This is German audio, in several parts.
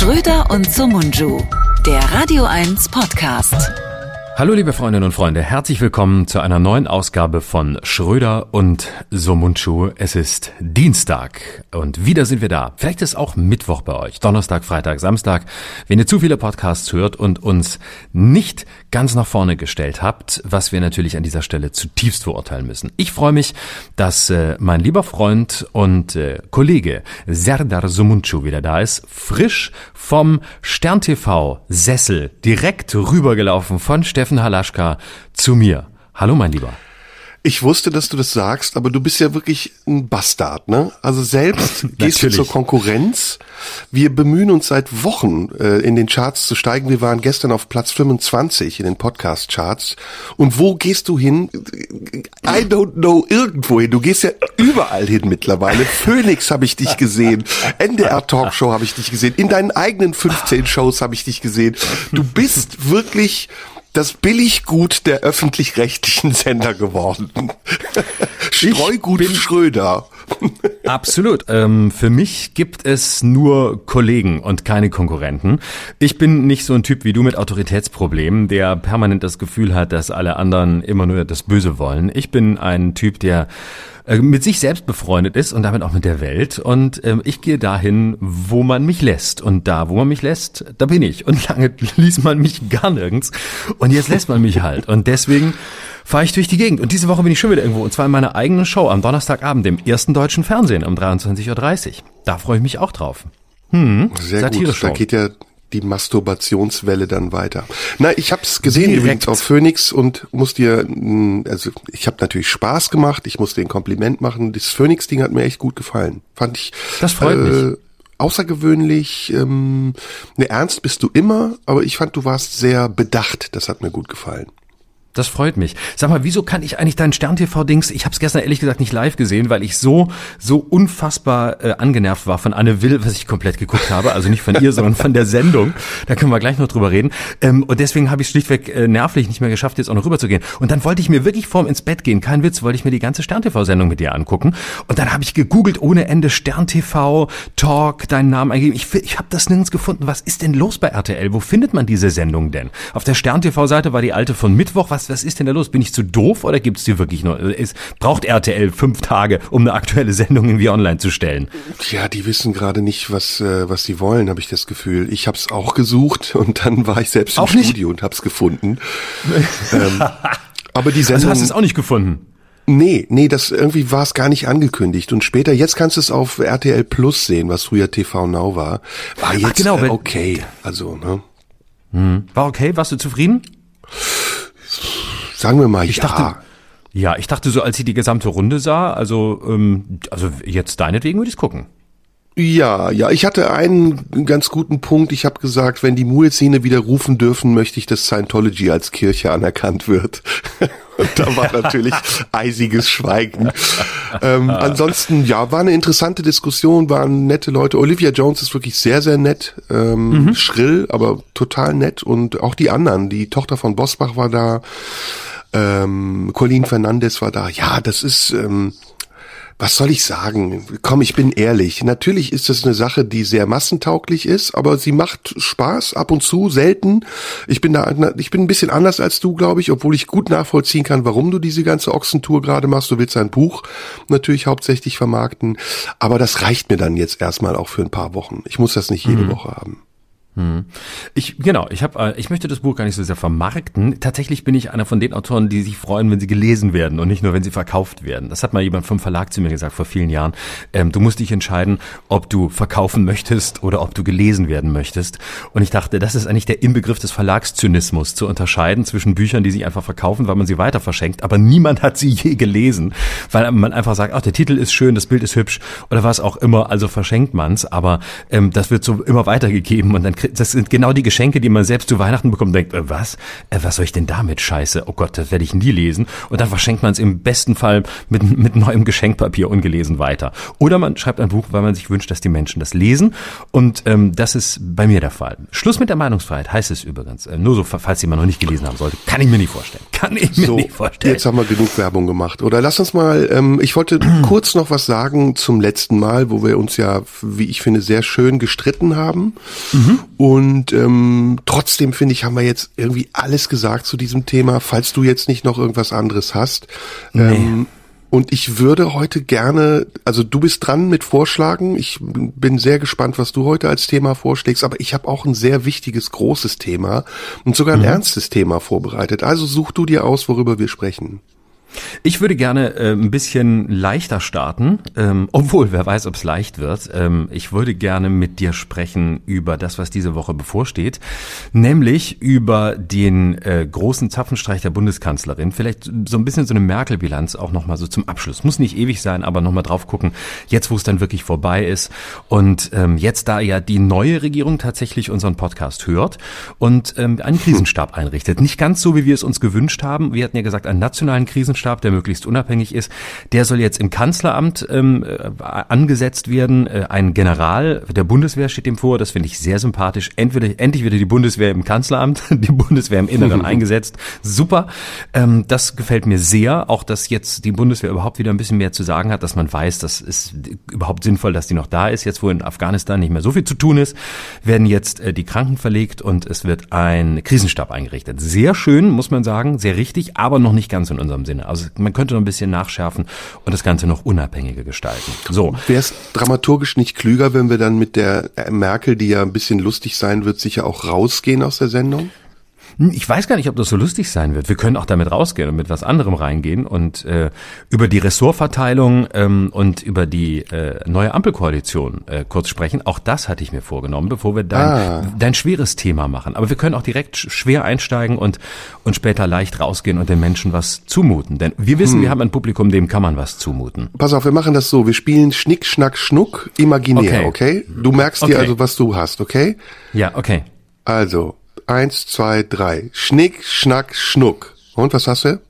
Schröder und Sumunju, der Radio 1 Podcast. Hallo liebe Freundinnen und Freunde, herzlich willkommen zu einer neuen Ausgabe von Schröder und Somunchu. Es ist Dienstag und wieder sind wir da. Vielleicht ist auch Mittwoch bei euch, Donnerstag, Freitag, Samstag. Wenn ihr zu viele Podcasts hört und uns nicht ganz nach vorne gestellt habt, was wir natürlich an dieser Stelle zutiefst verurteilen müssen. Ich freue mich, dass äh, mein lieber Freund und äh, Kollege Serdar Somunchu wieder da ist, frisch vom Stern TV Sessel direkt rübergelaufen von Steffen Steffen Halaschka zu mir. Hallo, mein Lieber. Ich wusste, dass du das sagst, aber du bist ja wirklich ein Bastard, ne? Also selbst gehst du zur Konkurrenz. Wir bemühen uns seit Wochen, äh, in den Charts zu steigen. Wir waren gestern auf Platz 25 in den Podcast-Charts. Und wo gehst du hin? I don't know irgendwo hin. Du gehst ja überall hin mittlerweile. Phoenix habe ich dich gesehen. NDR Talkshow habe ich dich gesehen. In deinen eigenen 15 Shows habe ich dich gesehen. Du bist wirklich das Billiggut der öffentlich-rechtlichen Sender geworden. Streugut Schröder. Absolut. Ähm, für mich gibt es nur Kollegen und keine Konkurrenten. Ich bin nicht so ein Typ wie du mit Autoritätsproblemen, der permanent das Gefühl hat, dass alle anderen immer nur das Böse wollen. Ich bin ein Typ, der äh, mit sich selbst befreundet ist und damit auch mit der Welt. Und ähm, ich gehe dahin, wo man mich lässt. Und da, wo man mich lässt, da bin ich. Und lange ließ man mich gar nirgends. Und jetzt lässt man mich halt. Und deswegen fahre ich durch die Gegend. Und diese Woche bin ich schon wieder irgendwo. Und zwar in meiner eigenen Show am Donnerstagabend, dem ersten deutschen Fernsehen um 23.30 Uhr. Da freue ich mich auch drauf. Hm, Sehr gut. Da geht ja die Masturbationswelle dann weiter. Na, ich habe es gesehen Direkt. übrigens auf Phoenix und muss dir, mm, also ich habe natürlich Spaß gemacht. Ich muss dir ein Kompliment machen. Das Phoenix-Ding hat mir echt gut gefallen. Fand ich. Das freut äh, mich. Außergewöhnlich, ähm, ne, ernst bist du immer, aber ich fand, du warst sehr bedacht. Das hat mir gut gefallen. Das freut mich. Sag mal, wieso kann ich eigentlich deinen Stern-TV-Dings, ich habe es gestern ehrlich gesagt nicht live gesehen, weil ich so so unfassbar äh, angenervt war von Anne Will, was ich komplett geguckt habe. Also nicht von ihr, sondern von der Sendung. Da können wir gleich noch drüber reden. Ähm, und deswegen habe ich schlichtweg äh, nervlich nicht mehr geschafft, jetzt auch noch rüber zu gehen. Und dann wollte ich mir wirklich vorm ins Bett gehen, kein Witz, wollte ich mir die ganze Stern-TV-Sendung mit dir angucken. Und dann habe ich gegoogelt ohne Ende Stern-TV, Talk, deinen Namen eingegeben. Ich, ich habe das nirgends gefunden. Was ist denn los bei RTL? Wo findet man diese Sendung denn? Auf der Stern-TV-Seite war die alte von Mittwoch. Was was, was ist denn da los? Bin ich zu doof oder gibt's die wirklich nur? Es braucht RTL fünf Tage, um eine aktuelle Sendung irgendwie online zu stellen. Ja, die wissen gerade nicht, was äh, was sie wollen, habe ich das Gefühl. Ich habe es auch gesucht und dann war ich selbst im auch Studio nicht? und habe es gefunden. ähm, aber die Sendung. Also hast du es auch nicht gefunden? Nee, nee, das irgendwie war es gar nicht angekündigt. Und später, jetzt kannst du es auf RTL Plus sehen, was früher TV Now war. War jetzt Ach, genau, äh, okay. Also, ne? Hm. War okay? Warst du zufrieden? Sagen wir mal ich ja. Dachte, ja, ich dachte so, als ich die gesamte Runde sah, also, ähm, also jetzt deinetwegen würde ich gucken. Ja, ja, ich hatte einen ganz guten Punkt. Ich habe gesagt, wenn die Muezzine wieder rufen dürfen, möchte ich, dass Scientology als Kirche anerkannt wird. Und da war natürlich eisiges Schweigen. Ähm, ansonsten, ja, war eine interessante Diskussion, waren nette Leute. Olivia Jones ist wirklich sehr, sehr nett, ähm, mhm. schrill, aber total nett. Und auch die anderen, die Tochter von Bosbach war da ähm, Colleen Fernandes war da. Ja, das ist, ähm, was soll ich sagen? Komm, ich bin ehrlich. Natürlich ist das eine Sache, die sehr massentauglich ist, aber sie macht Spaß ab und zu, selten. Ich bin da, ich bin ein bisschen anders als du, glaube ich, obwohl ich gut nachvollziehen kann, warum du diese ganze Ochsentour gerade machst. Du willst ein Buch natürlich hauptsächlich vermarkten, aber das reicht mir dann jetzt erstmal auch für ein paar Wochen. Ich muss das nicht jede mhm. Woche haben. Hm. Ich genau, ich habe äh, ich möchte das Buch gar nicht so sehr vermarkten. Tatsächlich bin ich einer von den Autoren, die sich freuen, wenn sie gelesen werden und nicht nur, wenn sie verkauft werden. Das hat mal jemand vom Verlag zu mir gesagt vor vielen Jahren. Ähm, du musst dich entscheiden, ob du verkaufen möchtest oder ob du gelesen werden möchtest. Und ich dachte, das ist eigentlich der Inbegriff des Verlagszynismus, zu unterscheiden zwischen Büchern, die sich einfach verkaufen, weil man sie weiter verschenkt, aber niemand hat sie je gelesen, weil man einfach sagt, ach, der Titel ist schön, das Bild ist hübsch oder was auch immer, also verschenkt man's, aber ähm, das wird so immer weitergegeben und dann das sind genau die Geschenke, die man selbst zu Weihnachten bekommt und denkt, äh, was? Äh, was soll ich denn damit? Scheiße. Oh Gott, das werde ich nie lesen. Und dann verschenkt man es im besten Fall mit, mit neuem Geschenkpapier ungelesen weiter. Oder man schreibt ein Buch, weil man sich wünscht, dass die Menschen das lesen. Und ähm, das ist bei mir der Fall. Schluss mit der Meinungsfreiheit heißt es übrigens. Äh, nur so, falls jemand noch nicht gelesen haben sollte. Kann ich mir nicht vorstellen. Kann ich mir so, nicht vorstellen. Jetzt haben wir genug Werbung gemacht. Oder lass uns mal, ähm, ich wollte kurz noch was sagen zum letzten Mal, wo wir uns ja, wie ich finde, sehr schön gestritten haben. Mhm. Und ähm, trotzdem finde ich, haben wir jetzt irgendwie alles gesagt zu diesem Thema. Falls du jetzt nicht noch irgendwas anderes hast. Nee. Ähm, und ich würde heute gerne, also du bist dran mit Vorschlagen. Ich bin sehr gespannt, was du heute als Thema vorschlägst. Aber ich habe auch ein sehr wichtiges, großes Thema und sogar ein mhm. ernstes Thema vorbereitet. Also such du dir aus, worüber wir sprechen. Ich würde gerne äh, ein bisschen leichter starten, ähm, obwohl wer weiß, ob es leicht wird. Ähm, ich würde gerne mit dir sprechen über das, was diese Woche bevorsteht, nämlich über den äh, großen Zapfenstreich der Bundeskanzlerin. Vielleicht so ein bisschen so eine Merkel-Bilanz auch nochmal so zum Abschluss. Muss nicht ewig sein, aber nochmal drauf gucken, jetzt wo es dann wirklich vorbei ist und ähm, jetzt da ja die neue Regierung tatsächlich unseren Podcast hört und ähm, einen Krisenstab einrichtet. Nicht ganz so, wie wir es uns gewünscht haben. Wir hatten ja gesagt, einen nationalen Krisenstab Krisenstab, der möglichst unabhängig ist. Der soll jetzt im Kanzleramt ähm, äh, angesetzt werden. Äh, ein General der Bundeswehr steht dem vor. Das finde ich sehr sympathisch. Entweder endlich wieder die Bundeswehr im Kanzleramt, die Bundeswehr im Inneren eingesetzt. Super. Ähm, das gefällt mir sehr. Auch, dass jetzt die Bundeswehr überhaupt wieder ein bisschen mehr zu sagen hat, dass man weiß, das ist überhaupt sinnvoll, dass die noch da ist. Jetzt, wo in Afghanistan nicht mehr so viel zu tun ist, werden jetzt äh, die Kranken verlegt und es wird ein Krisenstab eingerichtet. Sehr schön, muss man sagen, sehr richtig, aber noch nicht ganz in unserem Sinne. Also man könnte noch ein bisschen nachschärfen und das Ganze noch unabhängiger gestalten. So. Wäre es dramaturgisch nicht klüger, wenn wir dann mit der Merkel, die ja ein bisschen lustig sein wird, sicher auch rausgehen aus der Sendung? Ich weiß gar nicht, ob das so lustig sein wird. Wir können auch damit rausgehen und mit was anderem reingehen und äh, über die Ressortverteilung ähm, und über die äh, neue Ampelkoalition äh, kurz sprechen. Auch das hatte ich mir vorgenommen, bevor wir dein, ah. dein schweres Thema machen. Aber wir können auch direkt schwer einsteigen und, und später leicht rausgehen und den Menschen was zumuten. Denn wir wissen, hm. wir haben ein Publikum, dem kann man was zumuten. Pass auf, wir machen das so. Wir spielen Schnick, Schnack, Schnuck imaginär, okay? okay? Du merkst okay. dir also, was du hast, okay? Ja, okay. Also, Eins, zwei, drei. Schnick, Schnack, Schnuck. Und was hast du?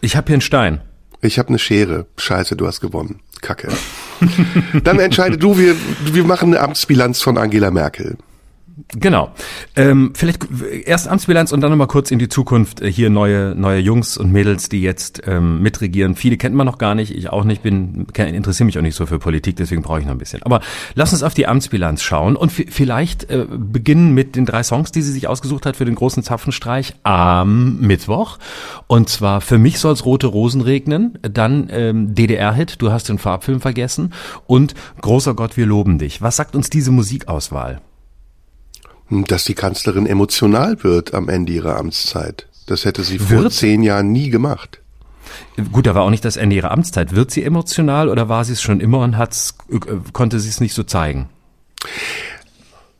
Ich habe hier einen Stein. Ich habe eine Schere. Scheiße, du hast gewonnen. Kacke. Dann entscheide du, wir, wir machen eine Amtsbilanz von Angela Merkel. Genau. Ähm, vielleicht erst Amtsbilanz und dann nochmal kurz in die Zukunft. Äh, hier neue, neue Jungs und Mädels, die jetzt ähm, mitregieren. Viele kennt man noch gar nicht, ich auch nicht, bin, interessiere mich auch nicht so für Politik, deswegen brauche ich noch ein bisschen. Aber lass uns auf die Amtsbilanz schauen und vielleicht äh, beginnen mit den drei Songs, die sie sich ausgesucht hat für den großen Zapfenstreich am Mittwoch. Und zwar für mich soll's rote Rosen regnen, dann ähm, DDR-Hit, du hast den Farbfilm vergessen und Großer Gott, wir loben dich. Was sagt uns diese Musikauswahl? Dass die Kanzlerin emotional wird am Ende ihrer Amtszeit. Das hätte sie vor wird? zehn Jahren nie gemacht. Gut, da war auch nicht das Ende ihrer Amtszeit. Wird sie emotional oder war sie es schon immer und hat's, äh, konnte sie es nicht so zeigen?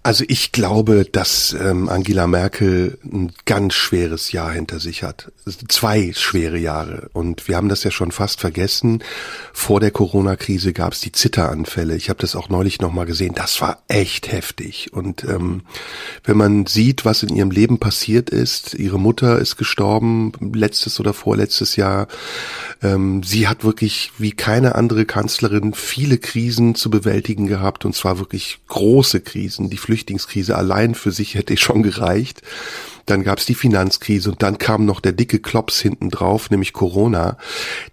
Also ich glaube, dass ähm, Angela Merkel ein ganz schweres Jahr hinter sich hat. Zwei schwere Jahre. Und wir haben das ja schon fast vergessen. Vor der Corona-Krise gab es die Zitteranfälle. Ich habe das auch neulich nochmal gesehen. Das war echt heftig. Und ähm, wenn man sieht, was in ihrem Leben passiert ist, ihre Mutter ist gestorben letztes oder vorletztes Jahr. Ähm, sie hat wirklich wie keine andere Kanzlerin viele Krisen zu bewältigen gehabt. Und zwar wirklich große Krisen. Die Flüchtlingskrise allein für sich hätte schon gereicht. Dann gab es die Finanzkrise und dann kam noch der dicke Klops hinten drauf, nämlich Corona.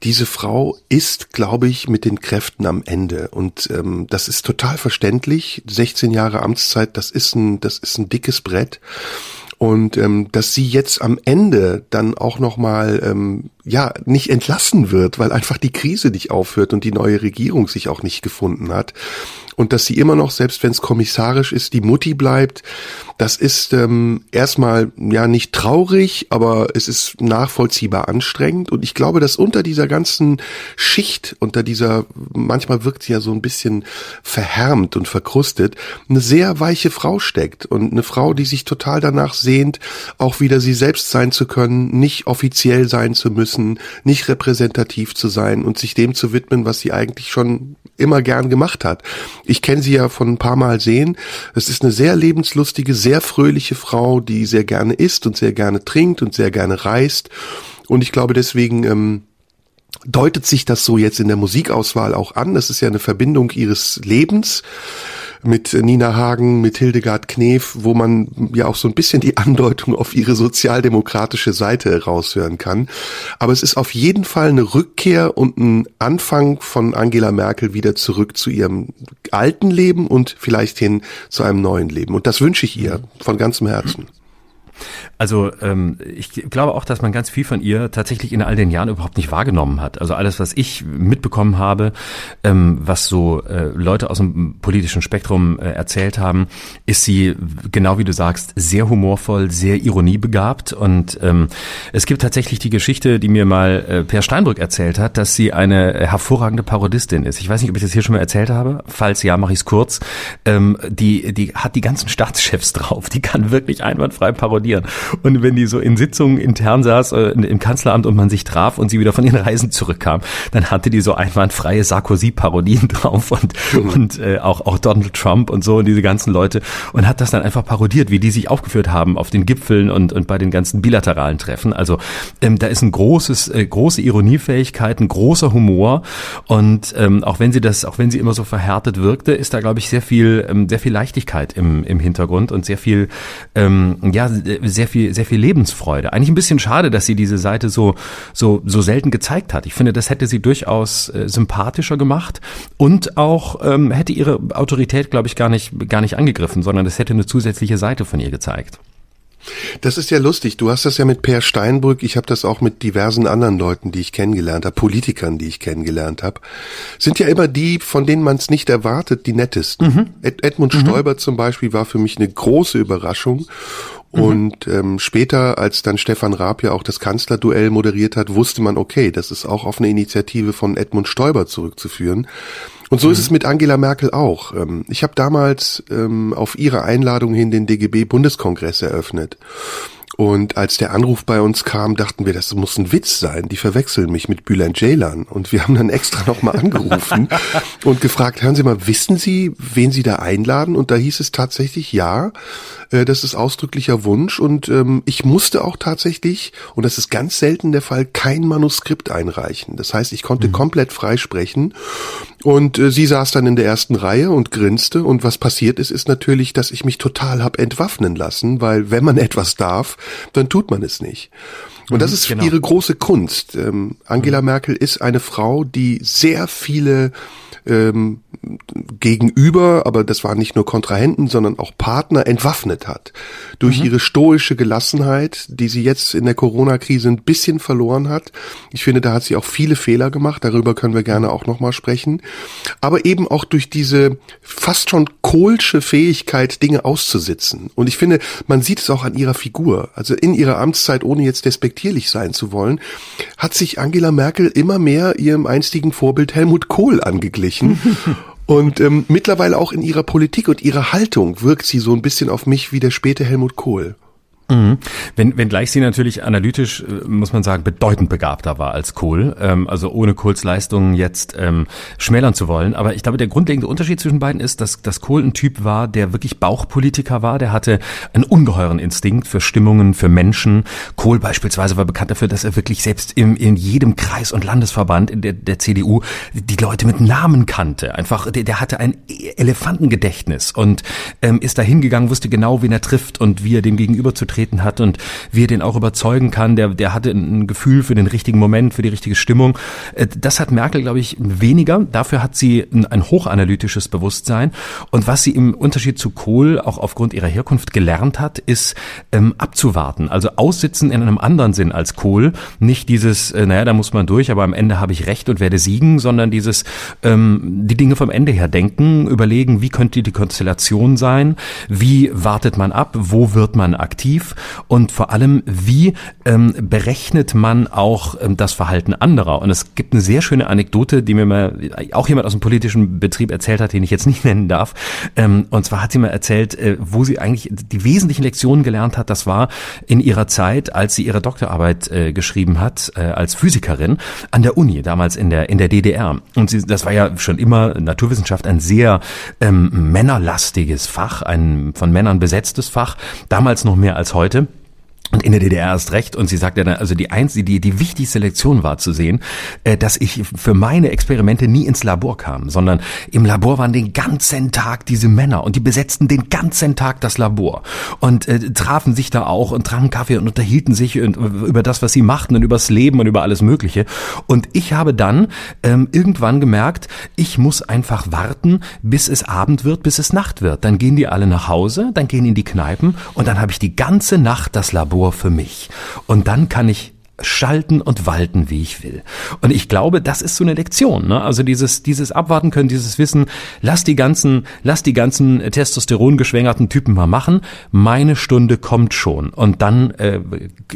Diese Frau ist, glaube ich, mit den Kräften am Ende und ähm, das ist total verständlich. 16 Jahre Amtszeit, das ist ein, das ist ein dickes Brett. Und ähm, dass sie jetzt am Ende dann auch nochmal ähm, ja nicht entlassen wird, weil einfach die Krise nicht aufhört und die neue Regierung sich auch nicht gefunden hat und dass sie immer noch, selbst wenn es kommissarisch ist, die Mutti bleibt, das ist ähm, erstmal ja nicht traurig, aber es ist nachvollziehbar anstrengend. Und ich glaube, dass unter dieser ganzen Schicht, unter dieser, manchmal wirkt sie ja so ein bisschen verhärmt und verkrustet, eine sehr weiche Frau steckt und eine Frau, die sich total danach sehnt, auch wieder sie selbst sein zu können, nicht offiziell sein zu müssen, nicht repräsentativ zu sein und sich dem zu widmen, was sie eigentlich schon immer gern gemacht hat ich kenne sie ja von ein paar Mal sehen. Es ist eine sehr lebenslustige, sehr fröhliche Frau, die sehr gerne isst und sehr gerne trinkt und sehr gerne reist. Und ich glaube deswegen ähm, deutet sich das so jetzt in der Musikauswahl auch an. Das ist ja eine Verbindung ihres Lebens mit Nina Hagen, mit Hildegard Knef, wo man ja auch so ein bisschen die Andeutung auf ihre sozialdemokratische Seite raushören kann. Aber es ist auf jeden Fall eine Rückkehr und ein Anfang von Angela Merkel wieder zurück zu ihrem alten Leben und vielleicht hin zu einem neuen Leben. Und das wünsche ich ihr von ganzem Herzen. Also ähm, ich glaube auch, dass man ganz viel von ihr tatsächlich in all den Jahren überhaupt nicht wahrgenommen hat. Also alles, was ich mitbekommen habe, ähm, was so äh, Leute aus dem politischen Spektrum äh, erzählt haben, ist sie, genau wie du sagst, sehr humorvoll, sehr ironiebegabt. Und ähm, es gibt tatsächlich die Geschichte, die mir mal äh, Per Steinbrück erzählt hat, dass sie eine hervorragende Parodistin ist. Ich weiß nicht, ob ich das hier schon mal erzählt habe. Falls ja, mache ich es kurz. Ähm, die, die hat die ganzen Staatschefs drauf. Die kann wirklich einwandfrei parodieren. Und wenn die so in Sitzungen intern saß äh, im Kanzleramt und man sich traf und sie wieder von ihren Reisen zurückkam, dann hatte die so einwandfreie Sarkozy-Parodien drauf und, und äh, auch, auch Donald Trump und so und diese ganzen Leute und hat das dann einfach parodiert, wie die sich aufgeführt haben auf den Gipfeln und, und bei den ganzen bilateralen Treffen. Also ähm, da ist ein großes, äh, große Ironiefähigkeit, ein großer Humor und ähm, auch wenn sie das, auch wenn sie immer so verhärtet wirkte, ist da glaube ich sehr viel, ähm, sehr viel Leichtigkeit im, im Hintergrund und sehr viel, ähm, ja, sehr viel, sehr viel Lebensfreude. Eigentlich ein bisschen schade, dass sie diese Seite so, so, so selten gezeigt hat. Ich finde, das hätte sie durchaus äh, sympathischer gemacht und auch ähm, hätte ihre Autorität, glaube ich, gar nicht, gar nicht angegriffen, sondern das hätte eine zusätzliche Seite von ihr gezeigt. Das ist ja lustig. Du hast das ja mit Per Steinbrück. Ich habe das auch mit diversen anderen Leuten, die ich kennengelernt habe, Politikern, die ich kennengelernt habe. Sind ja immer die, von denen man es nicht erwartet, die nettesten. Mhm. Ed Edmund mhm. Stoiber zum Beispiel war für mich eine große Überraschung. Mhm. Und ähm, später, als dann Stefan Raab ja auch das Kanzlerduell moderiert hat, wusste man, okay, das ist auch auf eine Initiative von Edmund Stoiber zurückzuführen. Und so mhm. ist es mit Angela Merkel auch. Ähm, ich habe damals ähm, auf ihre Einladung hin den DGB-Bundeskongress eröffnet. Und als der Anruf bei uns kam, dachten wir, das muss ein Witz sein. Die verwechseln mich mit Bülent Ceylan. Und wir haben dann extra nochmal angerufen und gefragt, hören Sie mal, wissen Sie, wen Sie da einladen? Und da hieß es tatsächlich, ja, äh, das ist ausdrücklicher Wunsch. Und ähm, ich musste auch tatsächlich, und das ist ganz selten der Fall, kein Manuskript einreichen. Das heißt, ich konnte mhm. komplett frei sprechen. Und äh, sie saß dann in der ersten Reihe und grinste. Und was passiert ist, ist natürlich, dass ich mich total hab entwaffnen lassen, weil wenn man etwas darf, dann tut man es nicht. Und das mhm, ist genau. ihre große Kunst. Ähm, Angela mhm. Merkel ist eine Frau, die sehr viele ähm, gegenüber, aber das waren nicht nur Kontrahenten, sondern auch Partner entwaffnet hat. Durch mhm. ihre stoische Gelassenheit, die sie jetzt in der Corona-Krise ein bisschen verloren hat. Ich finde, da hat sie auch viele Fehler gemacht, darüber können wir gerne auch nochmal sprechen. Aber eben auch durch diese fast schon kohlsche Fähigkeit, Dinge auszusitzen. Und ich finde, man sieht es auch an ihrer Figur. Also in ihrer Amtszeit, ohne jetzt despektierlich sein zu wollen, hat sich Angela Merkel immer mehr ihrem einstigen Vorbild Helmut Kohl angeglichen. Und ähm, mittlerweile auch in ihrer Politik und ihrer Haltung wirkt sie so ein bisschen auf mich wie der späte Helmut Kohl. Mhm. Wenn, gleich sie natürlich analytisch, äh, muss man sagen, bedeutend begabter war als Kohl, ähm, also ohne Kohls Leistungen jetzt ähm, schmälern zu wollen. Aber ich glaube, der grundlegende Unterschied zwischen beiden ist, dass, dass Kohl ein Typ war, der wirklich Bauchpolitiker war, der hatte einen ungeheuren Instinkt für Stimmungen, für Menschen. Kohl beispielsweise war bekannt dafür, dass er wirklich selbst im, in jedem Kreis und Landesverband in der, der CDU die Leute mit Namen kannte. Einfach, der, der hatte ein Elefantengedächtnis und ähm, ist da hingegangen, wusste genau, wen er trifft und wie er dem gegenüberzutreten vertreten hat und wie er den auch überzeugen kann. Der, der hatte ein Gefühl für den richtigen Moment, für die richtige Stimmung. Äh, das hat Merkel, glaube ich, weniger. Dafür hat sie ein hochanalytisches Bewusstsein. Und was sie im Unterschied zu Kohl auch aufgrund ihrer Herkunft gelernt hat, ist ähm, abzuwarten. Also aussitzen in einem anderen Sinn als Kohl. Nicht dieses, äh, naja, da muss man durch, aber am Ende habe ich recht und werde siegen, sondern dieses, ähm, die Dinge vom Ende her denken, überlegen, wie könnte die Konstellation sein, wie wartet man ab, wo wird man aktiv und vor allem, wie ähm, berechnet man auch ähm, das Verhalten anderer? Und es gibt eine sehr schöne Anekdote, die mir mal auch jemand aus dem politischen Betrieb erzählt hat, den ich jetzt nicht nennen darf. Ähm, und zwar hat sie mal erzählt, äh, wo sie eigentlich die wesentlichen Lektionen gelernt hat. Das war in ihrer Zeit, als sie ihre Doktorarbeit äh, geschrieben hat äh, als Physikerin an der Uni, damals in der in der DDR. Und sie, das war ja schon immer Naturwissenschaft ein sehr ähm, männerlastiges Fach, ein von Männern besetztes Fach, damals noch mehr als heute heute. Und in der DDR ist recht. Und sie sagt ja dann, also die einzige, die, die wichtigste Lektion war zu sehen, äh, dass ich für meine Experimente nie ins Labor kam, sondern im Labor waren den ganzen Tag diese Männer und die besetzten den ganzen Tag das Labor und äh, trafen sich da auch und tranken Kaffee und unterhielten sich und, über das, was sie machten und übers Leben und über alles Mögliche. Und ich habe dann ähm, irgendwann gemerkt, ich muss einfach warten, bis es Abend wird, bis es Nacht wird. Dann gehen die alle nach Hause, dann gehen in die Kneipen und dann habe ich die ganze Nacht das Labor Labor für mich. Und dann kann ich schalten und walten, wie ich will. Und ich glaube, das ist so eine Lektion. Ne? Also dieses, dieses Abwarten können, dieses Wissen, lass die ganzen, lass die ganzen Testosteron geschwängerten Typen mal machen. Meine Stunde kommt schon. Und dann äh,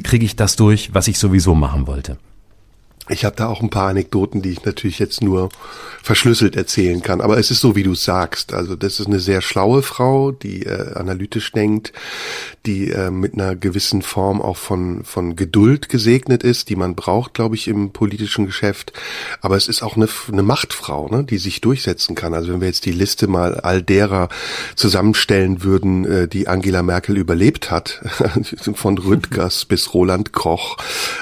kriege ich das durch, was ich sowieso machen wollte. Ich habe da auch ein paar Anekdoten, die ich natürlich jetzt nur verschlüsselt erzählen kann. Aber es ist so, wie du sagst. Also das ist eine sehr schlaue Frau, die äh, analytisch denkt, die äh, mit einer gewissen Form auch von, von Geduld gesegnet ist, die man braucht, glaube ich, im politischen Geschäft. Aber es ist auch eine, eine Machtfrau, ne, die sich durchsetzen kann. Also wenn wir jetzt die Liste mal all derer zusammenstellen würden, äh, die Angela Merkel überlebt hat, von Rüttgers bis Roland Koch,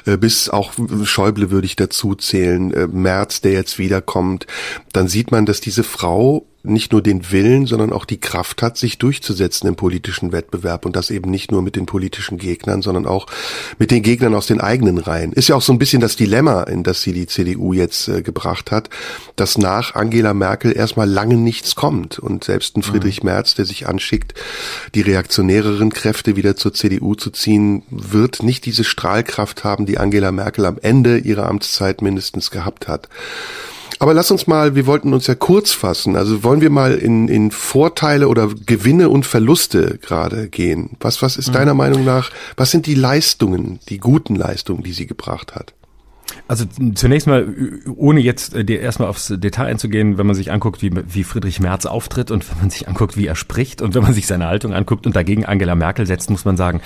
äh, bis auch Schäuble würde ich dazu zählen, äh, Merz, der jetzt wiederkommt, dann sieht man, dass diese Frau nicht nur den Willen, sondern auch die Kraft hat, sich durchzusetzen im politischen Wettbewerb und das eben nicht nur mit den politischen Gegnern, sondern auch mit den Gegnern aus den eigenen Reihen. Ist ja auch so ein bisschen das Dilemma, in das sie die CDU jetzt äh, gebracht hat, dass nach Angela Merkel erstmal lange nichts kommt und selbst ein Friedrich mhm. Merz, der sich anschickt, die reaktionäreren Kräfte wieder zur CDU zu ziehen, wird nicht diese Strahlkraft haben, die Angela Merkel am Ende ihrer Amtszeit mindestens gehabt hat. Aber lass uns mal, wir wollten uns ja kurz fassen. Also wollen wir mal in, in Vorteile oder Gewinne und Verluste gerade gehen. Was, was ist mhm. deiner Meinung nach, was sind die Leistungen, die guten Leistungen, die sie gebracht hat? Also zunächst mal, ohne jetzt äh, dir erstmal aufs Detail einzugehen, wenn man sich anguckt, wie, wie Friedrich Merz auftritt und wenn man sich anguckt, wie er spricht und wenn man sich seine Haltung anguckt und dagegen Angela Merkel setzt, muss man sagen,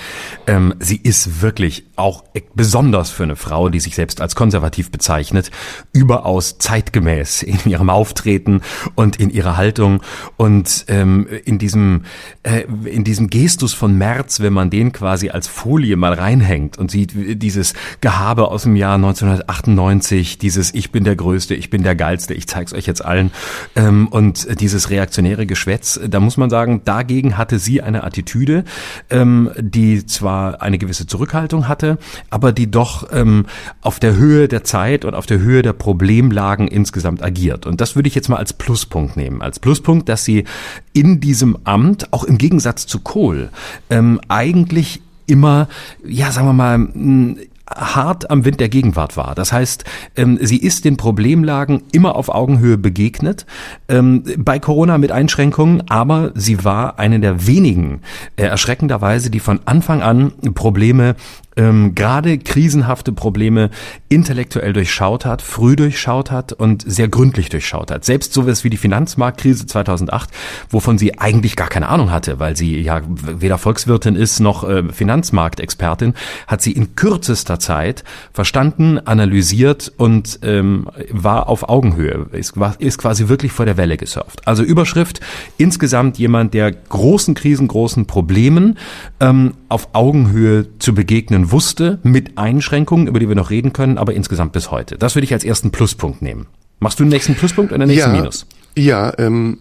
ähm, sie ist wirklich auch besonders für eine Frau, die sich selbst als konservativ bezeichnet, überaus zeitgemäß in ihrem Auftreten und in ihrer Haltung. Und ähm, in diesem äh, in diesem Gestus von Merz, wenn man den quasi als Folie mal reinhängt und sieht dieses Gehabe aus dem Jahr 19 1998, dieses Ich bin der Größte, ich bin der Geilste, ich zeig's euch jetzt allen ähm, und dieses reaktionäre Geschwätz, da muss man sagen, dagegen hatte sie eine Attitüde, ähm, die zwar eine gewisse Zurückhaltung hatte, aber die doch ähm, auf der Höhe der Zeit und auf der Höhe der Problemlagen insgesamt agiert. Und das würde ich jetzt mal als Pluspunkt nehmen. Als Pluspunkt, dass sie in diesem Amt, auch im Gegensatz zu Kohl, ähm, eigentlich immer, ja, sagen wir mal, hart am Wind der Gegenwart war. Das heißt, ähm, sie ist den Problemlagen immer auf Augenhöhe begegnet, ähm, bei Corona mit Einschränkungen, aber sie war eine der wenigen, äh, erschreckenderweise, die von Anfang an Probleme ähm, gerade krisenhafte Probleme intellektuell durchschaut hat, früh durchschaut hat und sehr gründlich durchschaut hat. Selbst sowas wie die Finanzmarktkrise 2008, wovon sie eigentlich gar keine Ahnung hatte, weil sie ja weder Volkswirtin ist noch äh, Finanzmarktexpertin, hat sie in kürzester Zeit verstanden, analysiert und ähm, war auf Augenhöhe, ist, ist quasi wirklich vor der Welle gesurft. Also Überschrift, insgesamt jemand, der großen Krisen, großen Problemen ähm, auf Augenhöhe zu begegnen wusste, mit Einschränkungen, über die wir noch reden können, aber insgesamt bis heute. Das würde ich als ersten Pluspunkt nehmen. Machst du den nächsten Pluspunkt oder den nächsten ja, Minus? Ja, ähm,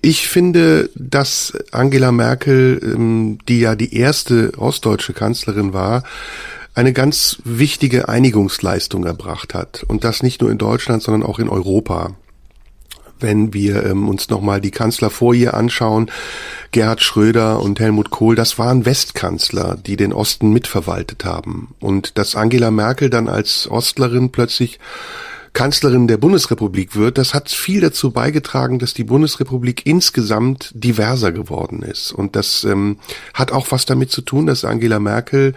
ich finde, dass Angela Merkel, ähm, die ja die erste ostdeutsche Kanzlerin war, eine ganz wichtige Einigungsleistung erbracht hat. Und das nicht nur in Deutschland, sondern auch in Europa wenn wir ähm, uns nochmal die Kanzler vor ihr anschauen, Gerhard Schröder und Helmut Kohl, das waren Westkanzler, die den Osten mitverwaltet haben. Und dass Angela Merkel dann als Ostlerin plötzlich Kanzlerin der Bundesrepublik wird, das hat viel dazu beigetragen, dass die Bundesrepublik insgesamt diverser geworden ist. Und das ähm, hat auch was damit zu tun, dass Angela Merkel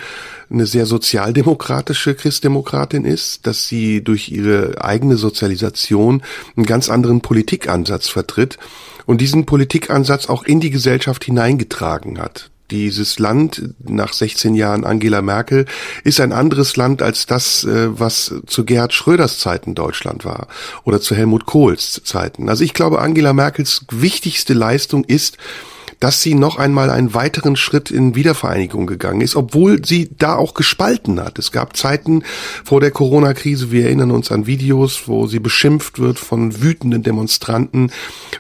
eine sehr sozialdemokratische Christdemokratin ist, dass sie durch ihre eigene Sozialisation einen ganz anderen Politikansatz vertritt und diesen Politikansatz auch in die Gesellschaft hineingetragen hat. Dieses Land nach 16 Jahren Angela Merkel ist ein anderes Land als das, äh, was zu Gerhard Schröders Zeiten Deutschland war oder zu Helmut Kohls Zeiten. Also ich glaube, Angela Merkels wichtigste Leistung ist, dass sie noch einmal einen weiteren Schritt in Wiedervereinigung gegangen ist, obwohl sie da auch gespalten hat. Es gab Zeiten vor der Corona-Krise, wir erinnern uns an Videos, wo sie beschimpft wird von wütenden Demonstranten,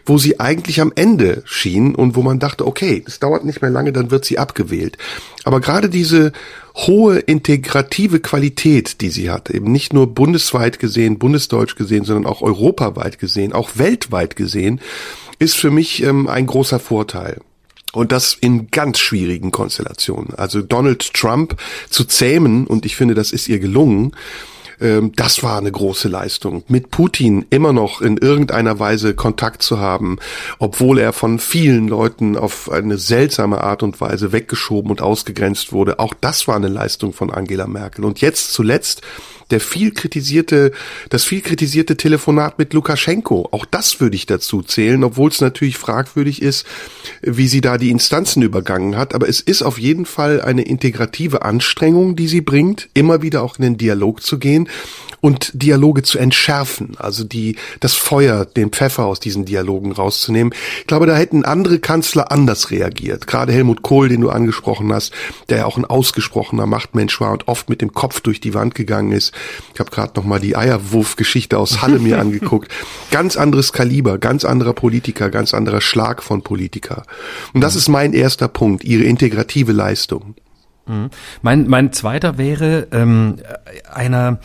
wo sie eigentlich am Ende schien und wo man dachte, okay, es dauert nicht mehr lange, dann wird sie abgewählt. Aber gerade diese hohe integrative Qualität, die sie hat, eben nicht nur bundesweit gesehen, bundesdeutsch gesehen, sondern auch europaweit gesehen, auch weltweit gesehen, ist für mich ähm, ein großer Vorteil. Und das in ganz schwierigen Konstellationen. Also Donald Trump zu zähmen, und ich finde, das ist ihr gelungen, ähm, das war eine große Leistung. Mit Putin immer noch in irgendeiner Weise Kontakt zu haben, obwohl er von vielen Leuten auf eine seltsame Art und Weise weggeschoben und ausgegrenzt wurde. Auch das war eine Leistung von Angela Merkel. Und jetzt zuletzt der viel kritisierte, das viel kritisierte Telefonat mit Lukaschenko. Auch das würde ich dazu zählen, obwohl es natürlich fragwürdig ist, wie sie da die Instanzen übergangen hat. Aber es ist auf jeden Fall eine integrative Anstrengung, die sie bringt, immer wieder auch in den Dialog zu gehen und Dialoge zu entschärfen, also die, das Feuer, den Pfeffer aus diesen Dialogen rauszunehmen. Ich glaube, da hätten andere Kanzler anders reagiert. Gerade Helmut Kohl, den du angesprochen hast, der ja auch ein ausgesprochener Machtmensch war und oft mit dem Kopf durch die Wand gegangen ist. Ich habe gerade noch mal die Eierwurf-Geschichte aus Halle mir angeguckt. Ganz anderes Kaliber, ganz anderer Politiker, ganz anderer Schlag von Politiker. Und das ist mein erster Punkt, ihre integrative Leistung. Mhm. Mein, mein zweiter wäre ähm, einer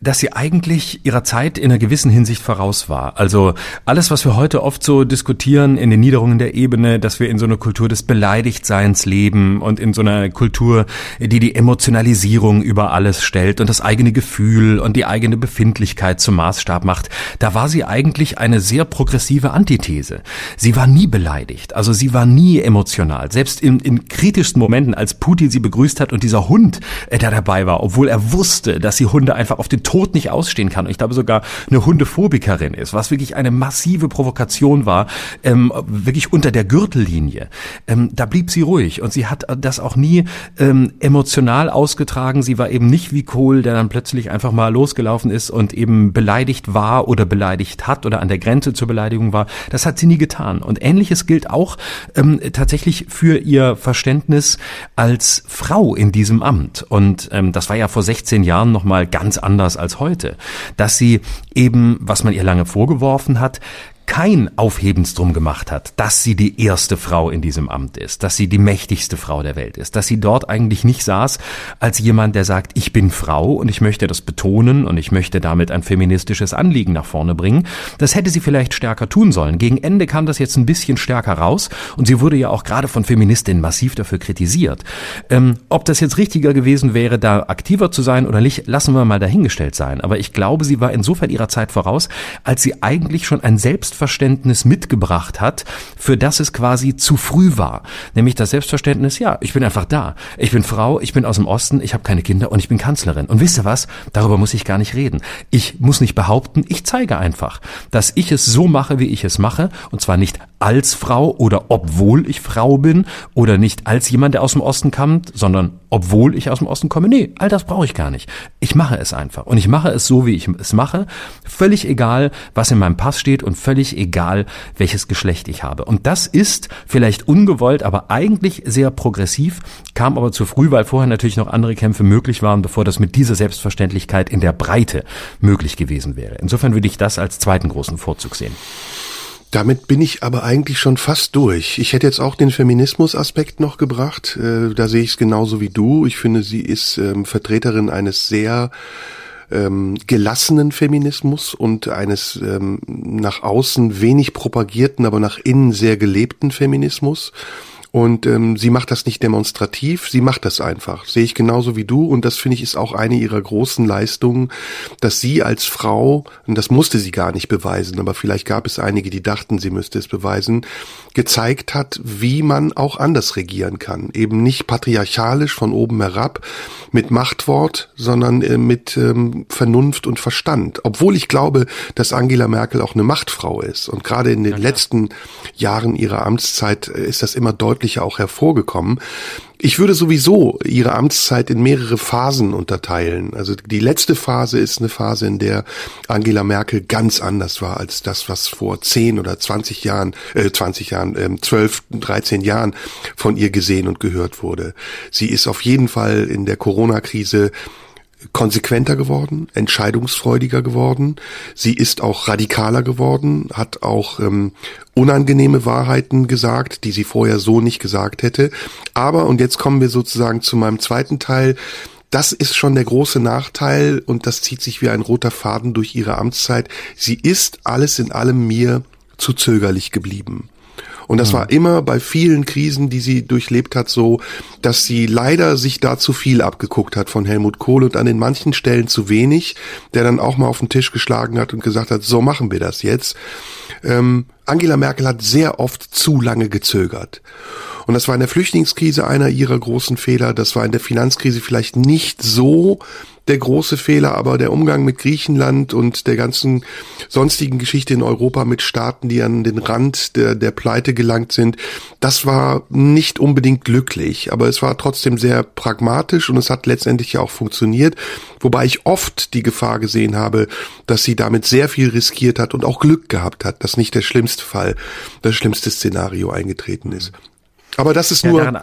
dass sie eigentlich ihrer Zeit in einer gewissen Hinsicht voraus war. Also alles, was wir heute oft so diskutieren in den Niederungen der Ebene, dass wir in so einer Kultur des Beleidigtseins leben und in so einer Kultur, die die Emotionalisierung über alles stellt und das eigene Gefühl und die eigene Befindlichkeit zum Maßstab macht, da war sie eigentlich eine sehr progressive Antithese. Sie war nie beleidigt, also sie war nie emotional. Selbst in, in kritischsten Momenten, als Putin sie begrüßt hat und dieser Hund, äh, der dabei war, obwohl er wusste, dass die Hunde einfach auf den Tod nicht ausstehen kann. Und ich glaube sogar eine Hundephobikerin ist, was wirklich eine massive Provokation war, ähm, wirklich unter der Gürtellinie. Ähm, da blieb sie ruhig und sie hat das auch nie ähm, emotional ausgetragen. Sie war eben nicht wie Kohl, der dann plötzlich einfach mal losgelaufen ist und eben beleidigt war oder beleidigt hat oder an der Grenze zur Beleidigung war. Das hat sie nie getan. Und ähnliches gilt auch ähm, tatsächlich für ihr Verständnis als Frau in diesem Amt. Und ähm, das war ja vor 16 Jahren nochmal ganz anders als heute, dass sie eben, was man ihr lange vorgeworfen hat, kein Aufhebens drum gemacht hat, dass sie die erste Frau in diesem Amt ist, dass sie die mächtigste Frau der Welt ist, dass sie dort eigentlich nicht saß als jemand, der sagt, ich bin Frau und ich möchte das betonen und ich möchte damit ein feministisches Anliegen nach vorne bringen. Das hätte sie vielleicht stärker tun sollen. Gegen Ende kam das jetzt ein bisschen stärker raus und sie wurde ja auch gerade von Feministinnen massiv dafür kritisiert. Ähm, ob das jetzt richtiger gewesen wäre, da aktiver zu sein oder nicht, lassen wir mal dahingestellt sein. Aber ich glaube, sie war insofern ihrer Zeit voraus, als sie eigentlich schon ein Selbst Selbstverständnis mitgebracht hat, für das es quasi zu früh war. Nämlich das Selbstverständnis, ja, ich bin einfach da. Ich bin Frau, ich bin aus dem Osten, ich habe keine Kinder und ich bin Kanzlerin. Und wisst ihr was? Darüber muss ich gar nicht reden. Ich muss nicht behaupten, ich zeige einfach, dass ich es so mache, wie ich es mache. Und zwar nicht als Frau oder obwohl ich Frau bin oder nicht als jemand, der aus dem Osten kommt, sondern obwohl ich aus dem Osten komme. Nee, all das brauche ich gar nicht. Ich mache es einfach. Und ich mache es so, wie ich es mache. Völlig egal, was in meinem Pass steht und völlig egal, welches Geschlecht ich habe. Und das ist vielleicht ungewollt, aber eigentlich sehr progressiv, kam aber zu früh, weil vorher natürlich noch andere Kämpfe möglich waren, bevor das mit dieser Selbstverständlichkeit in der Breite möglich gewesen wäre. Insofern würde ich das als zweiten großen Vorzug sehen. Damit bin ich aber eigentlich schon fast durch. Ich hätte jetzt auch den Feminismus-Aspekt noch gebracht. Äh, da sehe ich es genauso wie du. Ich finde, sie ist ähm, Vertreterin eines sehr ähm, gelassenen Feminismus und eines ähm, nach außen wenig propagierten, aber nach innen sehr gelebten Feminismus. Und ähm, sie macht das nicht demonstrativ, sie macht das einfach. Sehe ich genauso wie du. Und das finde ich ist auch eine ihrer großen Leistungen, dass sie als Frau, und das musste sie gar nicht beweisen, aber vielleicht gab es einige, die dachten, sie müsste es beweisen, gezeigt hat, wie man auch anders regieren kann. Eben nicht patriarchalisch von oben herab mit Machtwort, sondern äh, mit ähm, Vernunft und Verstand. Obwohl ich glaube, dass Angela Merkel auch eine Machtfrau ist. Und gerade in den ja, letzten Jahren ihrer Amtszeit äh, ist das immer deutlicher auch hervorgekommen. Ich würde sowieso ihre Amtszeit in mehrere Phasen unterteilen. Also die letzte Phase ist eine Phase, in der Angela Merkel ganz anders war als das, was vor 10 oder 20 Jahren, äh, 20 Jahren, äh, 12, 13 Jahren von ihr gesehen und gehört wurde. Sie ist auf jeden Fall in der Corona-Krise konsequenter geworden, entscheidungsfreudiger geworden. Sie ist auch radikaler geworden, hat auch ähm, unangenehme Wahrheiten gesagt, die sie vorher so nicht gesagt hätte. Aber, und jetzt kommen wir sozusagen zu meinem zweiten Teil, das ist schon der große Nachteil und das zieht sich wie ein roter Faden durch ihre Amtszeit. Sie ist alles in allem mir zu zögerlich geblieben. Und das mhm. war immer bei vielen Krisen, die sie durchlebt hat, so, dass sie leider sich da zu viel abgeguckt hat von Helmut Kohl und an den manchen Stellen zu wenig, der dann auch mal auf den Tisch geschlagen hat und gesagt hat, so machen wir das jetzt. Ähm, Angela Merkel hat sehr oft zu lange gezögert. Und das war in der Flüchtlingskrise einer ihrer großen Fehler. Das war in der Finanzkrise vielleicht nicht so der große Fehler, aber der Umgang mit Griechenland und der ganzen sonstigen Geschichte in Europa mit Staaten, die an den Rand der, der Pleite gelangt sind, das war nicht unbedingt glücklich, aber es war trotzdem sehr pragmatisch und es hat letztendlich ja auch funktioniert, wobei ich oft die Gefahr gesehen habe, dass sie damit sehr viel riskiert hat und auch Glück gehabt hat, dass nicht der schlimmste Fall, das schlimmste Szenario eingetreten ist. Aber das ist ja, nur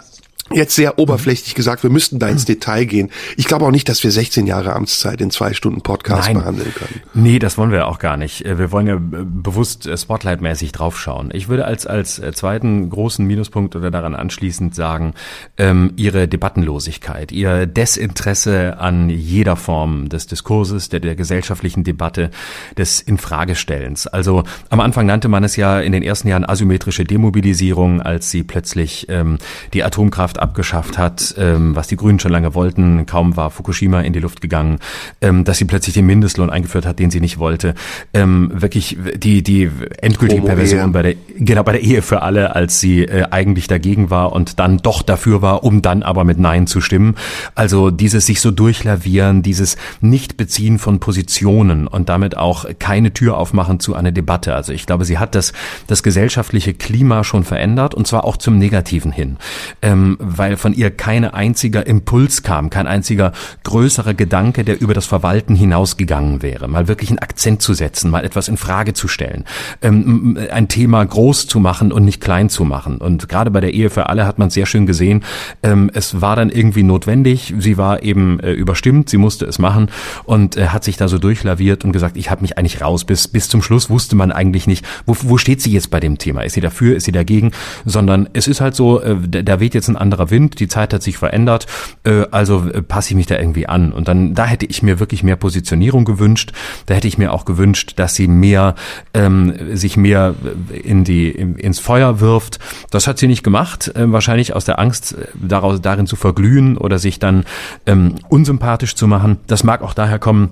jetzt sehr oberflächlich gesagt, wir müssten da ins Detail gehen. Ich glaube auch nicht, dass wir 16 Jahre Amtszeit in zwei Stunden Podcast Nein. behandeln können. Nee, das wollen wir auch gar nicht. Äh, wir wollen ja äh, bewusst äh, Spotlight-mäßig draufschauen. Ich würde als, als zweiten großen Minuspunkt oder daran anschließend sagen, ähm, ihre Debattenlosigkeit, ihr Desinteresse an jeder Form des Diskurses, der, der gesellschaftlichen Debatte, des Infragestellens. Also am Anfang nannte man es ja in den ersten Jahren asymmetrische Demobilisierung, als sie plötzlich ähm, die Atomkraft Atomkraft abgeschafft hat, ähm, was die Grünen schon lange wollten. Kaum war Fukushima in die Luft gegangen, ähm, dass sie plötzlich den Mindestlohn eingeführt hat, den sie nicht wollte. Ähm, wirklich die die endgültige Homo Perversion bei der genau bei der Ehe für alle, als sie äh, eigentlich dagegen war und dann doch dafür war, um dann aber mit Nein zu stimmen. Also dieses sich so durchlavieren, dieses Nichtbeziehen von Positionen und damit auch keine Tür aufmachen zu einer Debatte. Also ich glaube, sie hat das das gesellschaftliche Klima schon verändert und zwar auch zum Negativen hin. Ähm, weil von ihr kein einziger Impuls kam, kein einziger größerer Gedanke, der über das Verwalten hinausgegangen wäre. Mal wirklich einen Akzent zu setzen, mal etwas in Frage zu stellen, ähm, ein Thema groß zu machen und nicht klein zu machen. Und gerade bei der Ehe für alle hat man sehr schön gesehen, ähm, es war dann irgendwie notwendig. Sie war eben äh, überstimmt, sie musste es machen und äh, hat sich da so durchlaviert und gesagt, ich habe mich eigentlich raus. Bis, bis zum Schluss wusste man eigentlich nicht, wo, wo steht sie jetzt bei dem Thema? Ist sie dafür, ist sie dagegen? Sondern es ist halt so, äh, da weht jetzt ein anderer Wind, die Zeit hat sich verändert, äh, also äh, passe ich mich da irgendwie an. Und dann, da hätte ich mir wirklich mehr Positionierung gewünscht. Da hätte ich mir auch gewünscht, dass sie mehr, ähm, sich mehr äh, in die, in, ins Feuer wirft. Das hat sie nicht gemacht, äh, wahrscheinlich aus der Angst, äh, daraus, darin zu verglühen oder sich dann ähm, unsympathisch zu machen. Das mag auch daher kommen,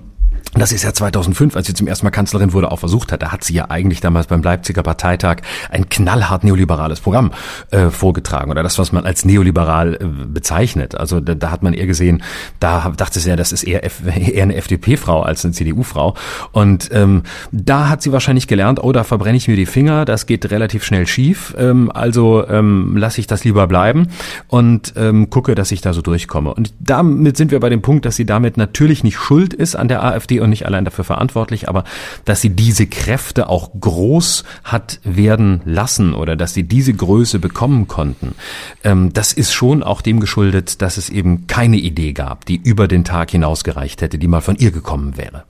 das ist ja 2005, als sie zum ersten Mal Kanzlerin wurde, auch versucht hat. Da hat sie ja eigentlich damals beim Leipziger Parteitag ein knallhart neoliberales Programm äh, vorgetragen oder das, was man als neoliberal äh, bezeichnet. Also da, da, hat man eher gesehen, da dachte sie ja, das ist eher, F, eher eine FDP-Frau als eine CDU-Frau. Und ähm, da hat sie wahrscheinlich gelernt, oh, da verbrenne ich mir die Finger, das geht relativ schnell schief. Ähm, also ähm, lasse ich das lieber bleiben und ähm, gucke, dass ich da so durchkomme. Und damit sind wir bei dem Punkt, dass sie damit natürlich nicht schuld ist an der AfD und nicht allein dafür verantwortlich, aber dass sie diese Kräfte auch groß hat werden lassen oder dass sie diese Größe bekommen konnten, ähm, das ist schon auch dem geschuldet, dass es eben keine Idee gab, die über den Tag hinausgereicht hätte, die mal von ihr gekommen wäre.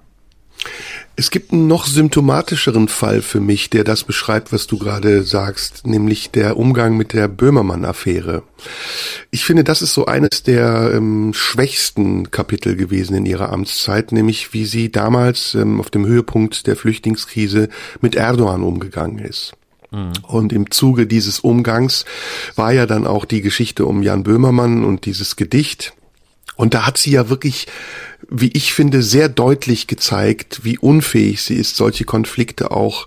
Es gibt einen noch symptomatischeren Fall für mich, der das beschreibt, was du gerade sagst, nämlich der Umgang mit der Böhmermann-Affäre. Ich finde, das ist so eines der ähm, schwächsten Kapitel gewesen in ihrer Amtszeit, nämlich wie sie damals ähm, auf dem Höhepunkt der Flüchtlingskrise mit Erdogan umgegangen ist. Und im Zuge dieses Umgangs war ja dann auch die Geschichte um Jan Böhmermann und dieses Gedicht. Und da hat sie ja wirklich, wie ich finde, sehr deutlich gezeigt, wie unfähig sie ist, solche Konflikte auch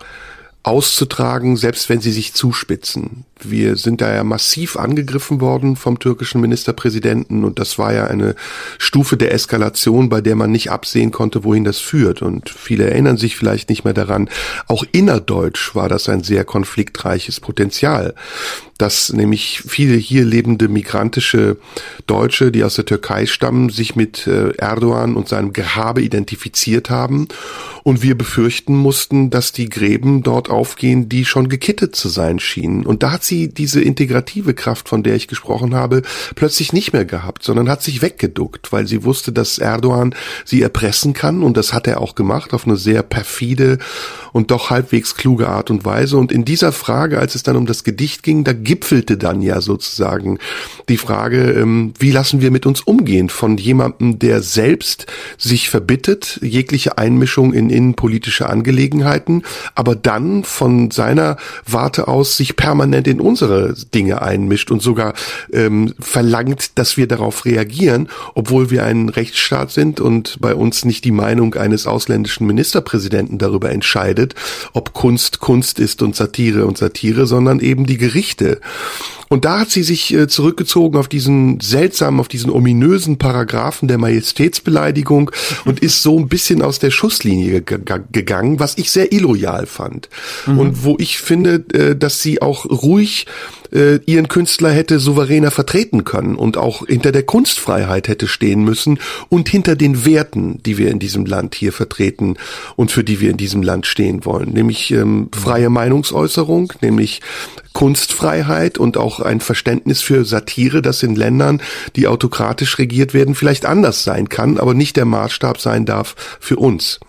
auszutragen, selbst wenn sie sich zuspitzen. Wir sind da ja massiv angegriffen worden vom türkischen Ministerpräsidenten und das war ja eine Stufe der Eskalation, bei der man nicht absehen konnte, wohin das führt. Und viele erinnern sich vielleicht nicht mehr daran. Auch innerdeutsch war das ein sehr konfliktreiches Potenzial dass nämlich viele hier lebende migrantische Deutsche, die aus der Türkei stammen, sich mit äh, Erdogan und seinem Gehabe identifiziert haben. Und wir befürchten mussten, dass die Gräben dort aufgehen, die schon gekittet zu sein schienen. Und da hat sie diese integrative Kraft, von der ich gesprochen habe, plötzlich nicht mehr gehabt, sondern hat sich weggeduckt, weil sie wusste, dass Erdogan sie erpressen kann. Und das hat er auch gemacht auf eine sehr perfide und doch halbwegs kluge Art und Weise. Und in dieser Frage, als es dann um das Gedicht ging, da gipfelte dann ja sozusagen die Frage, ähm, wie lassen wir mit uns umgehen von jemandem, der selbst sich verbittet, jegliche Einmischung in innenpolitische Angelegenheiten, aber dann von seiner Warte aus sich permanent in unsere Dinge einmischt und sogar ähm, verlangt, dass wir darauf reagieren, obwohl wir ein Rechtsstaat sind und bei uns nicht die Meinung eines ausländischen Ministerpräsidenten darüber entscheidet, ob Kunst Kunst ist und Satire und Satire, sondern eben die Gerichte. Und da hat sie sich äh, zurückgezogen auf diesen seltsamen, auf diesen ominösen Paragraphen der Majestätsbeleidigung und ist so ein bisschen aus der Schusslinie gegangen, was ich sehr illoyal fand. Mhm. Und wo ich finde, äh, dass sie auch ruhig äh, ihren Künstler hätte souveräner vertreten können und auch hinter der Kunstfreiheit hätte stehen müssen und hinter den Werten, die wir in diesem Land hier vertreten und für die wir in diesem Land stehen wollen, nämlich ähm, freie Meinungsäußerung, nämlich Kunstfreiheit und auch ein Verständnis für Satire, das in Ländern, die autokratisch regiert werden, vielleicht anders sein kann, aber nicht der Maßstab sein darf für uns.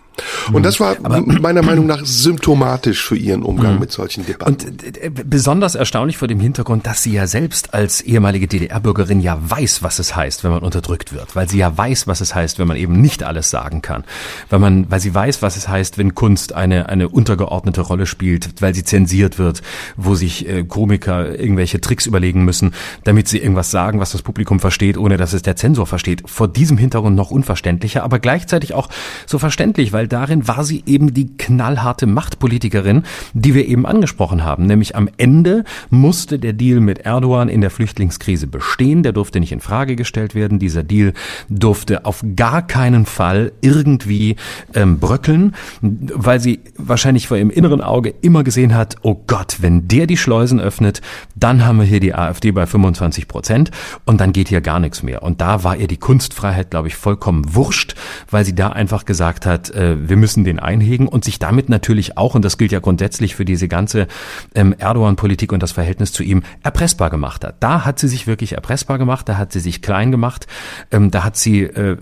Und das war Aber, meiner Meinung nach symptomatisch für ihren Umgang mhm. mit solchen Debatten. Und äh, besonders erstaunlich vor dem Hintergrund, dass sie ja selbst als ehemalige DDR-Bürgerin ja weiß, was es heißt, wenn man unterdrückt wird, weil sie ja weiß, was es heißt, wenn man eben nicht alles sagen kann, weil man, weil sie weiß, was es heißt, wenn Kunst eine eine untergeordnete Rolle spielt, weil sie zensiert wird, wo sich äh, Komiker irgendwelche Tricks überlegen müssen, damit sie irgendwas sagen, was das Publikum versteht, ohne dass es der Zensor versteht. Vor diesem Hintergrund noch unverständlicher, aber gleichzeitig auch so verständlich, weil darin war sie eben die knallharte Machtpolitikerin, die wir eben angesprochen haben. Nämlich am Ende musste der Deal mit Erdogan in der Flüchtlingskrise bestehen. Der durfte nicht in Frage gestellt werden. Dieser Deal durfte auf gar keinen Fall irgendwie ähm, bröckeln, weil sie wahrscheinlich vor ihrem inneren Auge immer gesehen hat, oh Gott, wenn der die Schleusen öffnet, dann haben wir hier die AfD bei 25 Prozent und dann geht hier gar nichts mehr. Und da war ihr die Kunstfreiheit, glaube ich, vollkommen wurscht, weil sie da einfach gesagt hat, äh, wir müssen den einhegen und sich damit natürlich auch, und das gilt ja grundsätzlich für diese ganze ähm, Erdogan-Politik und das Verhältnis zu ihm, erpressbar gemacht hat. Da hat sie sich wirklich erpressbar gemacht, da hat sie sich klein gemacht, ähm, da hat sie äh,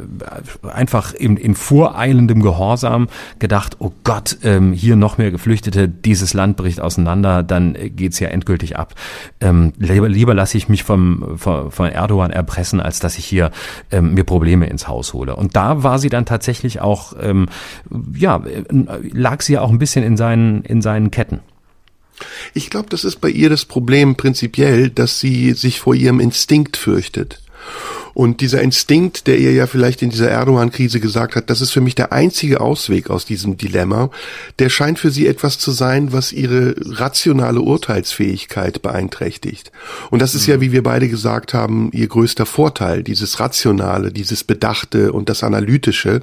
einfach in, in voreilendem Gehorsam gedacht, oh Gott, ähm, hier noch mehr Geflüchtete, dieses Land bricht auseinander, dann geht's ja endgültig ab. Lieber, lieber lasse ich mich vom, von, von Erdogan erpressen, als dass ich hier mir Probleme ins Haus hole. Und da war sie dann tatsächlich auch ähm, ja, lag sie ja auch ein bisschen in seinen, in seinen Ketten. Ich glaube, das ist bei ihr das Problem prinzipiell, dass sie sich vor ihrem Instinkt fürchtet. Und dieser Instinkt, der ihr ja vielleicht in dieser Erdogan-Krise gesagt hat, das ist für mich der einzige Ausweg aus diesem Dilemma, der scheint für sie etwas zu sein, was ihre rationale Urteilsfähigkeit beeinträchtigt. Und das ist ja, wie wir beide gesagt haben, ihr größter Vorteil, dieses Rationale, dieses Bedachte und das Analytische.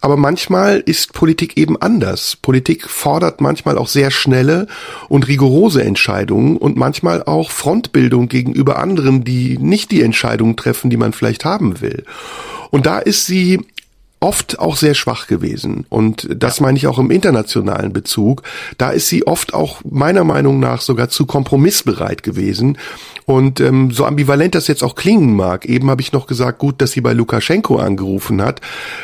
Aber manchmal ist Politik eben anders. Politik fordert manchmal auch sehr schnelle und rigorose Entscheidungen und manchmal auch Frontbildung gegenüber anderen, die nicht die Entscheidungen treffen, die man vielleicht haben will. Und da ist sie oft auch sehr schwach gewesen. Und das ja. meine ich auch im internationalen Bezug. Da ist sie oft auch meiner Meinung nach sogar zu kompromissbereit gewesen. Und ähm, so ambivalent das jetzt auch klingen mag, eben habe ich noch gesagt, gut, dass sie bei Lukaschenko angerufen hat.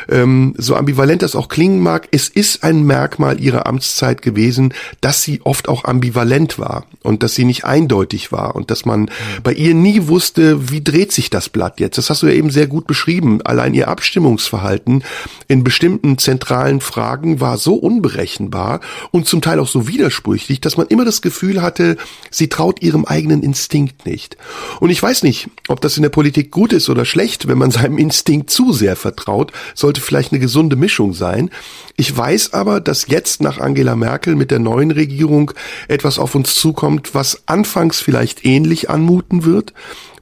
Ähm, so ambivalent das auch klingen mag, es ist ein Merkmal ihrer Amtszeit gewesen, dass sie oft auch ambivalent war und dass sie nicht eindeutig war und dass man mhm. bei ihr nie wusste, wie dreht sich das Blatt jetzt. Das hast du ja eben sehr gut beschrieben. Allein ihr Abstimmungsverhalten in bestimmten zentralen Fragen war so unberechenbar und zum Teil auch so widersprüchlich, dass man immer das Gefühl hatte, sie traut ihrem eigenen Instinkt nicht. Und ich weiß nicht, ob das in der Politik gut ist oder schlecht, wenn man seinem Instinkt zu sehr vertraut, sollte vielleicht eine gesunde Mischung sein. Ich weiß aber, dass jetzt nach Angela Merkel mit der neuen Regierung etwas auf uns zukommt, was anfangs vielleicht ähnlich anmuten wird,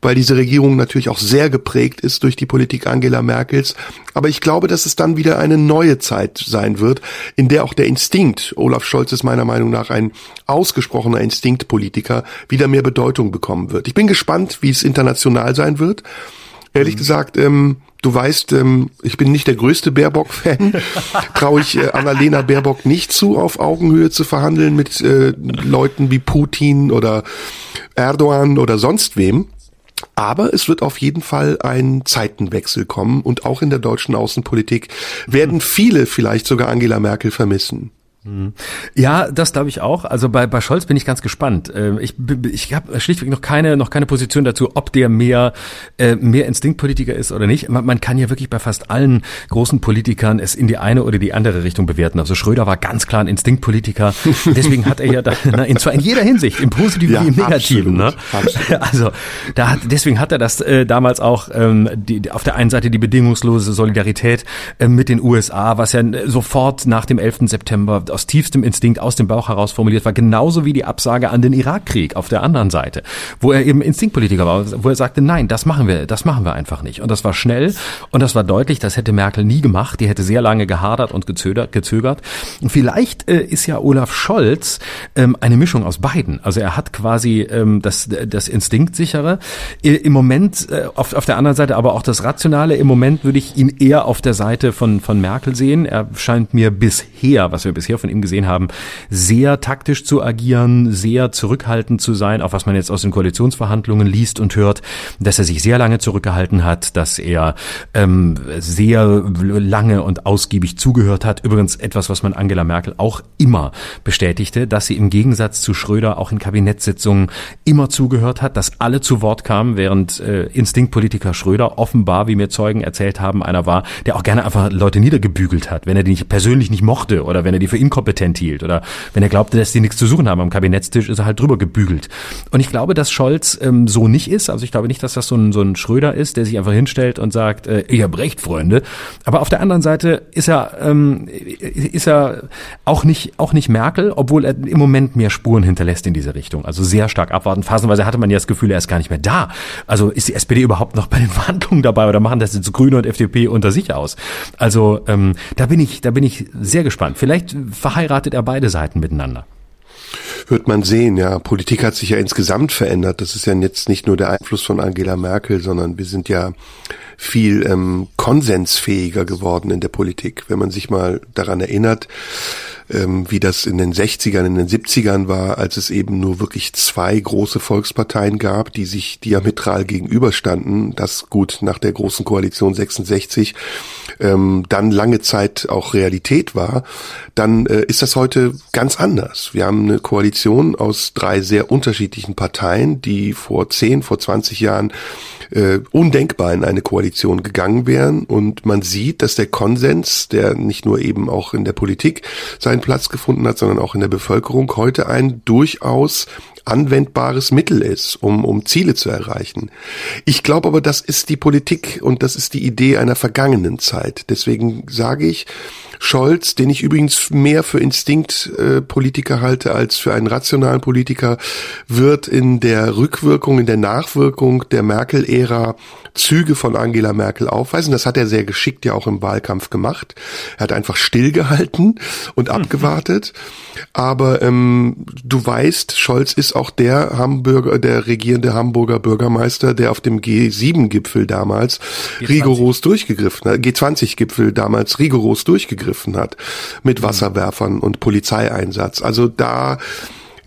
weil diese Regierung natürlich auch sehr geprägt ist durch die Politik Angela Merkels. Aber ich glaube, dass es dann wieder eine neue Zeit sein wird, in der auch der Instinkt, Olaf Scholz ist meiner Meinung nach ein ausgesprochener Instinktpolitiker, wieder mehr Bedeutung bekommen wird. Ich bin gespannt, wie es international sein wird. Ehrlich mhm. gesagt, ähm, du weißt, ähm, ich bin nicht der größte Baerbock-Fan. Traue ich äh, Annalena Baerbock nicht zu, auf Augenhöhe zu verhandeln mit äh, Leuten wie Putin oder Erdogan oder sonst wem. Aber es wird auf jeden Fall ein Zeitenwechsel kommen und auch in der deutschen Außenpolitik werden viele vielleicht sogar Angela Merkel vermissen. Mhm. Ja, das glaube ich auch. Also bei, bei Scholz bin ich ganz gespannt. Ähm, ich, ich habe schlichtweg noch keine, noch keine Position dazu, ob der mehr, äh, mehr Instinktpolitiker ist oder nicht. Man, man kann ja wirklich bei fast allen großen Politikern es in die eine oder die andere Richtung bewerten. Also Schröder war ganz klar ein Instinktpolitiker. Deswegen hat er ja da, na, in, zwar in jeder Hinsicht, im Positiven ja, wie im Negativen. Ne? Also da hat, deswegen hat er das äh, damals auch ähm, die, auf der einen Seite die bedingungslose Solidarität äh, mit den USA, was ja sofort nach dem 11. September aus tiefstem Instinkt aus dem Bauch heraus formuliert war, genauso wie die Absage an den Irakkrieg auf der anderen Seite, wo er eben Instinktpolitiker war, wo er sagte, nein, das machen wir, das machen wir einfach nicht. Und das war schnell und das war deutlich, das hätte Merkel nie gemacht, die hätte sehr lange gehadert und gezögert. gezögert. Und vielleicht äh, ist ja Olaf Scholz ähm, eine Mischung aus beiden. Also er hat quasi ähm, das, das Instinktsichere. Im Moment äh, auf, auf der anderen Seite aber auch das Rationale. Im Moment würde ich ihn eher auf der Seite von, von Merkel sehen. Er scheint mir bisher, was wir bisher von ihm gesehen haben, sehr taktisch zu agieren, sehr zurückhaltend zu sein, auch was man jetzt aus den Koalitionsverhandlungen liest und hört, dass er sich sehr lange zurückgehalten hat, dass er ähm, sehr lange und ausgiebig zugehört hat. Übrigens etwas, was man Angela Merkel auch immer bestätigte, dass sie im Gegensatz zu Schröder auch in Kabinettssitzungen immer zugehört hat, dass alle zu Wort kamen, während äh, Instinktpolitiker Schröder offenbar, wie mir Zeugen erzählt haben, einer war, der auch gerne einfach Leute niedergebügelt hat, wenn er die nicht persönlich nicht mochte oder wenn er die für inkompetent hielt oder wenn er glaubte, dass die nichts zu suchen haben am Kabinettstisch, ist er halt drüber gebügelt. Und ich glaube, dass Scholz ähm, so nicht ist. Also ich glaube nicht, dass das so ein, so ein Schröder ist, der sich einfach hinstellt und sagt, äh, ihr habt recht, Freunde. Aber auf der anderen Seite ist er, ähm, ist er auch nicht, auch nicht Merkel, obwohl er im Moment mehr Spuren hinterlässt in diese Richtung. Also sehr stark abwarten. Phasenweise hatte man ja das Gefühl, er ist gar nicht mehr da. Also ist die SPD überhaupt noch bei den Verhandlungen dabei oder machen das jetzt Grüne und FDP unter sich aus? Also ähm, da bin ich, da bin ich sehr gespannt. Vielleicht verheiratet er beide Seiten miteinander. Wird man sehen, ja. Politik hat sich ja insgesamt verändert. Das ist ja jetzt nicht nur der Einfluss von Angela Merkel, sondern wir sind ja viel ähm, konsensfähiger geworden in der Politik. Wenn man sich mal daran erinnert, ähm, wie das in den 60ern, in den 70ern war, als es eben nur wirklich zwei große Volksparteien gab, die sich diametral gegenüberstanden. Das gut nach der großen Koalition 66 ähm, dann lange Zeit auch Realität war, dann äh, ist das heute ganz anders. Wir haben eine Koalition aus drei sehr unterschiedlichen Parteien, die vor 10, vor 20 Jahren äh, undenkbar in eine Koalition gegangen wären. Und man sieht, dass der Konsens, der nicht nur eben auch in der Politik seinen Platz gefunden hat, sondern auch in der Bevölkerung, heute ein durchaus anwendbares Mittel ist, um, um Ziele zu erreichen. Ich glaube aber, das ist die Politik und das ist die Idee einer vergangenen Zeit. Deswegen sage ich, Scholz, den ich übrigens mehr für Instinktpolitiker äh, halte als für einen rationalen Politiker, wird in der Rückwirkung, in der Nachwirkung der Merkel-Ära Züge von Angela Merkel aufweisen. Das hat er sehr geschickt ja auch im Wahlkampf gemacht. Er hat einfach stillgehalten und mhm. abgewartet. Aber ähm, du weißt, Scholz ist auch der Hamburger, der regierende Hamburger Bürgermeister, der auf dem G7-Gipfel damals G20. rigoros durchgegriffen hat, G20-Gipfel damals rigoros durchgegriffen hat mit mhm. Wasserwerfern und Polizeieinsatz. Also da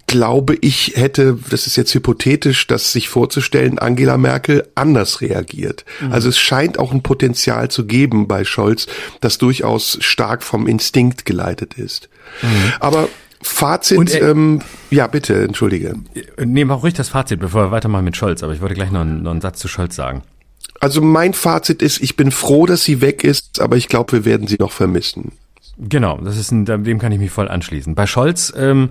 glaube ich, hätte, das ist jetzt hypothetisch, das sich vorzustellen, Angela Merkel anders reagiert. Mhm. Also es scheint auch ein Potenzial zu geben bei Scholz, das durchaus stark vom Instinkt geleitet ist. Mhm. Aber Fazit, Und, äh, ähm, ja bitte, entschuldige. Nehmen wir auch ruhig das Fazit, bevor wir weitermachen mit Scholz, aber ich wollte gleich noch einen, noch einen Satz zu Scholz sagen. Also mein Fazit ist, ich bin froh, dass sie weg ist, aber ich glaube, wir werden sie noch vermissen. Genau, das ist ein, dem kann ich mich voll anschließen. Bei Scholz ähm,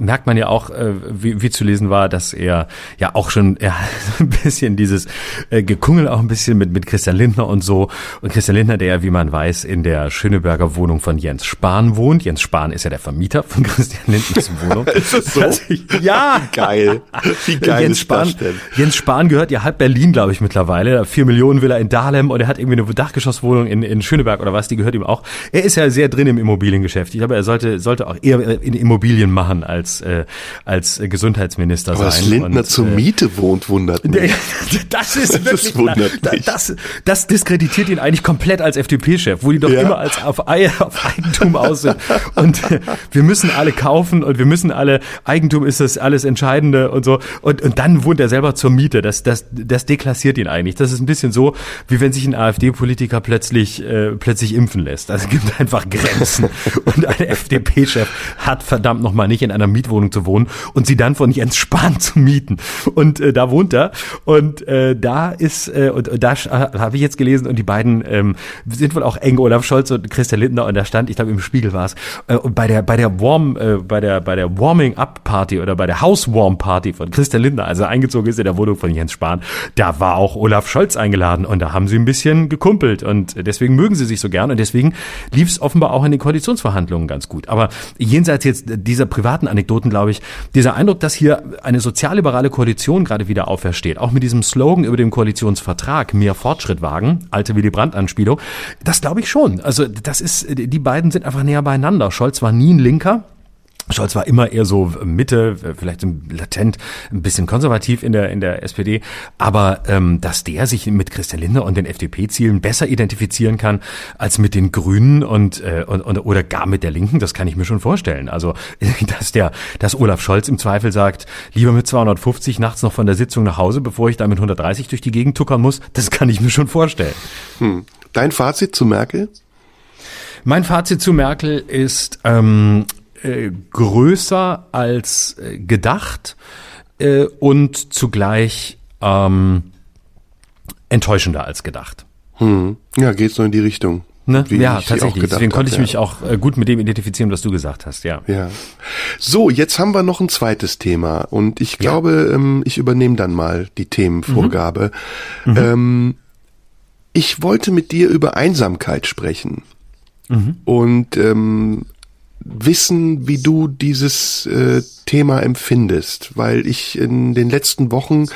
merkt man ja auch, äh, wie, wie zu lesen war, dass er ja auch schon ja, ein bisschen dieses äh, Gekungel auch ein bisschen mit mit Christian Lindner und so. Und Christian Lindner, der ja, wie man weiß, in der Schöneberger Wohnung von Jens Spahn wohnt. Jens Spahn ist ja der Vermieter von Christian Lindners Wohnung. ist das so? Ich, ja, wie geil. Wie geil Jens ist Spahn, das denn? Jens Spahn gehört ja halb Berlin, glaube ich, mittlerweile. Vier Millionen will er in Dahlem und er hat irgendwie eine Dachgeschosswohnung in, in Schöneberg oder was, die gehört ihm auch. Er ist ja sehr drin im Immobiliengeschäft. Ich glaube, er sollte, sollte auch eher in Immobilien machen als, äh, als Gesundheitsminister Aber sein. dass Lindner Und, zur äh, Miete wohnt, wundert mich. Das ist Das wirklich, wundert da- mich. das, das diskreditiert ihn eigentlich komplett als FDP-Chef, wo die doch Ja. immer als auf, auf Eigentum aus sind. Und äh, wir müssen alle kaufen und wir müssen alle, Eigentum ist das alles Entscheidende und so. Und, und dann wohnt er selber zur Miete. Das, das, das deklassiert ihn eigentlich. Das ist ein bisschen so, wie wenn sich ein AfD-Politiker plötzlich, äh, plötzlich impfen lässt. Also gibt einfach Grenzen. Und ein FDP-Chef hat verdammt nochmal nicht in einer Mietwohnung zu wohnen und sie dann von Jens Spahn zu mieten. Und äh, da wohnt er. Und äh, da ist, äh, und, und da äh, habe ich jetzt gelesen, und die beiden ähm, sind wohl auch eng, Olaf Scholz und Christian Lindner, und da stand, ich glaube im Spiegel war es, äh, bei der, bei der Warm, äh, bei der, bei der Warming-Up-Party oder bei der House-Warm-Party von Christian Lindner, als er eingezogen ist in der Wohnung von Jens Spahn, da war auch Olaf Scholz eingeladen und da haben sie ein bisschen gekumpelt und deswegen mögen sie sich so gern und deswegen lief es offenbar auch in den Koalitionsverhandlungen ganz gut. Aber jenseits jetzt dieser privaten Anekdoten, glaube ich, dieser Eindruck, dass hier eine sozialliberale Koalition gerade wieder aufersteht, auch mit diesem Slogan über dem Koalitionsvertrag, mehr Fortschritt wagen, alte Willy Brandt-Anspielung, das glaube ich schon. Also das ist, die beiden sind einfach näher beieinander. Scholz war nie ein Linker. Scholz war immer eher so Mitte, vielleicht so latent ein bisschen konservativ in der in der SPD, aber ähm, dass der sich mit Christian Lindner und den FDP-Zielen besser identifizieren kann als mit den Grünen und, äh, und, und oder gar mit der Linken, das kann ich mir schon vorstellen. Also dass der, dass Olaf Scholz im Zweifel sagt, lieber mit 250 nachts noch von der Sitzung nach Hause, bevor ich da mit 130 durch die Gegend tuckern muss, das kann ich mir schon vorstellen. Hm. Dein Fazit zu Merkel? Mein Fazit zu Merkel ist ähm, äh, größer als äh, gedacht äh, und zugleich ähm, enttäuschender als gedacht. Hm. Ja, geht so in die Richtung. Ne? Ja, tatsächlich. Deswegen konnte ich mich auch äh, gut mit dem identifizieren, was du gesagt hast, ja. Ja. So, jetzt haben wir noch ein zweites Thema und ich glaube, ähm, ich übernehme dann mal die Themenvorgabe. Mhm. Ähm, ich wollte mit dir über Einsamkeit sprechen Mhm. und ähm, wissen, wie du dieses äh, Thema empfindest, weil ich in den letzten Wochen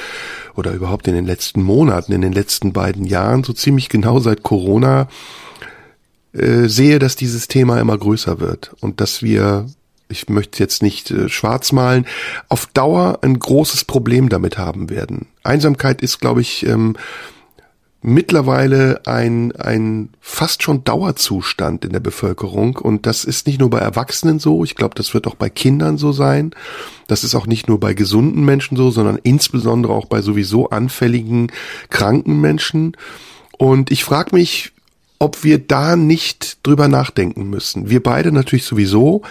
oder überhaupt in den letzten Monaten, in den letzten beiden Jahren, so ziemlich genau seit Corona, äh, sehe, dass dieses Thema immer größer wird und dass wir, ich möchte jetzt nicht äh, schwarz malen, auf Dauer ein großes Problem damit haben werden. Einsamkeit ist, glaube ich, ähm, mittlerweile ein, ein fast schon Dauerzustand in der Bevölkerung. Und das ist nicht nur bei Erwachsenen so, ich glaube, das wird auch bei Kindern so sein. Das ist auch nicht nur bei gesunden Menschen so, sondern insbesondere auch bei sowieso anfälligen, kranken Menschen. Und ich frage mich, ob wir da nicht drüber nachdenken müssen. Wir beide natürlich sowieso,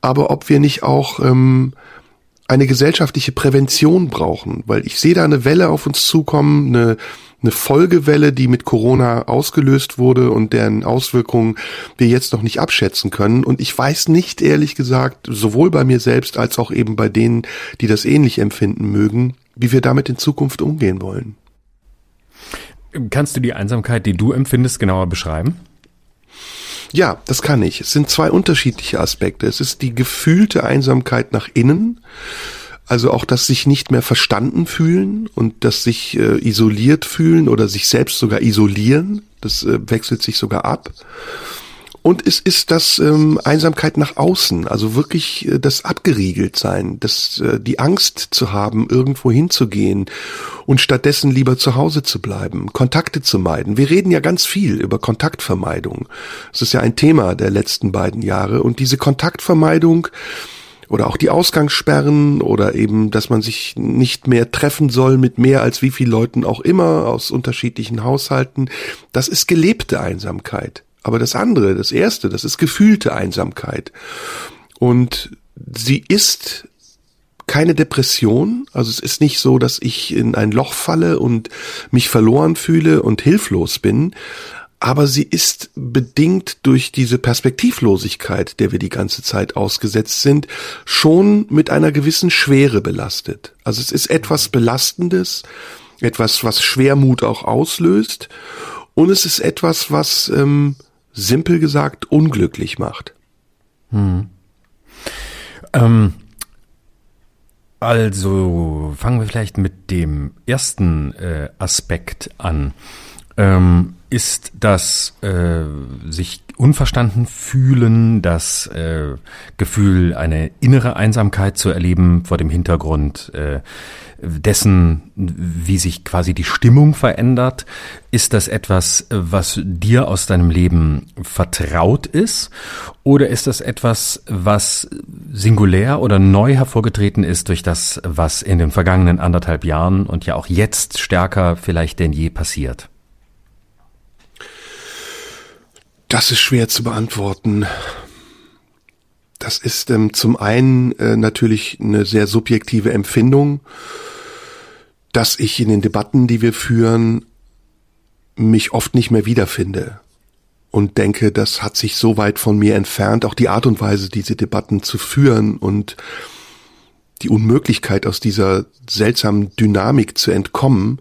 aber ob wir nicht auch ähm, eine gesellschaftliche Prävention brauchen, weil ich sehe da eine Welle auf uns zukommen, eine, eine Folgewelle, die mit Corona ausgelöst wurde und deren Auswirkungen wir jetzt noch nicht abschätzen können. Und ich weiß nicht, ehrlich gesagt, sowohl bei mir selbst als auch eben bei denen, die das ähnlich empfinden mögen, wie wir damit in Zukunft umgehen wollen. Kannst du die Einsamkeit, die du empfindest, genauer beschreiben? Ja, das kann ich. Es sind zwei unterschiedliche Aspekte. Es ist die gefühlte Einsamkeit nach innen, also auch das sich nicht mehr verstanden fühlen und das sich äh, isoliert fühlen oder sich selbst sogar isolieren. Das äh, wechselt sich sogar ab. Und es ist das ähm, Einsamkeit nach außen, also wirklich äh, das abgeriegelt sein, das äh, die Angst zu haben, irgendwo hinzugehen und stattdessen lieber zu Hause zu bleiben, Kontakte zu meiden. Wir reden ja ganz viel über Kontaktvermeidung. Es ist ja ein Thema der letzten beiden Jahre und diese Kontaktvermeidung oder auch die Ausgangssperren oder eben, dass man sich nicht mehr treffen soll mit mehr als wie viel Leuten auch immer aus unterschiedlichen Haushalten, das ist gelebte Einsamkeit. Aber das andere, das erste, das ist gefühlte Einsamkeit. Und sie ist keine Depression. Also es ist nicht so, dass ich in ein Loch falle und mich verloren fühle und hilflos bin. Aber sie ist bedingt durch diese Perspektivlosigkeit, der wir die ganze Zeit ausgesetzt sind, schon mit einer gewissen Schwere belastet. Also es ist etwas Belastendes, etwas, was Schwermut auch auslöst. Und es ist etwas, was, ähm, simpel gesagt, unglücklich macht. Hm. Ähm, also fangen wir vielleicht mit dem ersten äh, Aspekt an. Ähm, ist das äh, sich unverstanden fühlen, das äh, Gefühl, eine innere Einsamkeit zu erleben vor dem Hintergrund äh, dessen, wie sich quasi die Stimmung verändert? Ist das etwas, was dir aus deinem Leben vertraut ist? Oder ist das etwas, was singulär oder neu hervorgetreten ist durch das, was in den vergangenen anderthalb Jahren und ja auch jetzt stärker vielleicht denn je passiert? Das ist schwer zu beantworten. Das ist ähm, zum einen äh, natürlich eine sehr subjektive Empfindung, dass ich in den Debatten, die wir führen, mich oft nicht mehr wiederfinde und denke, das hat sich so weit von mir entfernt, auch die Art und Weise, diese Debatten zu führen und die Unmöglichkeit aus dieser seltsamen Dynamik zu entkommen,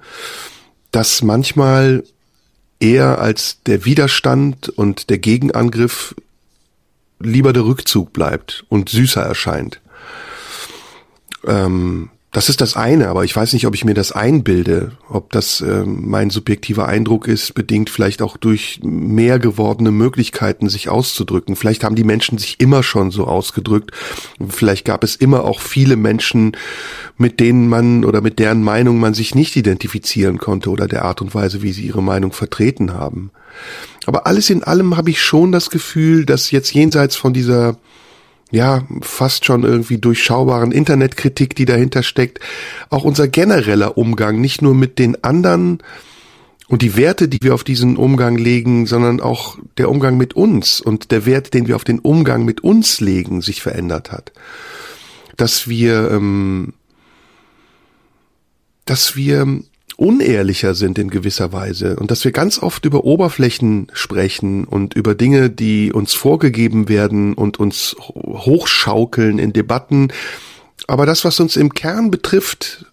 dass manchmal eher als der Widerstand und der Gegenangriff lieber der Rückzug bleibt und süßer erscheint. Ähm, das ist das eine, aber ich weiß nicht, ob ich mir das einbilde, ob das äh, mein subjektiver Eindruck ist, bedingt vielleicht auch durch mehr gewordene Möglichkeiten, sich auszudrücken. Vielleicht haben die Menschen sich immer schon so ausgedrückt. Vielleicht gab es immer auch viele Menschen, mit denen man oder mit deren Meinung man sich nicht identifizieren konnte oder der Art und Weise, wie sie ihre Meinung vertreten haben. Aber alles in allem habe ich schon das Gefühl, dass jetzt jenseits von dieser ja, fast schon irgendwie durchschaubaren Internetkritik, die dahinter steckt, auch unser genereller Umgang, nicht nur mit den anderen und die Werte, die wir auf diesen Umgang legen, sondern auch der Umgang mit uns und der Wert, den wir auf den Umgang mit uns legen, sich verändert hat. Dass wir, ähm, dass wir unehrlicher sind in gewisser Weise und dass wir ganz oft über Oberflächen sprechen und über Dinge, die uns vorgegeben werden und uns hochschaukeln in Debatten. Aber das, was uns im Kern betrifft,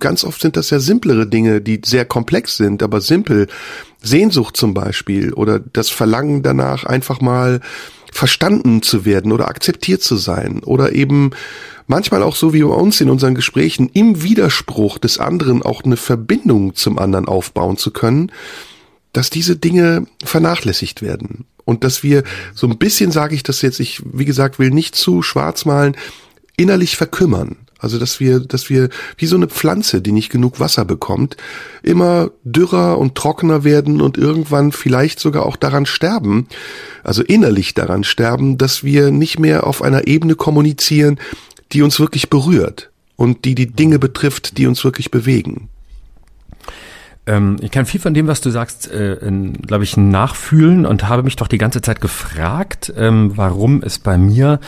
ganz oft sind das ja simplere Dinge, die sehr komplex sind, aber simpel. Sehnsucht zum Beispiel oder das Verlangen danach, einfach mal verstanden zu werden oder akzeptiert zu sein oder eben manchmal auch so wie bei uns in unseren Gesprächen im Widerspruch des anderen auch eine Verbindung zum anderen aufbauen zu können, dass diese Dinge vernachlässigt werden und dass wir so ein bisschen sage ich das jetzt, ich wie gesagt will nicht zu schwarz malen, innerlich verkümmern. Also dass wir, dass wir wie so eine Pflanze, die nicht genug Wasser bekommt, immer dürrer und trockener werden und irgendwann vielleicht sogar auch daran sterben, also innerlich daran sterben, dass wir nicht mehr auf einer Ebene kommunizieren, die uns wirklich berührt und die die Dinge betrifft, die uns wirklich bewegen. Ähm, ich kann viel von dem, was du sagst, äh, glaube ich, nachfühlen und habe mich doch die ganze Zeit gefragt, ähm, warum es bei mir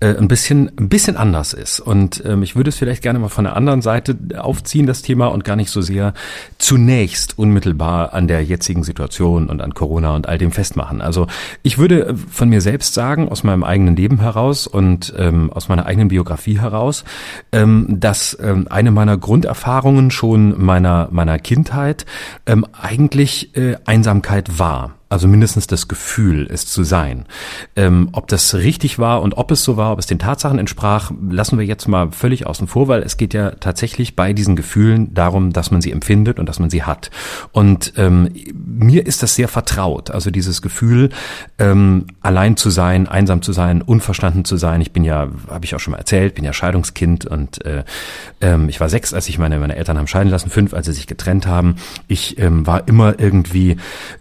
äh, ein bisschen ein bisschen anders ist. Und ähm, ich würde es vielleicht gerne mal von der anderen Seite aufziehen, das Thema, und gar nicht so sehr zunächst unmittelbar an der jetzigen Situation und an Corona und all dem festmachen. Also ich würde äh, von mir selbst sagen, aus meinem eigenen Leben heraus und ähm, aus meiner eigenen Biografie heraus, ähm, dass ähm, eine meiner Grunderfahrungen schon meiner meiner Kindheit ähm, eigentlich äh, Einsamkeit war. Also mindestens das Gefühl, es zu sein. Ähm, ob das richtig war und ob es so war, ob es den Tatsachen entsprach, lassen wir jetzt mal völlig außen vor, weil es geht ja tatsächlich bei diesen Gefühlen darum, dass man sie empfindet und dass man sie hat. Und ähm, mir ist das sehr vertraut. Also dieses Gefühl, ähm, allein zu sein, einsam zu sein, unverstanden zu sein. Ich bin ja, habe ich auch schon mal erzählt, bin ja Scheidungskind und äh, ähm, ich war sechs, als ich meine, meine Eltern haben scheiden lassen, fünf, als sie sich getrennt haben. Ich ähm, war immer irgendwie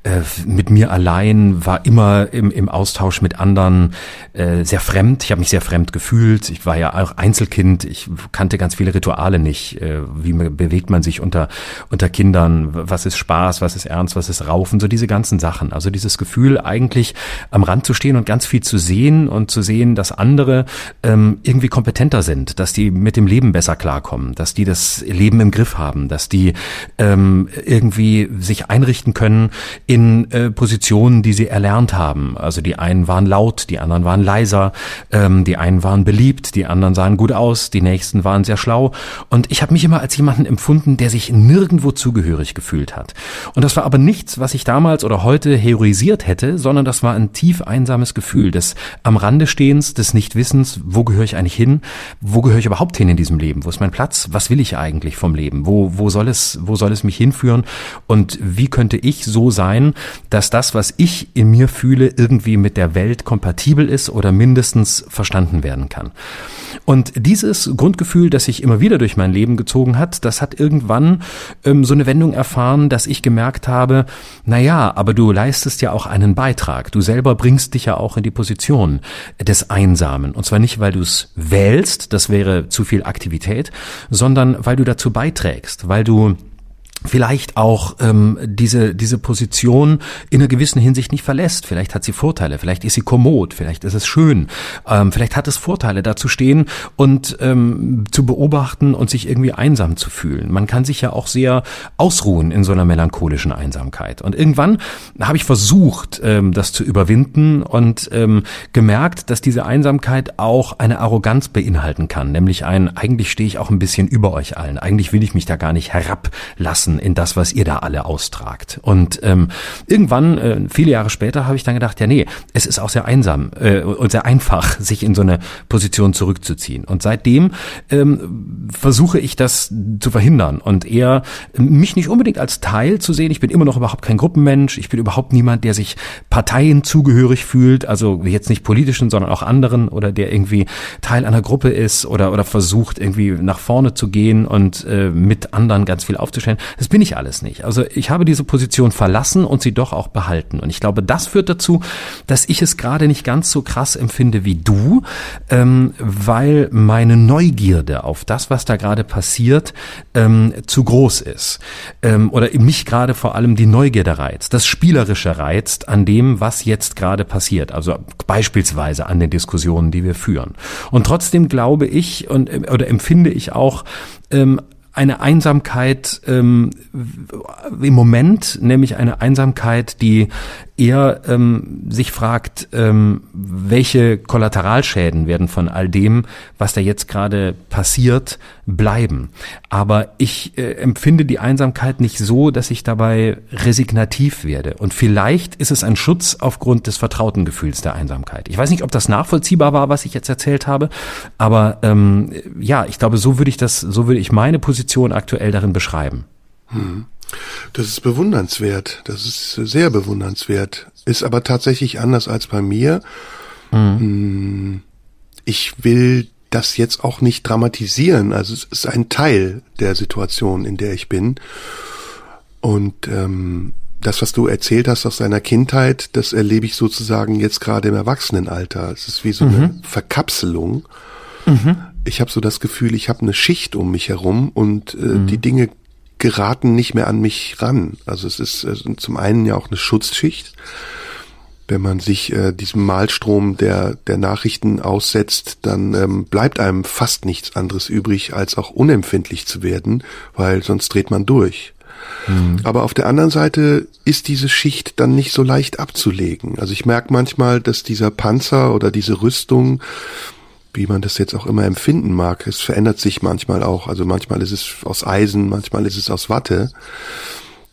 äh, mit mir mir allein, war immer im, im Austausch mit anderen äh, sehr fremd. Ich habe mich sehr fremd gefühlt. Ich war ja auch Einzelkind. Ich kannte ganz viele Rituale nicht. Äh, wie bewegt man sich unter, unter Kindern? Was ist Spaß? Was ist Ernst? Was ist Raufen? So diese ganzen Sachen. Also dieses Gefühl, eigentlich am Rand zu stehen und ganz viel zu sehen und zu sehen, dass andere ähm, irgendwie kompetenter sind, dass die mit dem Leben besser klarkommen, dass die das Leben im Griff haben, dass die ähm, irgendwie sich einrichten können in äh, Positionen, die sie erlernt haben. Also die einen waren laut, die anderen waren leiser, ähm, die einen waren beliebt, die anderen sahen gut aus, die nächsten waren sehr schlau. Und ich habe mich immer als jemanden empfunden, der sich nirgendwo zugehörig gefühlt hat. Und das war aber nichts, was ich damals oder heute heroisiert hätte, sondern das war ein tief einsames Gefühl des am Rande Stehens, des Nichtwissens, wo gehöre ich eigentlich hin, wo gehöre ich überhaupt hin in diesem Leben, wo ist mein Platz, was will ich eigentlich vom Leben, wo, wo soll es, wo soll es mich hinführen und wie könnte ich so sein, dass das, was ich in mir fühle, irgendwie mit der Welt kompatibel ist oder mindestens verstanden werden kann. Und dieses Grundgefühl, das sich immer wieder durch mein Leben gezogen hat, das hat irgendwann ähm, so eine Wendung erfahren, dass ich gemerkt habe, na ja, aber du leistest ja auch einen Beitrag. Du selber bringst dich ja auch in die Position des Einsamen. Und zwar nicht, weil du es wählst, das wäre zu viel Aktivität, sondern weil du dazu beiträgst, weil du vielleicht auch ähm, diese diese Position in einer gewissen Hinsicht nicht verlässt. Vielleicht hat sie Vorteile, vielleicht ist sie kommod, vielleicht ist es schön, ähm, vielleicht hat es Vorteile, da zu stehen und ähm, zu beobachten und sich irgendwie einsam zu fühlen. Man kann sich ja auch sehr ausruhen in so einer melancholischen Einsamkeit. Und irgendwann habe ich versucht, ähm, das zu überwinden und ähm, gemerkt, dass diese Einsamkeit auch eine Arroganz beinhalten kann, nämlich ein eigentlich stehe ich auch ein bisschen über euch allen. Eigentlich will ich mich da gar nicht herablassen lassen in das, was ihr da alle austragt. Und ähm, irgendwann, äh, viele Jahre später, habe ich dann gedacht, ja nee, es ist auch sehr einsam äh, und sehr einfach, sich in so eine Position zurückzuziehen. Und seitdem ähm, versuche ich das zu verhindern und eher mich nicht unbedingt als Teil zu sehen. Ich bin immer noch überhaupt kein Gruppenmensch. Ich bin überhaupt niemand, der sich Parteien zugehörig fühlt, also jetzt nicht politischen, sondern auch anderen oder der irgendwie Teil einer Gruppe ist oder oder versucht irgendwie nach vorne zu gehen und äh, mit anderen ganz viel aufzustellen. Das bin ich alles nicht. Also ich habe diese Position verlassen und sie doch auch behalten. Und ich glaube, das führt dazu, dass ich es gerade nicht ganz so krass empfinde wie du, ähm, weil meine Neugierde auf das, was da gerade passiert, ähm, zu groß ist. Ähm, oder mich gerade vor allem die Neugierde reizt, das Spielerische reizt an dem, was jetzt gerade passiert. Also beispielsweise an den Diskussionen, die wir führen. Und trotzdem glaube ich und oder empfinde ich auch ähm, eine Einsamkeit ähm, im Moment, nämlich eine Einsamkeit, die eher ähm, sich fragt, ähm, welche Kollateralschäden werden von all dem, was da jetzt gerade passiert, bleiben. Aber ich äh, empfinde die Einsamkeit nicht so, dass ich dabei resignativ werde. Und vielleicht ist es ein Schutz aufgrund des vertrauten Gefühls der Einsamkeit. Ich weiß nicht, ob das nachvollziehbar war, was ich jetzt erzählt habe, aber ähm, ja, ich glaube, so würde ich das, so würde ich meine Position aktuell darin beschreiben. Hm. Das ist bewundernswert. Das ist sehr bewundernswert. Ist aber tatsächlich anders als bei mir. Mhm. Ich will das jetzt auch nicht dramatisieren. Also es ist ein Teil der Situation, in der ich bin. Und ähm, das, was du erzählt hast aus deiner Kindheit, das erlebe ich sozusagen jetzt gerade im Erwachsenenalter. Es ist wie so mhm. eine Verkapselung. Mhm. Ich habe so das Gefühl, ich habe eine Schicht um mich herum und äh, mhm. die Dinge geraten nicht mehr an mich ran. Also es ist äh, zum einen ja auch eine Schutzschicht. Wenn man sich äh, diesem Malstrom der, der Nachrichten aussetzt, dann ähm, bleibt einem fast nichts anderes übrig, als auch unempfindlich zu werden, weil sonst dreht man durch. Mhm. Aber auf der anderen Seite ist diese Schicht dann nicht so leicht abzulegen. Also ich merke manchmal, dass dieser Panzer oder diese Rüstung wie man das jetzt auch immer empfinden mag. Es verändert sich manchmal auch. Also manchmal ist es aus Eisen, manchmal ist es aus Watte.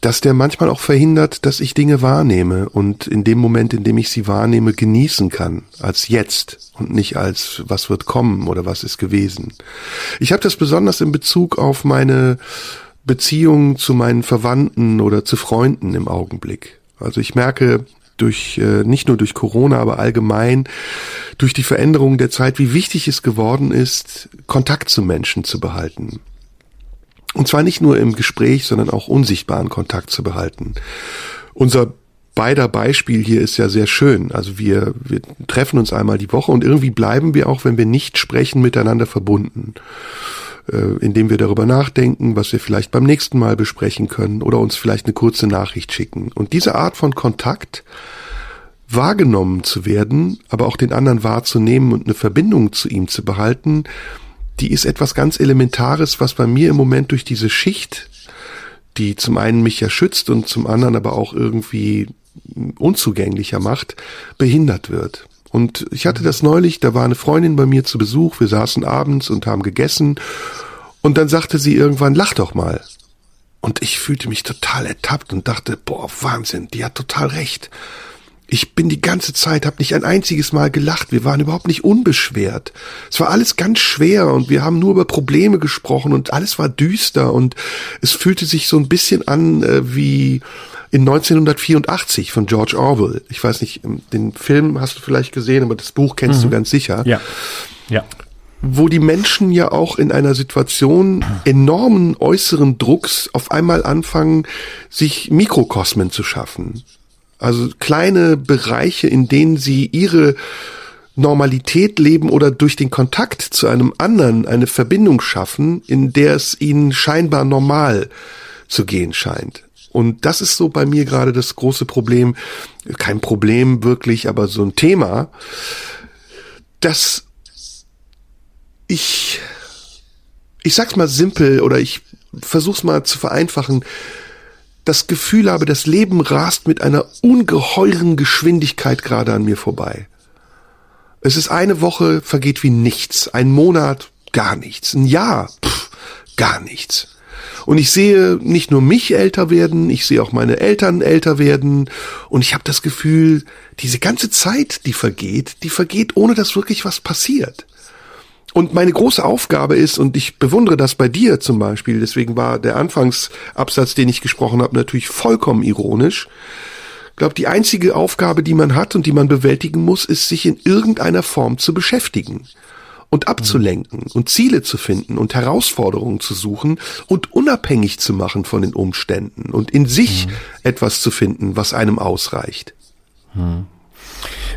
Dass der manchmal auch verhindert, dass ich Dinge wahrnehme und in dem Moment, in dem ich sie wahrnehme, genießen kann, als jetzt und nicht als was wird kommen oder was ist gewesen. Ich habe das besonders in Bezug auf meine Beziehungen zu meinen Verwandten oder zu Freunden im Augenblick. Also ich merke, durch äh, nicht nur durch Corona, aber allgemein durch die Veränderung der Zeit, wie wichtig es geworden ist, Kontakt zu Menschen zu behalten. Und zwar nicht nur im Gespräch, sondern auch unsichtbaren Kontakt zu behalten. Unser beider Beispiel hier ist ja sehr schön. Also wir, wir treffen uns einmal die Woche und irgendwie bleiben wir auch, wenn wir nicht sprechen, miteinander verbunden. Äh, indem wir darüber nachdenken, was wir vielleicht beim nächsten Mal besprechen können oder uns vielleicht eine kurze Nachricht schicken. Und diese Art von Kontakt, wahrgenommen zu werden, aber auch den anderen wahrzunehmen und eine Verbindung zu ihm zu behalten, die ist etwas ganz Elementares, was bei mir im Moment durch diese Schicht, die zum einen mich ja schützt und zum anderen aber auch irgendwie unzugänglicher macht, behindert wird. Und ich hatte das neulich, da war eine Freundin bei mir zu Besuch, wir saßen abends und haben gegessen und dann sagte sie irgendwann, lach doch mal. Und ich fühlte mich total ertappt und dachte, boah, Wahnsinn, die hat total recht. Ich bin die ganze Zeit, habe nicht ein einziges Mal gelacht. Wir waren überhaupt nicht unbeschwert. Es war alles ganz schwer und wir haben nur über Probleme gesprochen und alles war düster und es fühlte sich so ein bisschen an äh, wie in 1984 von George Orwell. Ich weiß nicht, ähm, den Film hast du vielleicht gesehen, aber das Buch kennst mhm. du ganz sicher. Ja. Ja. Wo die Menschen ja auch in einer Situation enormen äußeren Drucks auf einmal anfangen, sich Mikrokosmen zu schaffen. Also kleine Bereiche, in denen sie ihre Normalität leben oder durch den Kontakt zu einem anderen eine Verbindung schaffen, in der es ihnen scheinbar normal zu gehen scheint. Und das ist so bei mir gerade das große Problem, kein Problem wirklich, aber so ein Thema, dass ich, ich sag's mal simpel oder ich versuch's mal zu vereinfachen, das Gefühl habe, das Leben rast mit einer ungeheuren Geschwindigkeit gerade an mir vorbei. Es ist eine Woche, vergeht wie nichts, ein Monat, gar nichts, ein Jahr, pff, gar nichts. Und ich sehe nicht nur mich älter werden, ich sehe auch meine Eltern älter werden. Und ich habe das Gefühl, diese ganze Zeit, die vergeht, die vergeht, ohne dass wirklich was passiert. Und meine große Aufgabe ist, und ich bewundere das bei dir zum Beispiel, deswegen war der Anfangsabsatz, den ich gesprochen habe, natürlich vollkommen ironisch. Ich glaube, die einzige Aufgabe, die man hat und die man bewältigen muss, ist, sich in irgendeiner Form zu beschäftigen und abzulenken und Ziele zu finden und Herausforderungen zu suchen und unabhängig zu machen von den Umständen und in sich mhm. etwas zu finden, was einem ausreicht. Mhm.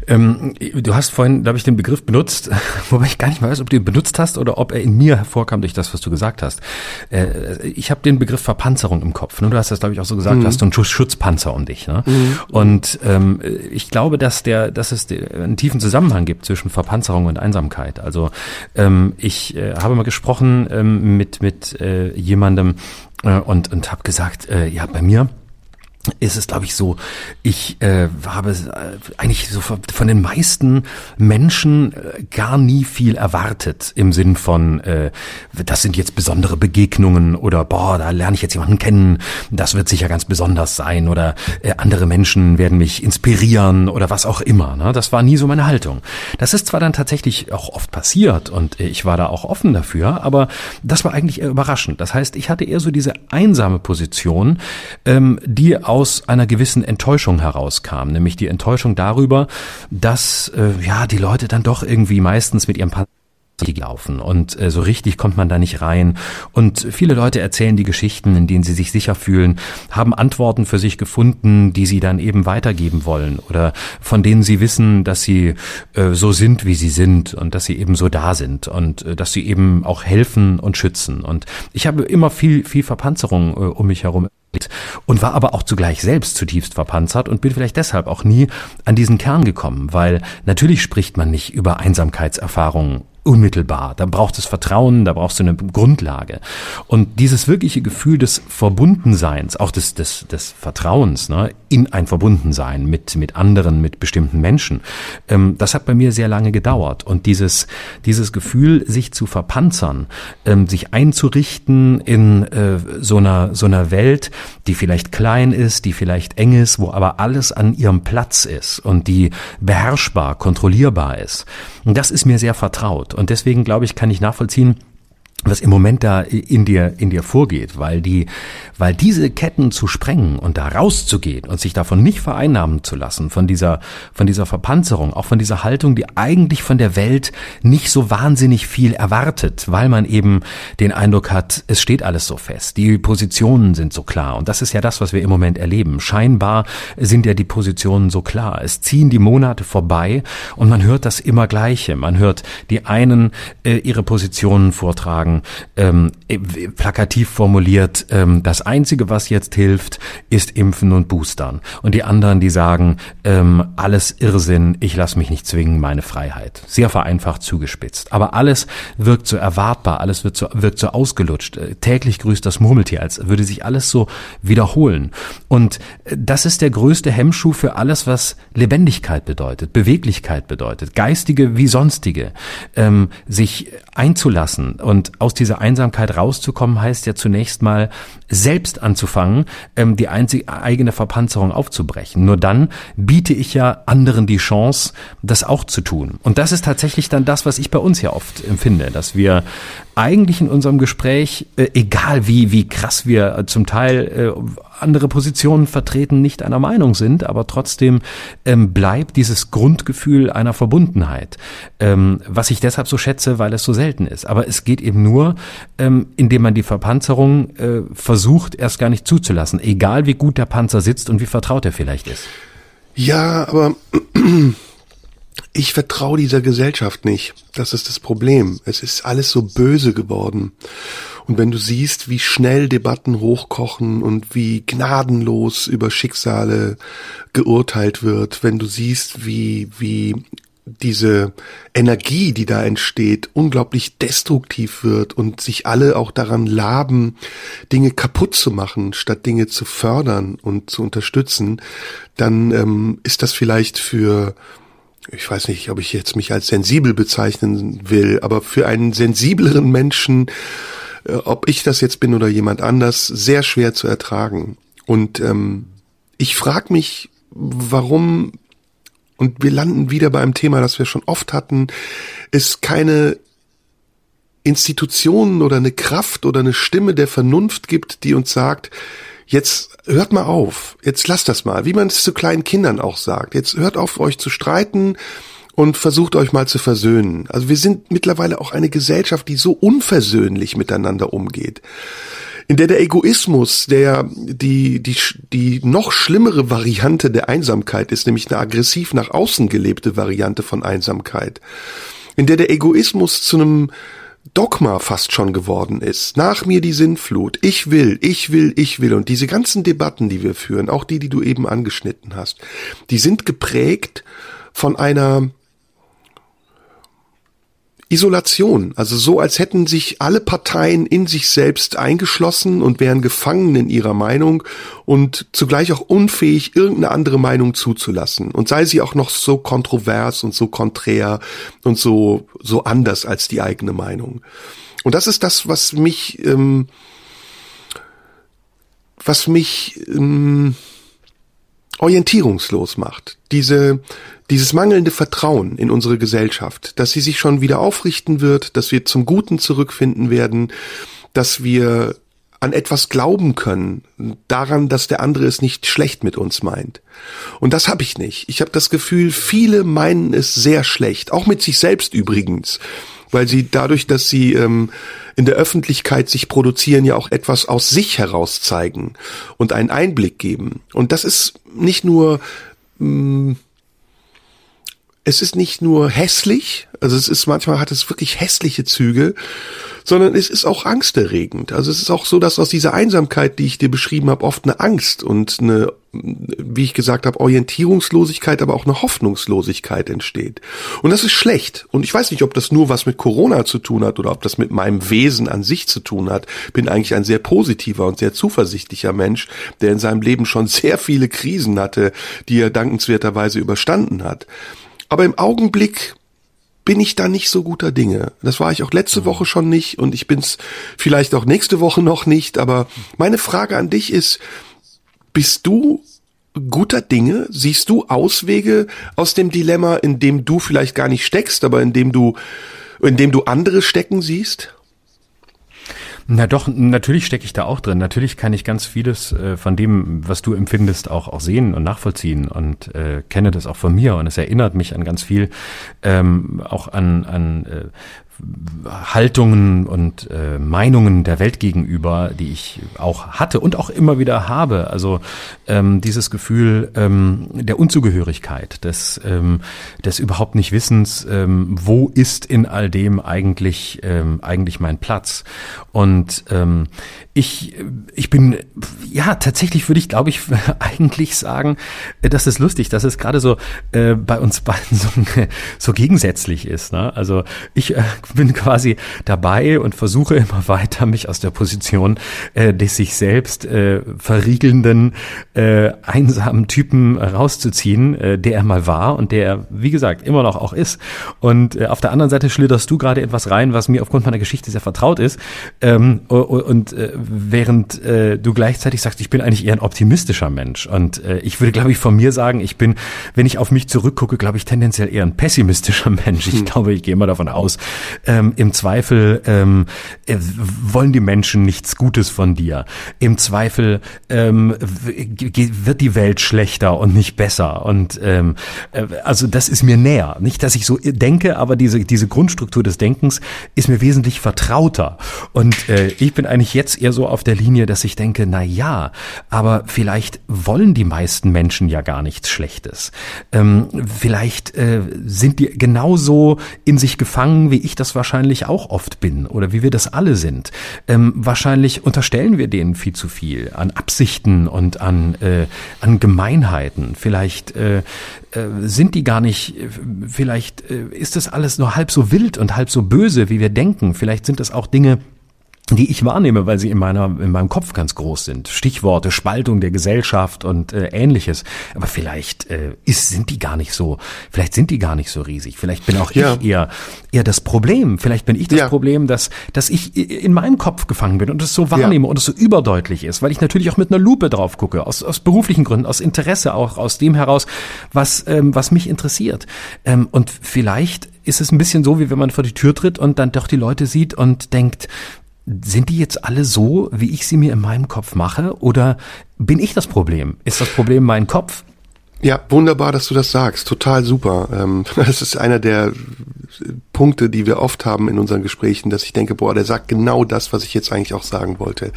Ähm, du hast vorhin, glaube ich, den Begriff benutzt, wobei ich gar nicht mehr weiß, ob du ihn benutzt hast oder ob er in mir hervorkam durch das, was du gesagt hast. Äh, ich habe den Begriff Verpanzerung im Kopf. Ne? Du hast das, glaube ich, auch so gesagt, mhm. hast du einen Schutzpanzer um dich. Ne? Mhm. Und ähm, ich glaube, dass der, dass es einen tiefen Zusammenhang gibt zwischen Verpanzerung und Einsamkeit. Also ähm, ich äh, habe mal gesprochen ähm, mit mit äh, jemandem äh, und und habe gesagt, äh, ja, bei mir ist es, glaube ich, so, ich äh, habe äh, eigentlich so von den meisten Menschen äh, gar nie viel erwartet im Sinn von, äh, das sind jetzt besondere Begegnungen oder boah, da lerne ich jetzt jemanden kennen, das wird sicher ganz besonders sein oder äh, andere Menschen werden mich inspirieren oder was auch immer. Ne? Das war nie so meine Haltung. Das ist zwar dann tatsächlich auch oft passiert und ich war da auch offen dafür, aber das war eigentlich eher überraschend. Das heißt, ich hatte eher so diese einsame Position, ähm, die aus einer gewissen Enttäuschung herauskam, nämlich die Enttäuschung darüber, dass äh, ja die Leute dann doch irgendwie meistens mit ihrem laufen und äh, so richtig kommt man da nicht rein. Und viele Leute erzählen die Geschichten, in denen sie sich sicher fühlen, haben Antworten für sich gefunden, die sie dann eben weitergeben wollen oder von denen sie wissen, dass sie äh, so sind, wie sie sind und dass sie eben so da sind und äh, dass sie eben auch helfen und schützen. Und ich habe immer viel viel Verpanzerung äh, um mich herum und war aber auch zugleich selbst zutiefst verpanzert und bin vielleicht deshalb auch nie an diesen Kern gekommen, weil natürlich spricht man nicht über Einsamkeitserfahrungen unmittelbar. Da braucht es Vertrauen, da brauchst du eine Grundlage. Und dieses wirkliche Gefühl des Verbundenseins, auch des, des, des Vertrauens ne, in ein Verbundensein mit, mit anderen, mit bestimmten Menschen, ähm, das hat bei mir sehr lange gedauert. Und dieses, dieses Gefühl, sich zu verpanzern, ähm, sich einzurichten in äh, so, einer, so einer Welt, die vielleicht klein ist, die vielleicht eng ist, wo aber alles an ihrem Platz ist und die beherrschbar, kontrollierbar ist. Und das ist mir sehr vertraut. Und deswegen glaube ich, kann ich nachvollziehen, was im Moment da in dir, in dir vorgeht, weil die, weil diese Ketten zu sprengen und da rauszugehen und sich davon nicht vereinnahmen zu lassen, von dieser, von dieser Verpanzerung, auch von dieser Haltung, die eigentlich von der Welt nicht so wahnsinnig viel erwartet, weil man eben den Eindruck hat, es steht alles so fest, die Positionen sind so klar und das ist ja das, was wir im Moment erleben. Scheinbar sind ja die Positionen so klar. Es ziehen die Monate vorbei und man hört das immer Gleiche. Man hört die einen äh, ihre Positionen vortragen, sagen, ähm, plakativ formuliert, ähm, das Einzige, was jetzt hilft, ist Impfen und Boostern. Und die anderen, die sagen, ähm, alles Irrsinn, ich lasse mich nicht zwingen, meine Freiheit. Sehr vereinfacht zugespitzt. Aber alles wirkt so erwartbar, alles wird so, wirkt so ausgelutscht. Äh, täglich grüßt das Murmeltier, als würde sich alles so wiederholen. Und äh, das ist der größte Hemmschuh für alles, was Lebendigkeit bedeutet, Beweglichkeit bedeutet, geistige wie sonstige, ähm, sich einzulassen und aus dieser Einsamkeit rauszukommen, heißt ja zunächst mal selbst anzufangen, ähm, die einzige eigene Verpanzerung aufzubrechen. Nur dann biete ich ja anderen die Chance, das auch zu tun. Und das ist tatsächlich dann das, was ich bei uns ja oft empfinde, dass wir eigentlich in unserem Gespräch, äh, egal wie, wie krass wir äh, zum Teil äh, andere Positionen vertreten, nicht einer Meinung sind, aber trotzdem ähm, bleibt dieses Grundgefühl einer Verbundenheit, ähm, was ich deshalb so schätze, weil es so selten ist. Aber es geht eben nur, ähm, indem man die Verpanzerung äh, versucht, erst gar nicht zuzulassen, egal wie gut der Panzer sitzt und wie vertraut er vielleicht ist. Ja, aber ich vertraue dieser Gesellschaft nicht. Das ist das Problem. Es ist alles so böse geworden. Und wenn du siehst, wie schnell Debatten hochkochen und wie gnadenlos über Schicksale geurteilt wird, wenn du siehst, wie, wie diese Energie, die da entsteht, unglaublich destruktiv wird und sich alle auch daran laben, Dinge kaputt zu machen, statt Dinge zu fördern und zu unterstützen, dann ähm, ist das vielleicht für ich weiß nicht, ob ich jetzt mich als sensibel bezeichnen will, aber für einen sensibleren Menschen, äh, ob ich das jetzt bin oder jemand anders, sehr schwer zu ertragen. Und ähm, ich frage mich, warum, und wir landen wieder bei einem Thema, das wir schon oft hatten, es keine Institutionen oder eine Kraft oder eine Stimme der Vernunft gibt, die uns sagt, jetzt hört mal auf, jetzt lasst das mal, wie man es zu kleinen Kindern auch sagt. Jetzt hört auf, euch zu streiten und versucht euch mal zu versöhnen. Also wir sind mittlerweile auch eine Gesellschaft, die so unversöhnlich miteinander umgeht. In der der Egoismus, der die, die, die noch schlimmere Variante der Einsamkeit ist, nämlich eine aggressiv nach außen gelebte Variante von Einsamkeit. In der der Egoismus zu einem Dogma fast schon geworden ist. Nach mir die Sinnflut. Ich will, ich will, ich will. Und diese ganzen Debatten, die wir führen, auch die, die du eben angeschnitten hast, die sind geprägt von einer Isolation, also so, als hätten sich alle Parteien in sich selbst eingeschlossen und wären gefangen in ihrer Meinung und zugleich auch unfähig, irgendeine andere Meinung zuzulassen. Und sei sie auch noch so kontrovers und so konträr und so, so anders als die eigene Meinung. Und das ist das, was mich, ähm, was mich ähm, orientierungslos macht. Diese, dieses mangelnde Vertrauen in unsere Gesellschaft, dass sie sich schon wieder aufrichten wird, dass wir zum Guten zurückfinden werden, dass wir an etwas glauben können, daran, dass der andere es nicht schlecht mit uns meint. Und das habe ich nicht. Ich habe das Gefühl, viele meinen es sehr schlecht, auch mit sich selbst übrigens, weil sie dadurch, dass sie ähm, in der Öffentlichkeit sich produzieren, ja auch etwas aus sich heraus zeigen und einen Einblick geben. Und das ist nicht nur mh, mm, es ist nicht nur hässlich, also es ist manchmal hat es wirklich hässliche Züge, sondern es ist auch angsterregend. Also es ist auch so, dass aus dieser Einsamkeit, die ich dir beschrieben habe, oft eine Angst und eine, wie ich gesagt habe, Orientierungslosigkeit, aber auch eine Hoffnungslosigkeit entsteht. Und das ist schlecht. Und ich weiß nicht, ob das nur was mit Corona zu tun hat oder ob das mit meinem Wesen an sich zu tun hat. Bin eigentlich ein sehr positiver und sehr zuversichtlicher Mensch, der in seinem Leben schon sehr viele Krisen hatte, die er dankenswerterweise überstanden hat. Aber im Augenblick bin ich da nicht so guter Dinge. Das war ich auch letzte Woche schon nicht und ich bin's vielleicht auch nächste Woche noch nicht. Aber meine Frage an dich ist, bist du guter Dinge? Siehst du Auswege aus dem Dilemma, in dem du vielleicht gar nicht steckst, aber in dem du, in dem du andere stecken siehst? Na doch, natürlich stecke ich da auch drin. Natürlich kann ich ganz vieles äh, von dem, was du empfindest, auch, auch sehen und nachvollziehen und äh, kenne das auch von mir und es erinnert mich an ganz viel, ähm, auch an, an äh, Haltungen und äh, Meinungen der Welt gegenüber, die ich auch hatte und auch immer wieder habe. Also ähm, dieses Gefühl ähm, der Unzugehörigkeit, des, ähm, des überhaupt nicht Wissens, ähm, wo ist in all dem eigentlich ähm, eigentlich mein Platz. Und ähm, ich ich bin ja tatsächlich würde ich glaube ich eigentlich sagen, das ist lustig, dass es gerade so äh, bei uns beiden so, so gegensätzlich ist. Ne? Also ich äh, bin quasi dabei und versuche immer weiter, mich aus der Position äh, des sich selbst äh, verriegelnden, äh, einsamen Typen rauszuziehen, äh, der er mal war und der er, wie gesagt, immer noch auch ist. Und äh, auf der anderen Seite schlitterst du gerade etwas rein, was mir aufgrund meiner Geschichte sehr vertraut ist. Ähm, und äh, während äh, du gleichzeitig sagst, ich bin eigentlich eher ein optimistischer Mensch. Und äh, ich würde, glaube ich, von mir sagen, ich bin, wenn ich auf mich zurückgucke, glaube ich, tendenziell eher ein pessimistischer Mensch. Ich hm. glaube, ich gehe immer davon aus, ähm, im Zweifel ähm, äh, wollen die Menschen nichts Gutes von dir. Im Zweifel ähm, wird die Welt schlechter und nicht besser. Und ähm, äh, also das ist mir näher. Nicht, dass ich so denke, aber diese, diese Grundstruktur des Denkens ist mir wesentlich vertrauter. Und äh, ich bin eigentlich jetzt eher so auf der Linie, dass ich denke, na ja, aber vielleicht wollen die meisten Menschen ja gar nichts Schlechtes. Ähm, vielleicht äh, sind die genauso in sich gefangen, wie ich das wahrscheinlich auch oft bin oder wie wir das alle sind. Ähm, wahrscheinlich unterstellen wir denen viel zu viel an Absichten und an, äh, an Gemeinheiten. Vielleicht äh, äh, sind die gar nicht, vielleicht äh, ist das alles nur halb so wild und halb so böse, wie wir denken. Vielleicht sind das auch Dinge, die ich wahrnehme, weil sie in meiner in meinem Kopf ganz groß sind. Stichworte Spaltung der Gesellschaft und äh, ähnliches. Aber vielleicht äh, ist sind die gar nicht so. Vielleicht sind die gar nicht so riesig. Vielleicht bin auch ja. ich eher eher das Problem. Vielleicht bin ich das ja. Problem, dass dass ich in meinem Kopf gefangen bin und es so wahrnehme ja. und es so überdeutlich ist, weil ich natürlich auch mit einer Lupe drauf gucke aus aus beruflichen Gründen, aus Interesse auch aus dem heraus, was ähm, was mich interessiert. Ähm, und vielleicht ist es ein bisschen so, wie wenn man vor die Tür tritt und dann doch die Leute sieht und denkt, sind die jetzt alle so, wie ich sie mir in meinem Kopf mache? Oder bin ich das Problem? Ist das Problem mein Kopf? Ja, wunderbar, dass du das sagst. Total super. Ähm, das ist einer der Punkte, die wir oft haben in unseren Gesprächen, dass ich denke, boah, der sagt genau das, was ich jetzt eigentlich auch sagen wollte.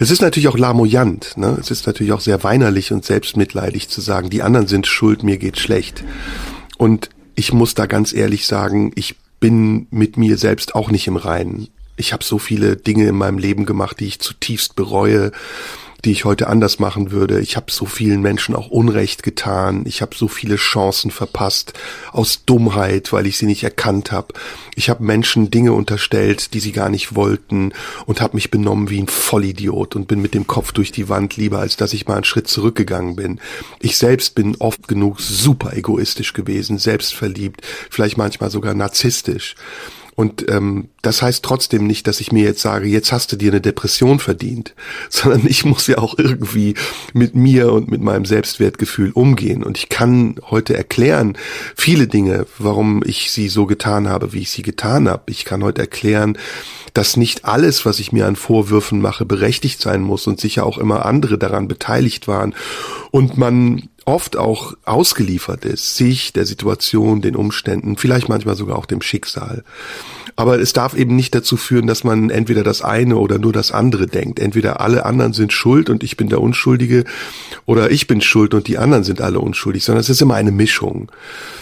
Es ist natürlich auch lamoyant. Ne? Es ist natürlich auch sehr weinerlich und selbstmitleidig zu sagen, die anderen sind schuld, mir geht schlecht. Und ich muss da ganz ehrlich sagen, ich bin mit mir selbst auch nicht im Reinen ich habe so viele Dinge in meinem Leben gemacht, die ich zutiefst bereue, die ich heute anders machen würde. Ich habe so vielen Menschen auch Unrecht getan. Ich habe so viele Chancen verpasst aus Dummheit, weil ich sie nicht erkannt habe. Ich habe Menschen Dinge unterstellt, die sie gar nicht wollten und habe mich benommen wie ein Vollidiot und bin mit dem Kopf durch die Wand lieber, als dass ich mal einen Schritt zurückgegangen bin. Ich selbst bin oft genug super egoistisch gewesen, selbstverliebt, vielleicht manchmal sogar narzisstisch. Und ähm, das heißt trotzdem nicht, dass ich mir jetzt sage, jetzt hast du dir eine Depression verdient, sondern ich muss ja auch irgendwie mit mir und mit meinem Selbstwertgefühl umgehen. Und ich kann heute erklären viele Dinge, warum ich sie so getan habe, wie ich sie getan habe. Ich kann heute erklären, dass nicht alles, was ich mir an Vorwürfen mache, berechtigt sein muss und sicher auch immer andere daran beteiligt waren. Und man oft auch ausgeliefert ist, sich, der Situation, den Umständen, vielleicht manchmal sogar auch dem Schicksal. Aber es darf eben nicht dazu führen, dass man entweder das eine oder nur das andere denkt. Entweder alle anderen sind schuld und ich bin der Unschuldige oder ich bin schuld und die anderen sind alle unschuldig, sondern es ist immer eine Mischung.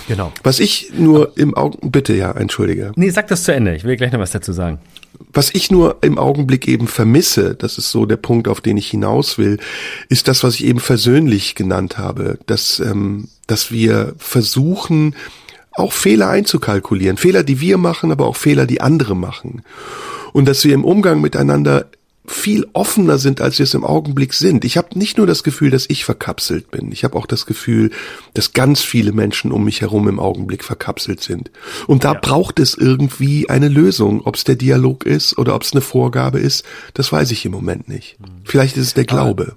Genau. Was ich nur im Augen, bitte ja, entschuldige. Nee, sag das zu Ende. Ich will gleich noch was dazu sagen was ich nur im Augenblick eben vermisse, das ist so der Punkt, auf den ich hinaus will, ist das, was ich eben versöhnlich genannt habe, dass, ähm, dass wir versuchen, auch Fehler einzukalkulieren. Fehler, die wir machen, aber auch Fehler, die andere machen. Und dass wir im Umgang miteinander viel offener sind, als wir es im Augenblick sind. Ich habe nicht nur das Gefühl, dass ich verkapselt bin. Ich habe auch das Gefühl, dass ganz viele Menschen um mich herum im Augenblick verkapselt sind. Und da ja. braucht es irgendwie eine Lösung. Ob es der Dialog ist oder ob es eine Vorgabe ist, das weiß ich im Moment nicht. Vielleicht ist es der Glaube.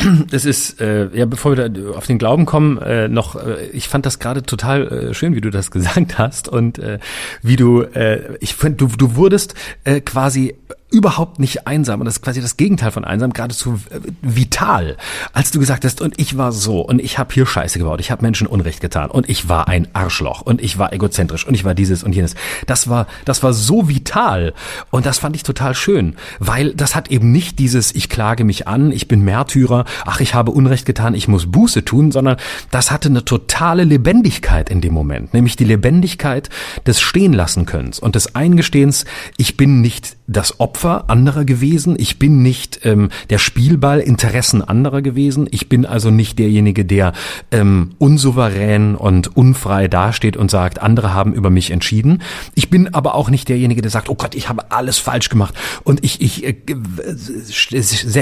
Es ist, äh, ja, bevor wir da auf den Glauben kommen, äh, noch, äh, ich fand das gerade total äh, schön, wie du das gesagt hast und äh, wie du, äh, ich finde, du, du wurdest äh, quasi überhaupt nicht einsam und das ist quasi das Gegenteil von einsam, geradezu äh, vital. Als du gesagt hast, und ich war so und ich habe hier Scheiße gebaut, ich habe Menschen Unrecht getan und ich war ein Arschloch und ich war egozentrisch und ich war dieses und jenes. Das war, das war so vital und das fand ich total schön, weil das hat eben nicht dieses, ich klage mich an, ich bin Märtyrer, ach, ich habe Unrecht getan, ich muss Buße tun, sondern das hatte eine totale Lebendigkeit in dem Moment, nämlich die Lebendigkeit des Stehenlassen Könnens und des Eingestehens, ich bin nicht das Opfer anderer gewesen, ich bin nicht ähm, der Spielball Interessen anderer gewesen, ich bin also nicht derjenige, der ähm, unsouverän und unfrei dasteht und sagt, andere haben über mich entschieden. Ich bin aber auch nicht derjenige, der sagt, oh Gott, ich habe alles falsch gemacht. Und ich, ich äh,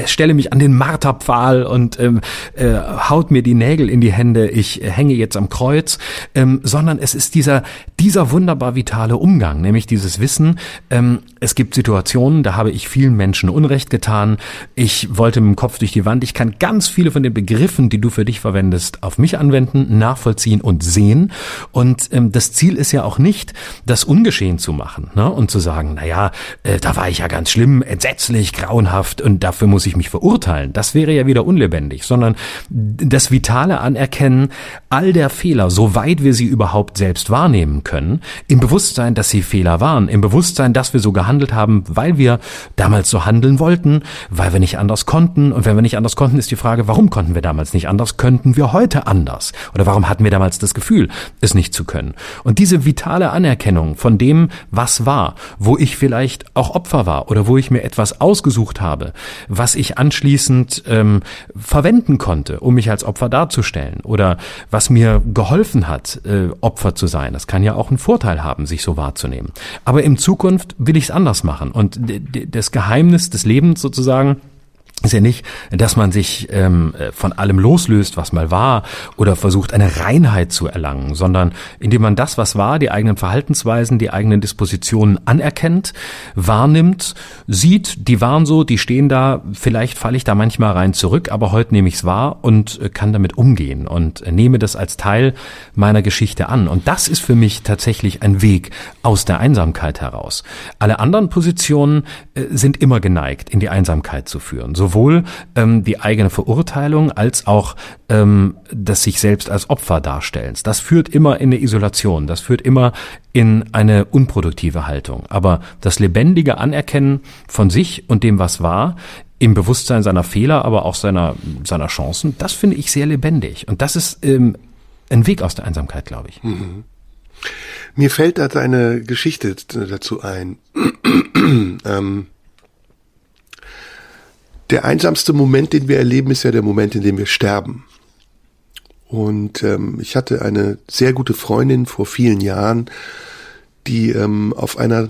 stelle mich an den Marterpfahl und ähm, äh, haut mir die Nägel in die Hände, ich hänge jetzt am Kreuz, ähm, sondern es ist dieser, dieser wunderbar vitale Umgang, nämlich dieses Wissen, ähm, es gibt Situationen, da habe ich vielen Menschen Unrecht getan. Ich wollte mit dem Kopf durch die Wand. Ich kann ganz viele von den Begriffen, die du für dich verwendest, auf mich anwenden, nachvollziehen und sehen. Und ähm, das Ziel ist ja auch nicht, das ungeschehen zu machen ne? und zu sagen, na ja, äh, da war ich ja ganz schlimm, entsetzlich, grauenhaft und dafür muss ich mich verurteilen. Das wäre ja wieder unlebendig, sondern das vitale Anerkennen all der Fehler, soweit wir sie überhaupt selbst wahrnehmen können, im Bewusstsein, dass sie Fehler waren, im Bewusstsein, dass wir so gehandelt haben, weil wir damals so handeln wollten, weil wir nicht anders konnten. Und wenn wir nicht anders konnten, ist die Frage, warum konnten wir damals nicht anders? Könnten wir heute anders? Oder warum hatten wir damals das Gefühl, es nicht zu können? Und diese vitale Anerkennung von dem, was war, wo ich vielleicht auch Opfer war oder wo ich mir etwas ausgesucht habe, was ich anschließend ähm, verwenden konnte, um mich als Opfer darzustellen oder was mir geholfen hat, äh, Opfer zu sein. Das kann ja auch einen Vorteil haben, sich so wahrzunehmen. Aber in Zukunft will ich es anders machen. Und das Geheimnis des Lebens sozusagen ist ja nicht, dass man sich ähm, von allem loslöst, was mal war, oder versucht, eine Reinheit zu erlangen, sondern indem man das, was war, die eigenen Verhaltensweisen, die eigenen Dispositionen anerkennt, wahrnimmt, sieht, die waren so, die stehen da, vielleicht falle ich da manchmal rein zurück, aber heute nehme ich es wahr und äh, kann damit umgehen und nehme das als Teil meiner Geschichte an. Und das ist für mich tatsächlich ein Weg aus der Einsamkeit heraus. Alle anderen Positionen äh, sind immer geneigt, in die Einsamkeit zu führen. So sowohl ähm, die eigene Verurteilung als auch ähm, das sich selbst als Opfer darstellens. Das führt immer in eine Isolation, das führt immer in eine unproduktive Haltung. Aber das lebendige Anerkennen von sich und dem, was war, im Bewusstsein seiner Fehler, aber auch seiner, seiner Chancen, das finde ich sehr lebendig. Und das ist ähm, ein Weg aus der Einsamkeit, glaube ich. Mhm. Mir fällt da eine Geschichte dazu ein. ähm, der einsamste Moment, den wir erleben, ist ja der Moment, in dem wir sterben. Und ähm, ich hatte eine sehr gute Freundin vor vielen Jahren, die ähm, auf einer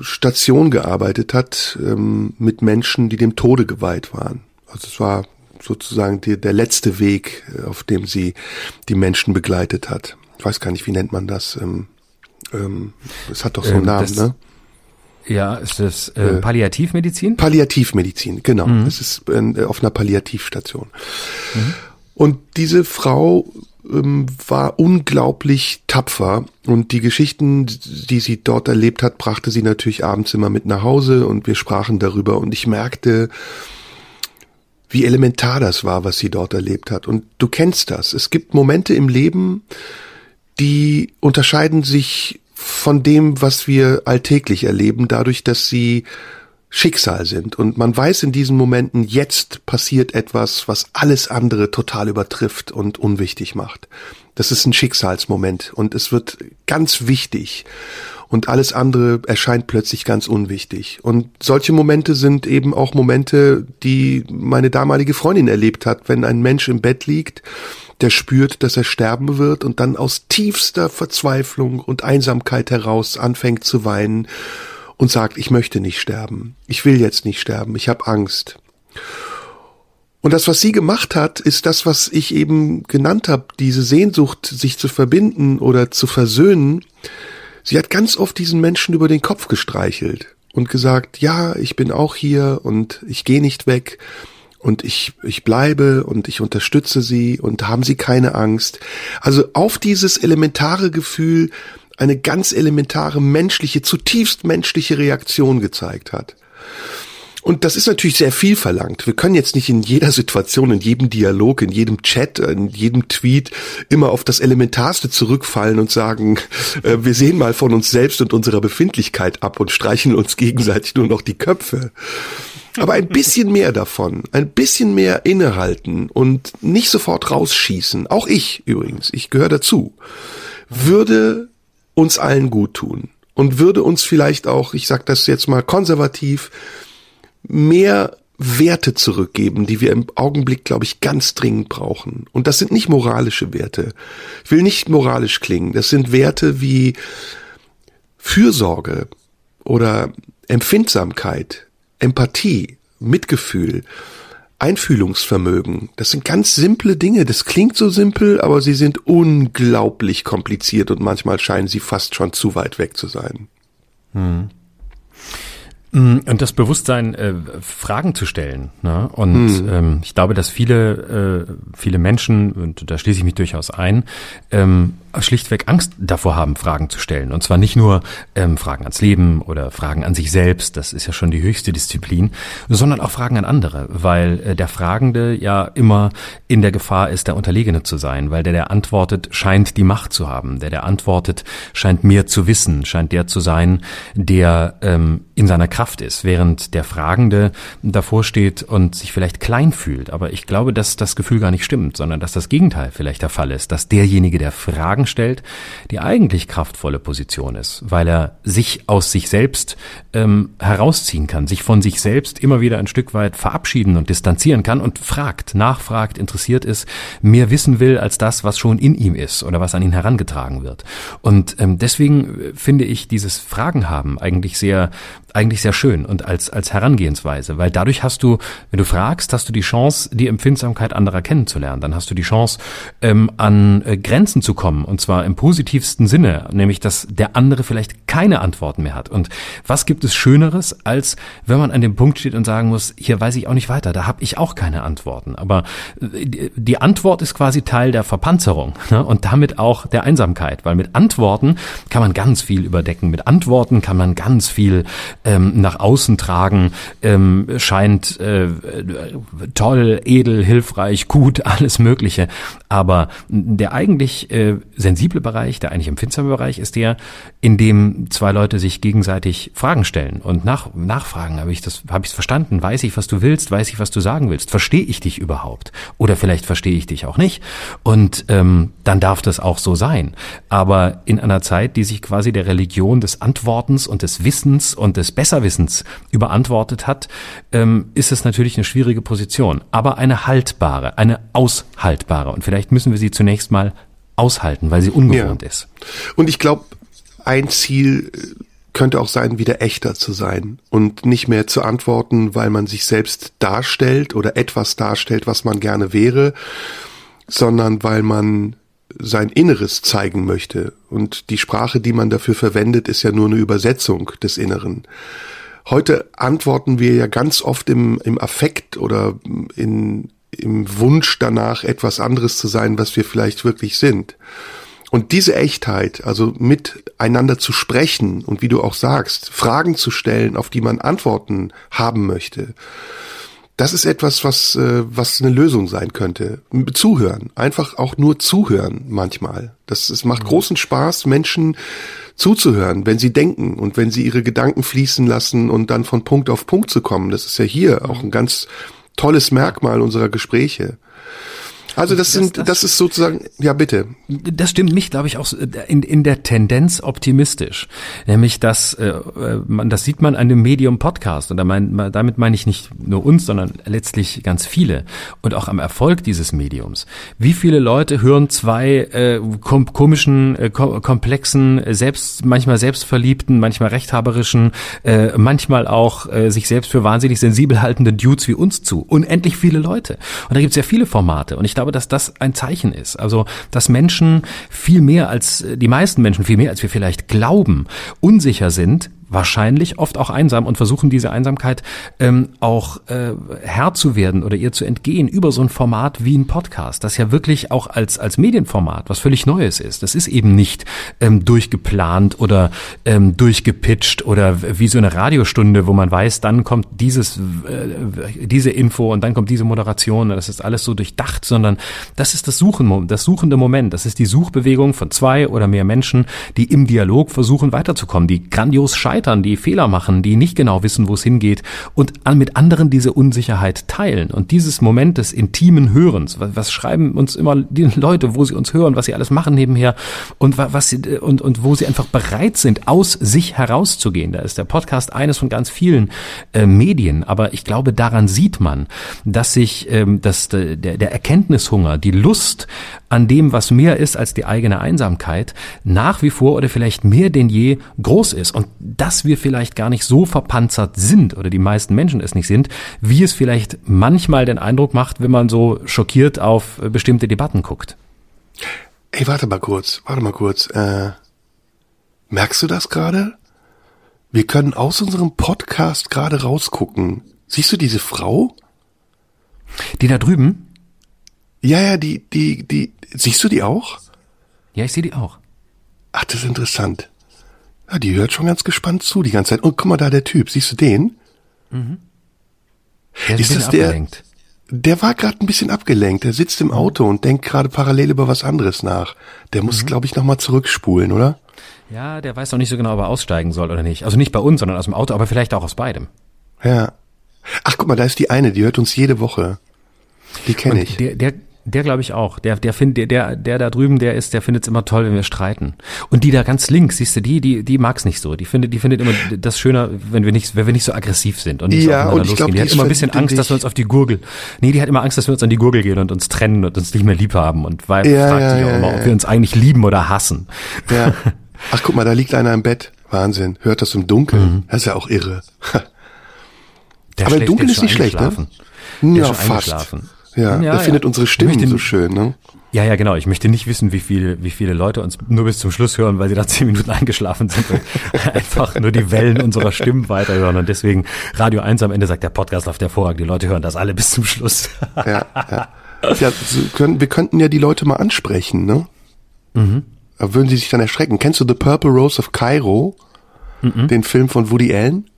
Station gearbeitet hat ähm, mit Menschen, die dem Tode geweiht waren. Also es war sozusagen die, der letzte Weg, äh, auf dem sie die Menschen begleitet hat. Ich weiß gar nicht, wie nennt man das? Ähm, ähm, es hat doch so einen ähm, Namen, ne? Ja, ist das äh, Palliativmedizin? Palliativmedizin, genau. Mhm. Es ist äh, auf einer Palliativstation. Mhm. Und diese Frau ähm, war unglaublich tapfer und die Geschichten, die sie dort erlebt hat, brachte sie natürlich abends immer mit nach Hause und wir sprachen darüber und ich merkte, wie elementar das war, was sie dort erlebt hat. Und du kennst das. Es gibt Momente im Leben, die unterscheiden sich von dem, was wir alltäglich erleben, dadurch, dass sie Schicksal sind. Und man weiß in diesen Momenten, jetzt passiert etwas, was alles andere total übertrifft und unwichtig macht. Das ist ein Schicksalsmoment und es wird ganz wichtig und alles andere erscheint plötzlich ganz unwichtig. Und solche Momente sind eben auch Momente, die meine damalige Freundin erlebt hat, wenn ein Mensch im Bett liegt der spürt, dass er sterben wird und dann aus tiefster Verzweiflung und Einsamkeit heraus anfängt zu weinen und sagt, ich möchte nicht sterben, ich will jetzt nicht sterben, ich habe Angst. Und das, was sie gemacht hat, ist das, was ich eben genannt habe, diese Sehnsucht, sich zu verbinden oder zu versöhnen. Sie hat ganz oft diesen Menschen über den Kopf gestreichelt und gesagt, ja, ich bin auch hier und ich gehe nicht weg und ich, ich bleibe und ich unterstütze sie und haben sie keine Angst. Also auf dieses elementare Gefühl eine ganz elementare menschliche, zutiefst menschliche Reaktion gezeigt hat. Und das ist natürlich sehr viel verlangt. Wir können jetzt nicht in jeder Situation, in jedem Dialog, in jedem Chat, in jedem Tweet immer auf das Elementarste zurückfallen und sagen, äh, wir sehen mal von uns selbst und unserer Befindlichkeit ab und streichen uns gegenseitig nur noch die Köpfe. Aber ein bisschen mehr davon, ein bisschen mehr innehalten und nicht sofort rausschießen, auch ich übrigens, ich gehöre dazu, würde uns allen gut tun und würde uns vielleicht auch, ich sage das jetzt mal konservativ, mehr Werte zurückgeben, die wir im Augenblick, glaube ich, ganz dringend brauchen. Und das sind nicht moralische Werte. Ich will nicht moralisch klingen. Das sind Werte wie Fürsorge oder Empfindsamkeit, Empathie, Mitgefühl, Einfühlungsvermögen. Das sind ganz simple Dinge. Das klingt so simpel, aber sie sind unglaublich kompliziert und manchmal scheinen sie fast schon zu weit weg zu sein. Hm. Mm, und das Bewusstsein, äh, Fragen zu stellen. Ne? Und hm. ähm, ich glaube, dass viele, äh, viele Menschen, und da schließe ich mich durchaus ein, ähm, schlichtweg Angst davor haben, Fragen zu stellen. Und zwar nicht nur ähm, Fragen ans Leben oder Fragen an sich selbst, das ist ja schon die höchste Disziplin, sondern auch Fragen an andere, weil äh, der Fragende ja immer in der Gefahr ist, der Unterlegene zu sein, weil der, der antwortet, scheint die Macht zu haben. Der, der antwortet, scheint mehr zu wissen, scheint der zu sein, der ähm, in seiner Kraft ist, während der Fragende davor steht und sich vielleicht klein fühlt. Aber ich glaube, dass das Gefühl gar nicht stimmt, sondern dass das Gegenteil vielleicht der Fall ist, dass derjenige, der Fragen Fragen stellt, die eigentlich kraftvolle Position ist, weil er sich aus sich selbst ähm, herausziehen kann, sich von sich selbst immer wieder ein Stück weit verabschieden und distanzieren kann und fragt, nachfragt, interessiert ist, mehr wissen will als das, was schon in ihm ist oder was an ihn herangetragen wird. Und ähm, deswegen äh, finde ich dieses Fragen haben eigentlich sehr eigentlich sehr schön und als, als Herangehensweise, weil dadurch hast du, wenn du fragst, hast du die Chance, die Empfindsamkeit anderer kennenzulernen. Dann hast du die Chance, ähm, an äh, Grenzen zu kommen und zwar im positivsten Sinne, nämlich, dass der andere vielleicht keine Antworten mehr hat. Und was gibt es Schöneres, als wenn man an dem Punkt steht und sagen muss, hier weiß ich auch nicht weiter, da habe ich auch keine Antworten. Aber äh, die Antwort ist quasi Teil der Verpanzerung ne? und damit auch der Einsamkeit, weil mit Antworten kann man ganz viel überdecken. Mit Antworten kann man ganz viel ähm, nach außen tragen, ähm, scheint äh, toll, edel, hilfreich, gut, alles Mögliche. Aber der eigentlich äh, sensible Bereich, der eigentlich empfindsame Bereich ist der, in dem zwei Leute sich gegenseitig Fragen stellen und nach, nachfragen. Habe ich das, habe ich es verstanden? Weiß ich, was du willst? Weiß ich, was du sagen willst? Verstehe ich dich überhaupt? Oder vielleicht verstehe ich dich auch nicht. Und ähm, dann darf das auch so sein. Aber in einer Zeit, die sich quasi der Religion des Antwortens und des Wissens und des Besserwissens überantwortet hat, ähm, ist es natürlich eine schwierige Position, aber eine haltbare, eine aushaltbare. Und vielleicht müssen wir sie zunächst mal aushalten, weil sie ungewohnt ja. ist. Und ich glaube, ein Ziel äh, könnte auch sein, wieder echter zu sein und nicht mehr zu antworten, weil man sich selbst darstellt oder etwas darstellt, was man gerne wäre, sondern weil man sein Inneres zeigen möchte. Und die Sprache, die man dafür verwendet, ist ja nur eine Übersetzung des Inneren. Heute antworten wir ja ganz oft im, im Affekt oder in, im Wunsch danach, etwas anderes zu sein, was wir vielleicht wirklich sind. Und diese Echtheit, also miteinander zu sprechen und wie du auch sagst, Fragen zu stellen, auf die man Antworten haben möchte, das ist etwas, was, äh, was eine Lösung sein könnte. Zuhören. Einfach auch nur zuhören manchmal. Das, es macht mhm. großen Spaß, Menschen zuzuhören, wenn sie denken und wenn sie ihre Gedanken fließen lassen und dann von Punkt auf Punkt zu kommen. Das ist ja hier auch ein ganz tolles Merkmal unserer Gespräche. Also das, sind, das, das ist sozusagen, ja bitte. Das stimmt mich, glaube ich, auch in, in der Tendenz optimistisch. Nämlich, dass äh, man, das sieht man an dem Medium Podcast. Und mein, damit meine ich nicht nur uns, sondern letztlich ganz viele. Und auch am Erfolg dieses Mediums. Wie viele Leute hören zwei äh, kom komischen, äh, komplexen, selbst manchmal selbstverliebten, manchmal rechthaberischen, äh, manchmal auch äh, sich selbst für wahnsinnig sensibel haltenden Dudes wie uns zu. Unendlich viele Leute. Und da gibt es ja viele Formate. Und ich glaube, dass das ein Zeichen ist. Also, dass Menschen viel mehr als, die meisten Menschen viel mehr als wir vielleicht glauben, unsicher sind, wahrscheinlich oft auch einsam und versuchen diese Einsamkeit ähm, auch äh, Herr zu werden oder ihr zu entgehen über so ein Format wie ein Podcast, das ja wirklich auch als als Medienformat was völlig Neues ist. Das ist eben nicht ähm, durchgeplant oder ähm, durchgepitcht oder wie so eine Radiostunde, wo man weiß, dann kommt dieses äh, diese Info und dann kommt diese Moderation. Das ist alles so durchdacht, sondern das ist das Suchen, das suchende Moment. Das ist die Suchbewegung von zwei oder mehr Menschen, die im Dialog versuchen weiterzukommen, die grandios scheitern scheitern, die Fehler machen, die nicht genau wissen, wo es hingeht und mit anderen diese Unsicherheit teilen. Und dieses Moment des intimen Hörens, was, schreiben uns immer die Leute, wo sie uns hören, was sie alles machen nebenher und was sie, und, und wo sie einfach bereit sind, aus sich herauszugehen. Da ist der Podcast eines von ganz vielen äh, Medien. Aber ich glaube, daran sieht man, dass sich ähm, dass der, der Erkenntnishunger, die Lust an dem, was mehr ist als die eigene Einsamkeit, nach wie vor oder vielleicht mehr denn je groß ist. Und dass wir vielleicht gar nicht so verpanzert sind oder die meisten Menschen es nicht sind, wie es vielleicht manchmal den Eindruck macht, wenn man so schockiert auf bestimmte Debatten guckt. Ey, warte mal kurz, warte mal kurz. Äh, merkst du das gerade? Wir können aus unserem Podcast gerade rausgucken. Siehst du diese Frau? Die da drüben? Ja, ja, die, die, die, siehst du die auch? Ja, ich sehe die auch. Ach, das ist interessant. Ja, die hört schon ganz gespannt zu die ganze Zeit. Und guck mal da, der Typ, siehst du den? Mhm. Der ist, ist das der? Abgelenkt. Der war gerade ein bisschen abgelenkt. Der sitzt im Auto und denkt gerade parallel über was anderes nach. Der muss, mhm. glaube ich, nochmal zurückspulen, oder? Ja, der weiß auch nicht so genau, ob er aussteigen soll oder nicht. Also nicht bei uns, sondern aus dem Auto, aber vielleicht auch aus beidem. Ja. Ach, guck mal, da ist die eine, die hört uns jede Woche. Die kenne ich. Der, der, der glaube ich auch. Der, der findet, der, der da drüben, der ist, der findet es immer toll, wenn wir streiten. Und die da ganz links, siehst du, die, die, die mag's nicht so. Die findet, die findet immer das schöner, wenn wir nicht, wenn wir nicht so aggressiv sind und nicht ja, so und ich glaub, Die, die hat immer ein bisschen Angst, dass wir uns auf die Gurgel. Nee, die hat immer Angst, dass wir uns an die Gurgel gehen und uns trennen und uns nicht mehr lieb haben. Und weil ja, fragt ja, sich auch immer, ob wir uns eigentlich lieben oder hassen. Ja. Ach, guck mal, da liegt einer im Bett. Wahnsinn. Hört das im Dunkeln. Mhm. Das ist ja auch irre. Der Aber im Dunkeln ist nicht schlecht, ne? Ja, fast. Ja, ja, ja. findet unsere Stimmen möchte, so schön, ne? Ja, ja, genau. Ich möchte nicht wissen, wie viele, wie viele Leute uns nur bis zum Schluss hören, weil sie da zehn Minuten eingeschlafen sind und einfach nur die Wellen unserer Stimmen weiterhören. Und deswegen Radio 1 am Ende sagt, der Podcast läuft hervorragend. Die Leute hören das alle bis zum Schluss. ja, ja. ja wir könnten ja die Leute mal ansprechen, ne? Mhm. Da würden sie sich dann erschrecken. Kennst du The Purple Rose of Cairo? Mhm. Den Film von Woody Allen?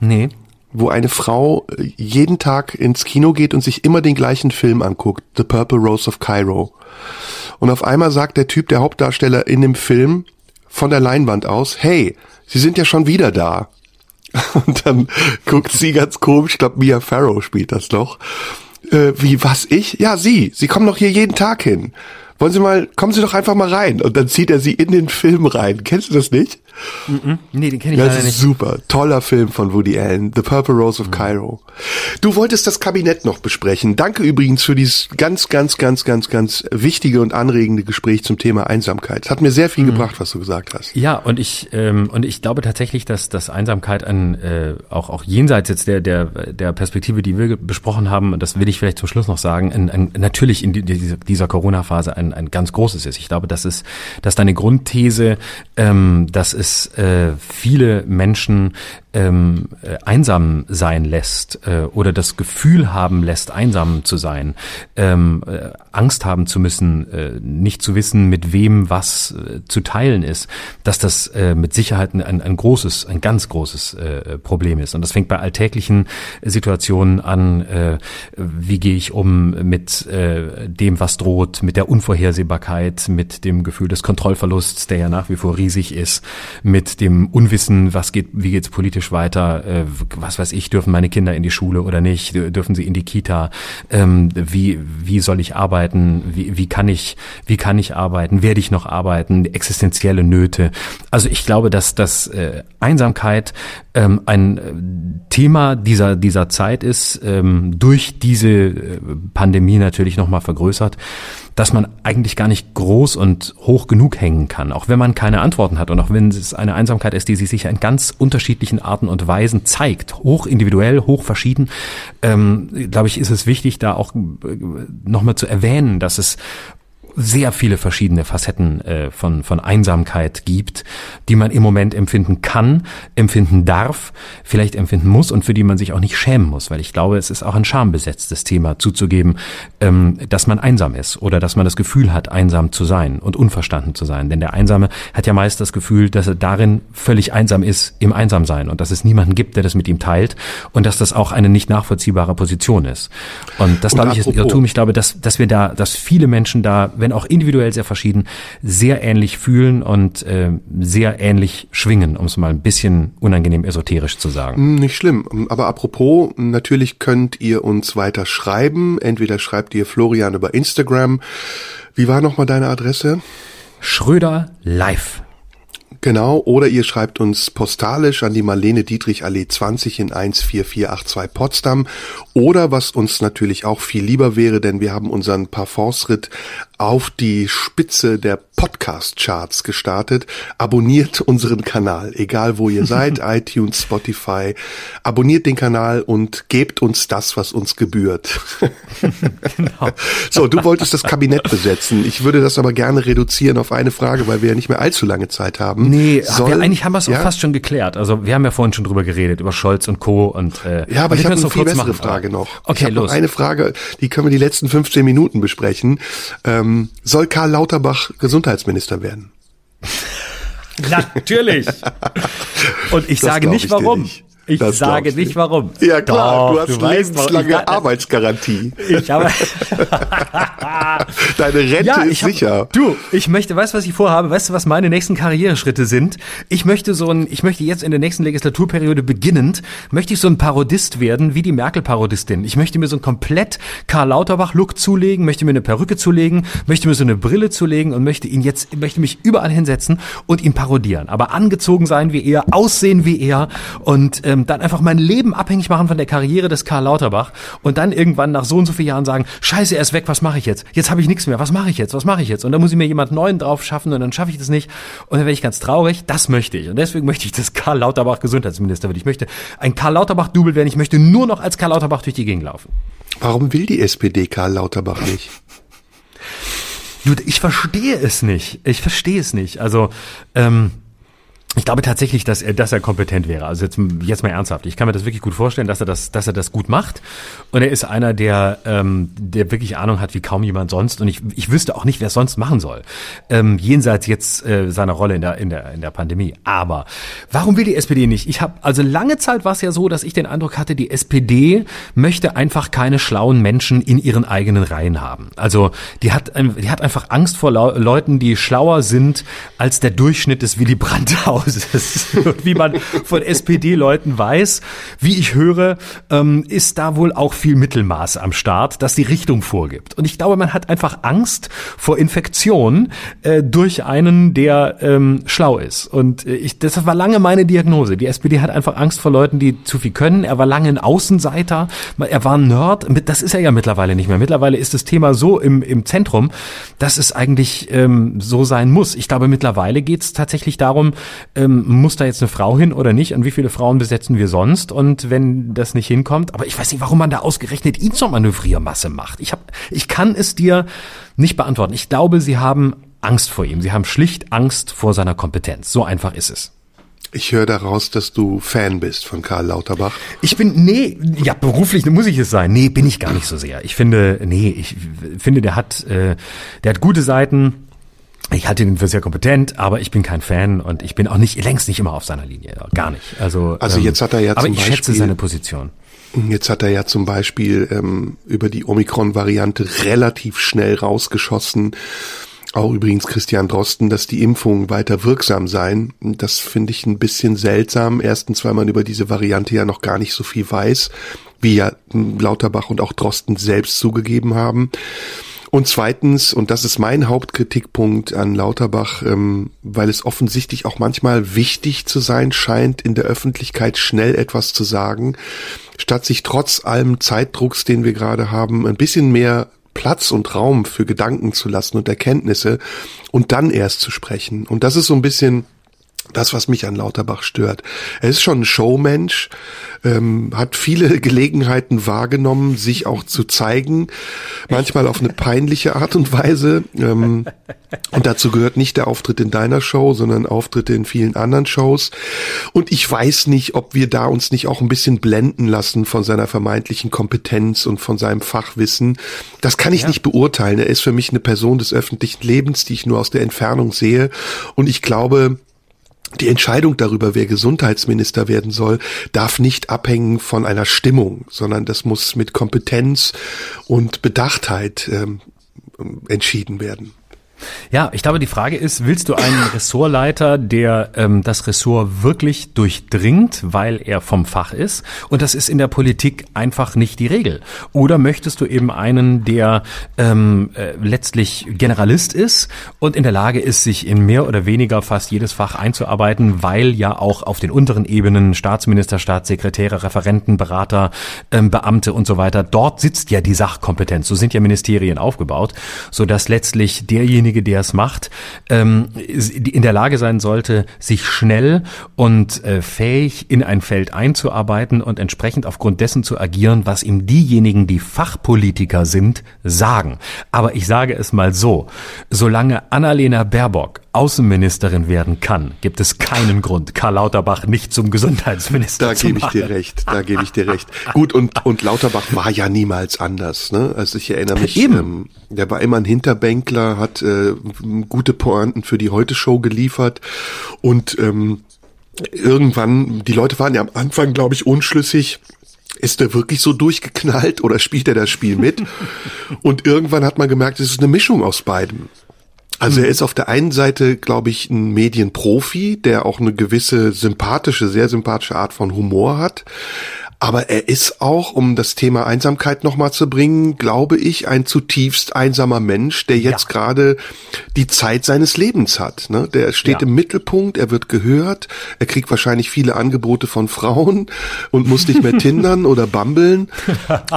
Nee wo eine Frau äh, jeden Tag ins Kino geht und sich immer den gleichen Film anguckt, The Purple Rose of Cairo. Und auf einmal sagt der Typ, der Hauptdarsteller in dem Film von der Leinwand aus, hey, Sie sind ja schon wieder da. Und dann guckt sie ganz komisch, ich glaube Mia Farrow spielt das doch. Äh, wie, was, ich? Ja, Sie, Sie kommen doch hier jeden Tag hin. Wollen Sie mal, kommen Sie doch einfach mal rein. Und dann zieht er sie in den Film rein. Kennst du das nicht? Mm -mm. Nee, den kenne ich ja, leider das ist nicht. Super, toller Film von Woody Allen, The Purple Rose of mhm. Cairo. Du wolltest das Kabinett noch besprechen. Danke übrigens für dieses ganz, ganz, ganz, ganz, ganz wichtige und anregende Gespräch zum Thema Einsamkeit. Es hat mir sehr viel mhm. gebracht, was du gesagt hast. Ja, und ich ähm, und ich glaube tatsächlich, dass dass Einsamkeit an äh, auch auch jenseits jetzt der der der Perspektive, die wir besprochen haben, und das will ich vielleicht zum Schluss noch sagen, ein, ein, natürlich in die, dieser, dieser Corona-Phase ein, ein ganz großes ist. Ich glaube, das ist, dass deine Grundthese, ähm, dass es es äh, viele Menschen ähm, äh, einsam sein lässt äh, oder das Gefühl haben lässt, einsam zu sein, ähm, äh, Angst haben zu müssen, äh, nicht zu wissen, mit wem was äh, zu teilen ist, dass das äh, mit Sicherheit ein, ein großes, ein ganz großes äh, Problem ist. Und das fängt bei alltäglichen Situationen an, äh, wie gehe ich um mit äh, dem, was droht, mit der Unvorhersehbarkeit, mit dem Gefühl des Kontrollverlusts, der ja nach wie vor riesig ist, mit dem Unwissen, was geht, wie geht's politisch politisch weiter, äh, was weiß ich, dürfen meine Kinder in die Schule oder nicht, dürfen sie in die Kita, ähm, wie, wie soll ich arbeiten, wie, wie kann ich, wie kann ich arbeiten, werde ich noch arbeiten, existenzielle Nöte. Also ich glaube, dass dass äh, Einsamkeit ähm, ein äh, Thema dieser, dieser Zeit ist, ähm, durch diese äh, Pandemie natürlich nochmal vergrößert dass man eigentlich gar nicht groß und hoch genug hängen kann, auch wenn man keine Antworten hat und auch wenn es eine Einsamkeit ist, die sich in ganz unterschiedlichen Arten und Weisen zeigt, hoch individuell, hoch verschieden, ähm, glaube ich, ist es wichtig, da auch äh, nochmal zu erwähnen, dass es sehr viele verschiedene Facetten äh, von, von Einsamkeit gibt, die man im Moment empfinden kann, empfinden darf, vielleicht empfinden muss und für die man sich auch nicht schämen muss, weil ich glaube, es ist auch ein schambesetztes Thema zuzugeben, ähm, dass man einsam ist oder dass man das Gefühl hat, einsam zu sein und unverstanden zu sein. Denn der Einsame hat ja meist das Gefühl, dass er darin völlig einsam ist im Einsamsein und dass es niemanden gibt, der das mit ihm teilt und dass das auch eine nicht nachvollziehbare Position ist. Und das, und glaube ich, ist ein Irrtum. Ich glaube, dass, dass wir da, dass viele Menschen da, wenn auch individuell sehr verschieden, sehr ähnlich fühlen und äh, sehr ähnlich schwingen, um es mal ein bisschen unangenehm esoterisch zu sagen. Hm, nicht schlimm. Aber apropos, natürlich könnt ihr uns weiter schreiben. Entweder schreibt ihr Florian über Instagram. Wie war nochmal deine Adresse? Schröder live. Genau, oder ihr schreibt uns postalisch an die Marlene Dietrich Allee 20 in 14482 Potsdam. Oder was uns natürlich auch viel lieber wäre, denn wir haben unseren Parforce-Ritt auf die Spitze der Podcast-Charts gestartet. Abonniert unseren Kanal, egal wo ihr seid, iTunes, Spotify. Abonniert den Kanal und gebt uns das, was uns gebührt. genau. So, du wolltest das Kabinett besetzen. Ich würde das aber gerne reduzieren auf eine Frage, weil wir ja nicht mehr allzu lange Zeit haben. Nee, Soll, wir, eigentlich haben wir es ja? auch fast schon geklärt. Also wir haben ja vorhin schon drüber geredet, über Scholz und Co. Und, äh, ja, aber ich habe eine viel bessere machen, Frage noch. Okay, los. Noch eine Frage, die können wir die letzten 15 Minuten besprechen. Ähm, soll Karl Lauterbach Gesundheitsminister werden? Natürlich. Und ich das sage nicht warum. Nicht. Ich das sage nicht warum. Ja klar, Doch, du hast du lebenslange weißt, Arbeitsgarantie. Ich habe Deine Rente ja, ist hab, sicher. Du, ich möchte, weißt du, was ich vorhabe? Weißt du, was meine nächsten Karriereschritte sind? Ich möchte so ein, ich möchte jetzt in der nächsten Legislaturperiode beginnend, möchte ich so ein Parodist werden, wie die Merkel-Parodistin. Ich möchte mir so ein komplett Karl Lauterbach-Look zulegen, möchte mir eine Perücke zulegen, möchte mir so eine Brille zulegen und möchte ihn jetzt, möchte mich überall hinsetzen und ihn parodieren. Aber angezogen sein wie er, aussehen wie er und äh, ähm, dann einfach mein Leben abhängig machen von der Karriere des Karl Lauterbach und dann irgendwann nach so und so vielen Jahren sagen, scheiße, er ist weg, was mache ich jetzt? Jetzt habe ich nichts mehr, was mache ich jetzt? Was mache ich jetzt? Und dann muss ich mir jemand Neuen drauf schaffen und dann schaffe ich das nicht und dann werde ich ganz traurig. Das möchte ich und deswegen möchte ich, dass Karl Lauterbach Gesundheitsminister wird. Ich möchte ein Karl Lauterbach-Double werden. Ich möchte nur noch als Karl Lauterbach durch die Gegend laufen. Warum will die SPD Karl Lauterbach nicht? Du, ich verstehe es nicht. Ich verstehe es nicht. Also ähm, ich glaube tatsächlich, dass er, dass er kompetent wäre. Also jetzt, jetzt mal ernsthaft. Ich kann mir das wirklich gut vorstellen, dass er das, dass er das gut macht. Und er ist einer, der, ähm, der wirklich Ahnung hat wie kaum jemand sonst. Und ich, ich wüsste auch nicht, wer es sonst machen soll. Ähm, jenseits jetzt äh, seiner Rolle in der, in der, in der Pandemie. Aber warum will die SPD nicht? Ich habe also lange Zeit war es ja so, dass ich den Eindruck hatte, die SPD möchte einfach keine schlauen Menschen in ihren eigenen Reihen haben. Also die hat, die hat einfach Angst vor Leuten, die schlauer sind als der Durchschnitt des Willy Brandt-Haus. Hauses. wie man von SPD-Leuten weiß, wie ich höre, ähm, ist da wohl auch viel Mittelmaß am Start, das die Richtung vorgibt. Und ich glaube, man hat einfach Angst vor Infektion äh, durch einen, der ähm, schlau ist. Und äh, ich, das war lange meine Diagnose. Die SPD hat einfach Angst vor Leuten, die zu viel können. Er war lange ein Außenseiter. Er war ein Nerd. Das ist er ja mittlerweile nicht mehr. Mittlerweile ist das Thema so im, im Zentrum, dass es eigentlich ähm, so sein muss. Ich glaube, mittlerweile geht es tatsächlich darum, ähm, muss da jetzt eine Frau hin oder nicht und wie viele Frauen besetzen wir sonst und wenn das nicht hinkommt, aber ich weiß nicht, warum man da ausgerechnet ihn zur Manövriermasse macht. Ich hab, ich kann es dir nicht beantworten. Ich glaube, sie haben Angst vor ihm. Sie haben schlicht Angst vor seiner Kompetenz. So einfach ist es. Ich höre daraus, dass du Fan bist von Karl Lauterbach. Ich bin, nee, ja, beruflich muss ich es sein. Nee, bin ich gar nicht so sehr. Ich finde, nee, ich finde, der hat, äh, der hat gute Seiten. Ich halte ihn für sehr kompetent, aber ich bin kein Fan und ich bin auch nicht längst nicht immer auf seiner Linie, gar nicht. Also, also jetzt hat er ja aber zum ich Beispiel, schätze seine Position. Jetzt hat er ja zum Beispiel ähm, über die Omikron-Variante relativ schnell rausgeschossen. Auch übrigens Christian Drosten, dass die Impfungen weiter wirksam seien. Das finde ich ein bisschen seltsam. Erstens, weil man über diese Variante ja noch gar nicht so viel weiß, wie ja Lauterbach und auch Drosten selbst zugegeben haben. Und zweitens, und das ist mein Hauptkritikpunkt an Lauterbach, ähm, weil es offensichtlich auch manchmal wichtig zu sein scheint, in der Öffentlichkeit schnell etwas zu sagen, statt sich trotz allem Zeitdrucks, den wir gerade haben, ein bisschen mehr Platz und Raum für Gedanken zu lassen und Erkenntnisse und dann erst zu sprechen. Und das ist so ein bisschen das, was mich an Lauterbach stört. Er ist schon ein Showmensch, ähm, hat viele Gelegenheiten wahrgenommen, sich auch zu zeigen, manchmal auf eine peinliche Art und Weise. Ähm, und dazu gehört nicht der Auftritt in deiner Show, sondern Auftritte in vielen anderen Shows. Und ich weiß nicht, ob wir da uns nicht auch ein bisschen blenden lassen von seiner vermeintlichen Kompetenz und von seinem Fachwissen. Das kann ich ja. nicht beurteilen. Er ist für mich eine Person des öffentlichen Lebens, die ich nur aus der Entfernung sehe. Und ich glaube, die Entscheidung darüber, wer Gesundheitsminister werden soll, darf nicht abhängen von einer Stimmung, sondern das muss mit Kompetenz und Bedachtheit ähm, entschieden werden. Ja, ich glaube, die Frage ist, willst du einen Ressortleiter, der ähm, das Ressort wirklich durchdringt, weil er vom Fach ist? Und das ist in der Politik einfach nicht die Regel. Oder möchtest du eben einen, der ähm, äh, letztlich Generalist ist und in der Lage ist, sich in mehr oder weniger fast jedes Fach einzuarbeiten, weil ja auch auf den unteren Ebenen Staatsminister, Staatssekretäre, Referenten, Berater, ähm, Beamte und so weiter, dort sitzt ja die Sachkompetenz. So sind ja Ministerien aufgebaut, so dass letztlich derjenige, derjenige, der es macht, ähm, in der Lage sein sollte, sich schnell und äh, fähig in ein Feld einzuarbeiten und entsprechend aufgrund dessen zu agieren, was ihm diejenigen, die Fachpolitiker sind, sagen. Aber ich sage es mal so, solange Annalena Baerbock Außenministerin werden kann, gibt es keinen Grund, Karl Lauterbach nicht zum Gesundheitsminister da zu machen. Da gebe ich dir recht, da gebe ich dir recht. Gut, und, und Lauterbach war ja niemals anders. Ne? Also ich erinnere mich, Eben. Ähm, der war immer ein Hinterbänkler, hat äh, gute Pointen für die Heute-Show geliefert und ähm, irgendwann, die Leute waren ja am Anfang, glaube ich, unschlüssig, ist er wirklich so durchgeknallt oder spielt er das Spiel mit? Und irgendwann hat man gemerkt, es ist eine Mischung aus beiden. Also er ist auf der einen Seite, glaube ich, ein Medienprofi, der auch eine gewisse sympathische, sehr sympathische Art von Humor hat. Aber er ist auch, um das Thema Einsamkeit nochmal zu bringen, glaube ich, ein zutiefst einsamer Mensch, der jetzt ja. gerade die Zeit seines Lebens hat. Ne? Der steht ja. im Mittelpunkt, er wird gehört, er kriegt wahrscheinlich viele Angebote von Frauen und muss nicht mehr tindern oder bambeln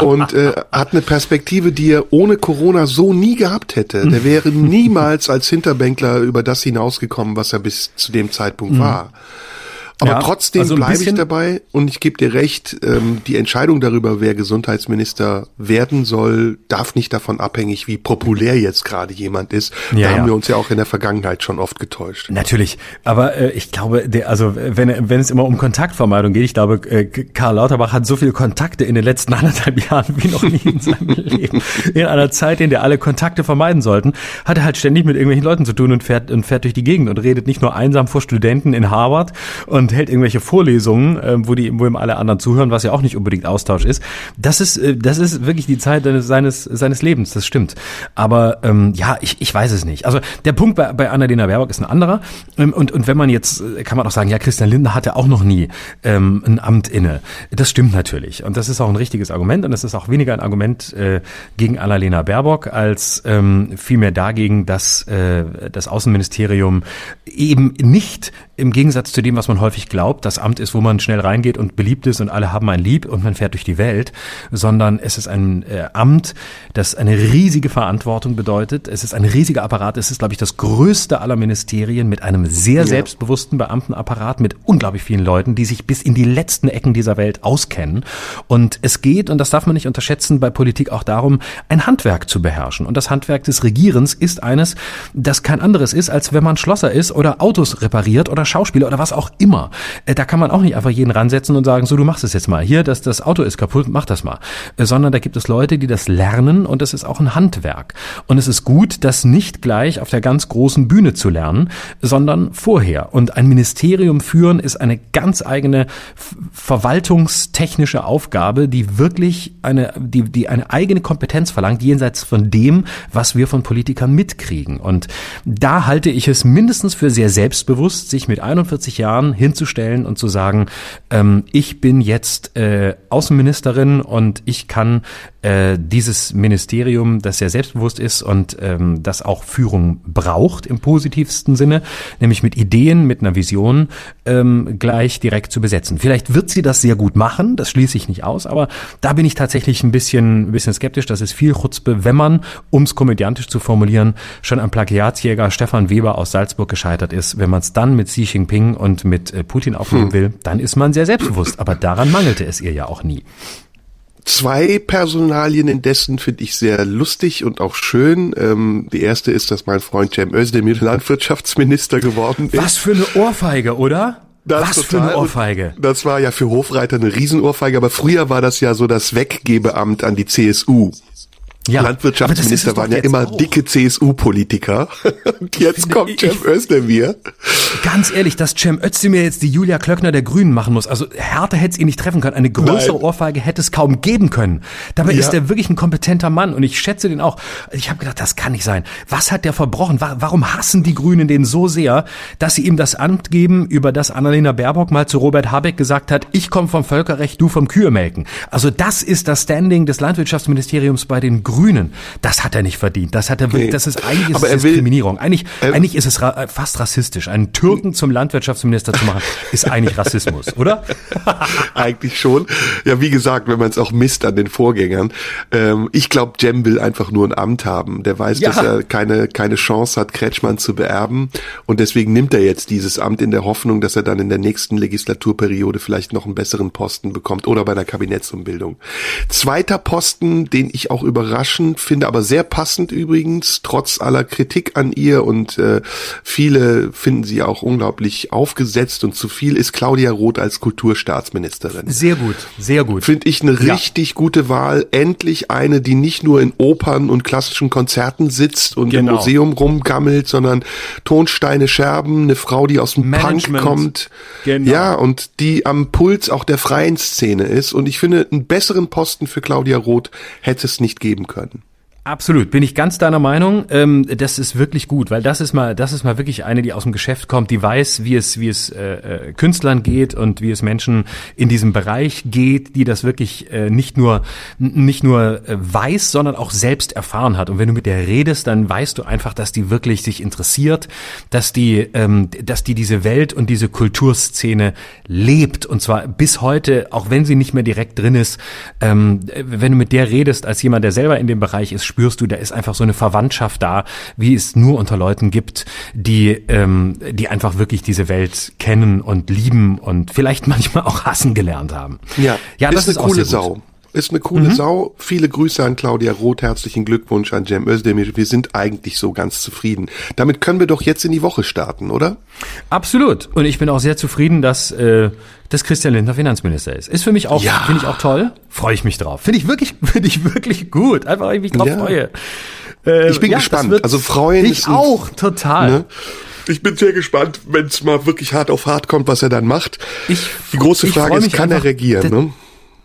und äh, hat eine Perspektive, die er ohne Corona so nie gehabt hätte. Der wäre niemals als Hinterbänkler über das hinausgekommen, was er bis zu dem Zeitpunkt mhm. Aber ja, trotzdem also bleibe ich dabei und ich gebe dir recht, ähm, die Entscheidung darüber, wer Gesundheitsminister werden soll, darf nicht davon abhängig, wie populär jetzt gerade jemand ist. Ja, da haben ja. wir uns ja auch in der Vergangenheit schon oft getäuscht. Natürlich, aber äh, ich glaube, der, also wenn, wenn es immer um Kontaktvermeidung geht, ich glaube, äh, Karl Lauterbach hat so viele Kontakte in den letzten anderthalb Jahren wie noch nie in seinem Leben. In einer Zeit, in der alle Kontakte vermeiden sollten, hat er halt ständig mit irgendwelchen Leuten zu tun und fährt, und fährt durch die Gegend und redet nicht nur einsam vor Studenten in Harvard und und hält irgendwelche Vorlesungen, äh, wo die, wo ihm alle anderen zuhören, was ja auch nicht unbedingt Austausch ist. Das ist, äh, das ist wirklich die Zeit seines, seines Lebens, das stimmt. Aber ähm, ja, ich, ich weiß es nicht. Also der Punkt bei, bei Annalena Baerbock ist ein anderer. Ähm, und, und wenn man jetzt, äh, kann man auch sagen, ja, Christian Lindner hatte auch noch nie ähm, ein Amt inne. Das stimmt natürlich. Und das ist auch ein richtiges Argument. Und das ist auch weniger ein Argument äh, gegen Annalena Baerbock als ähm, vielmehr dagegen, dass äh, das Außenministerium eben nicht im Gegensatz zu dem, was man häufig glaubt, das Amt ist, wo man schnell reingeht und beliebt ist und alle haben ein Lieb und man fährt durch die Welt, sondern es ist ein äh, Amt, das eine riesige Verantwortung bedeutet. Es ist ein riesiger Apparat. Es ist, glaube ich, das größte aller Ministerien mit einem sehr ja. selbstbewussten Beamtenapparat, mit unglaublich vielen Leuten, die sich bis in die letzten Ecken dieser Welt auskennen. Und es geht, und das darf man nicht unterschätzen, bei Politik auch darum, ein Handwerk zu beherrschen. Und das Handwerk des Regierens ist eines, das kein anderes ist, als wenn man Schlosser ist oder Autos repariert oder Schauspieler oder was auch immer. Äh, da kann man auch nicht einfach jeden ransetzen und sagen, so du machst es jetzt mal. Hier, das, das Auto ist kaputt, mach das mal. Äh, sondern da gibt es Leute, die das lernen und es ist auch ein Handwerk. Und es ist gut, das nicht gleich auf der ganz großen Bühne zu lernen, sondern vorher. Und ein Ministerium führen ist eine ganz eigene verwaltungstechnische Aufgabe, die wirklich eine, die, die eine eigene Kompetenz verlangt, jenseits von dem, was wir von Politikern mitkriegen. Und da halte ich es mindestens für sehr selbstbewusst, sich mit 41 Jahren hin hinzustellen und zu sagen, ähm, ich bin jetzt äh, Außenministerin und ich kann äh, dieses Ministerium, das sehr selbstbewusst ist und ähm, das auch Führung braucht im positivsten Sinne, nämlich mit Ideen, mit einer Vision ähm, gleich direkt zu besetzen. Vielleicht wird sie das sehr gut machen, das schließe ich nicht aus, aber da bin ich tatsächlich ein bisschen, ein bisschen skeptisch. Das ist viel Chutzpe, wenn man, um es komödiantisch zu formulieren, schon am Plagiatsjäger Stefan Weber aus Salzburg gescheitert ist. Wenn man es dann mit Xi Jinping und mit Putin aufnehmen hm. will, dann ist man sehr selbstbewusst. Aber daran mangelte es ihr ja auch nie. Zwei Personalien indessen finde ich sehr lustig und auch schön. Ähm, die erste ist, dass mein Freund Cem Özdemir Landwirtschaftsminister geworden ist. Was für eine Ohrfeige, oder? Das Was total. für eine Ohrfeige. Das war ja für Hofreiter eine Riesenohrfeige, aber früher war das ja so das Weggebeamt an die CSU. Ja, Landwirtschaftsminister waren ja immer auch. dicke CSU-Politiker. Und jetzt Finde kommt Cem Özdemir. Ganz ehrlich, dass Cem Özdemir jetzt die Julia Klöckner der Grünen machen muss. Also härter hätte es ihn nicht treffen können. Eine größere Nein. Ohrfeige hätte es kaum geben können. Dabei ja. ist er wirklich ein kompetenter Mann und ich schätze den auch. Ich habe gedacht, das kann nicht sein. Was hat der verbrochen? Warum hassen die Grünen den so sehr, dass sie ihm das Amt geben, über das Annalena Baerbock mal zu Robert Habeck gesagt hat, ich komme vom Völkerrecht, du vom Kühemelken. Also das ist das Standing des Landwirtschaftsministeriums bei den Grünen. Grünen. Das hat er nicht verdient. Das hat er, nee. das ist eigentlich ist es Diskriminierung. Eigentlich, eigentlich ist es ra fast rassistisch. Einen Türken zum Landwirtschaftsminister zu machen, ist eigentlich Rassismus, oder? eigentlich schon. Ja, wie gesagt, wenn man es auch misst an den Vorgängern. Ähm, ich glaube, Jem will einfach nur ein Amt haben. Der weiß, ja. dass er keine, keine Chance hat, Kretschmann zu beerben. Und deswegen nimmt er jetzt dieses Amt in der Hoffnung, dass er dann in der nächsten Legislaturperiode vielleicht noch einen besseren Posten bekommt oder bei der Kabinettsumbildung. Zweiter Posten, den ich auch überrascht überraschend, finde aber sehr passend übrigens, trotz aller Kritik an ihr und äh, viele finden sie auch unglaublich aufgesetzt und zu viel, ist Claudia Roth als Kulturstaatsministerin. Sehr gut, sehr gut. Finde ich eine ja. richtig gute Wahl. Endlich eine, die nicht nur in Opern und klassischen Konzerten sitzt und genau. im Museum rumgammelt, sondern Tonsteine Scherben, eine Frau, die aus dem Management. Punk kommt. Genau. Ja, und die am Puls auch der freien Szene ist. Und ich finde, einen besseren Posten für Claudia Roth hätte es nicht geben können können. Absolut, bin ich ganz deiner Meinung. Ähm, das ist wirklich gut, weil das ist mal, das ist mal wirklich eine, die aus dem Geschäft kommt, die weiß, wie es, wie es äh, äh, Künstlern geht und wie es Menschen in diesem Bereich geht, die das wirklich äh, nicht nur nicht nur äh, weiß, sondern auch selbst erfahren hat. Und wenn du mit der redest, dann weißt du einfach, dass die wirklich sich interessiert, dass die, ähm, dass die diese Welt und diese Kulturszene lebt und zwar bis heute, auch wenn sie nicht mehr direkt drin ist. Ähm, wenn du mit der redest als jemand, der selber in dem Bereich ist spürst du, da ist einfach so eine Verwandtschaft da, wie es nur unter Leuten gibt, die, ähm, die einfach wirklich diese Welt kennen und lieben und vielleicht manchmal auch hassen gelernt haben. Ja, ja das ist eine coole Sau. Ist eine coole mhm. Sau. Viele Grüße an Claudia Roth. Herzlichen Glückwunsch an Cem Özdemir. Wir sind eigentlich so ganz zufrieden. Damit können wir doch jetzt in die Woche starten, oder? Absolut. Und ich bin auch sehr zufrieden, dass, äh, dass Christian Lindner Finanzminister ist. Ist für mich auch, ja. finde ich auch toll. Freue ich mich drauf. Finde ich wirklich, finde ich wirklich gut. Einfach, weil ich mich drauf ja. freue. Äh, ich bin ja, gespannt. Also freuen Ich auch, total. Ne? Ich bin sehr gespannt, wenn es mal wirklich hart auf hart kommt, was er dann macht. Ich, Die große Frage ist, kann er regieren? Ne?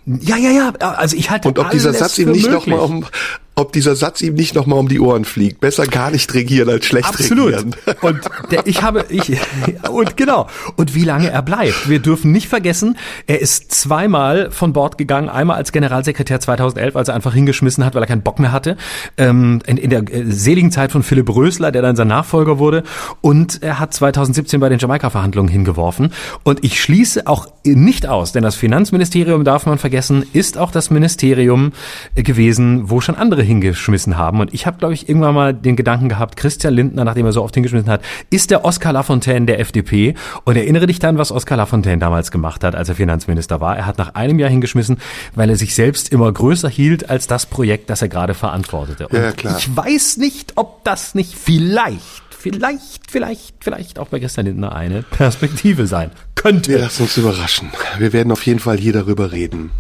Ja, ja, ja. Also ich halte Und ob dieser Satz ihm nicht nochmal um, ob dieser Satz ihm nicht nochmal um die Ohren fliegt. Besser gar nicht regieren als schlecht Absolut. regieren. Und der, ich habe, ich, und genau. Und wie lange er bleibt. Wir dürfen nicht vergessen, er ist zweimal von Bord gegangen. Einmal als Generalsekretär 2011, als er einfach hingeschmissen hat, weil er keinen Bock mehr hatte. Ähm, in, in der seligen Zeit von Philipp Rösler, der dann sein Nachfolger wurde. Und er hat 2017 bei den Jamaika-Verhandlungen hingeworfen. Und ich schließe auch nicht aus, denn das Finanzministerium, darf man vergessen, ist auch das Ministerium gewesen, wo schon andere hingeschmissen haben. Und ich habe, glaube ich, irgendwann mal den Gedanken gehabt, Christian Lindner, nachdem er so oft hingeschmissen hat, ist der Oskar Lafontaine der FDP. Und erinnere dich dann, was Oskar Lafontaine damals gemacht hat, als er Finanzminister war. Er hat nach einem Jahr hingeschmissen, weil er sich selbst immer größer hielt als das Projekt, das er gerade verantwortete. Und ja, klar. ich weiß nicht, ob das nicht vielleicht vielleicht, vielleicht, vielleicht auch bei Christian Lindner eine Perspektive sein könnte. Wir lassen uns überraschen. Wir werden auf jeden Fall hier darüber reden.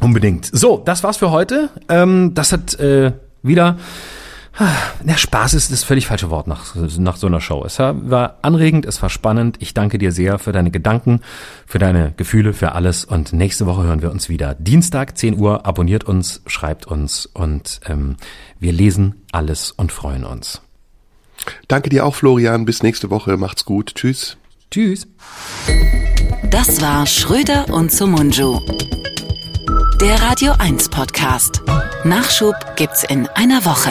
Unbedingt. So, das war's für heute. Ähm, das hat äh, wieder. Der Spaß ist das völlig falsche Wort nach, nach so einer Show. Es war anregend, es war spannend. Ich danke dir sehr für deine Gedanken, für deine Gefühle, für alles. Und nächste Woche hören wir uns wieder. Dienstag, 10 Uhr. Abonniert uns, schreibt uns und ähm, wir lesen alles und freuen uns. Danke dir auch, Florian. Bis nächste Woche. Macht's gut. Tschüss. Tschüss. Das war Schröder und Sumunju. Der Radio 1 Podcast. Nachschub gibt's in einer Woche.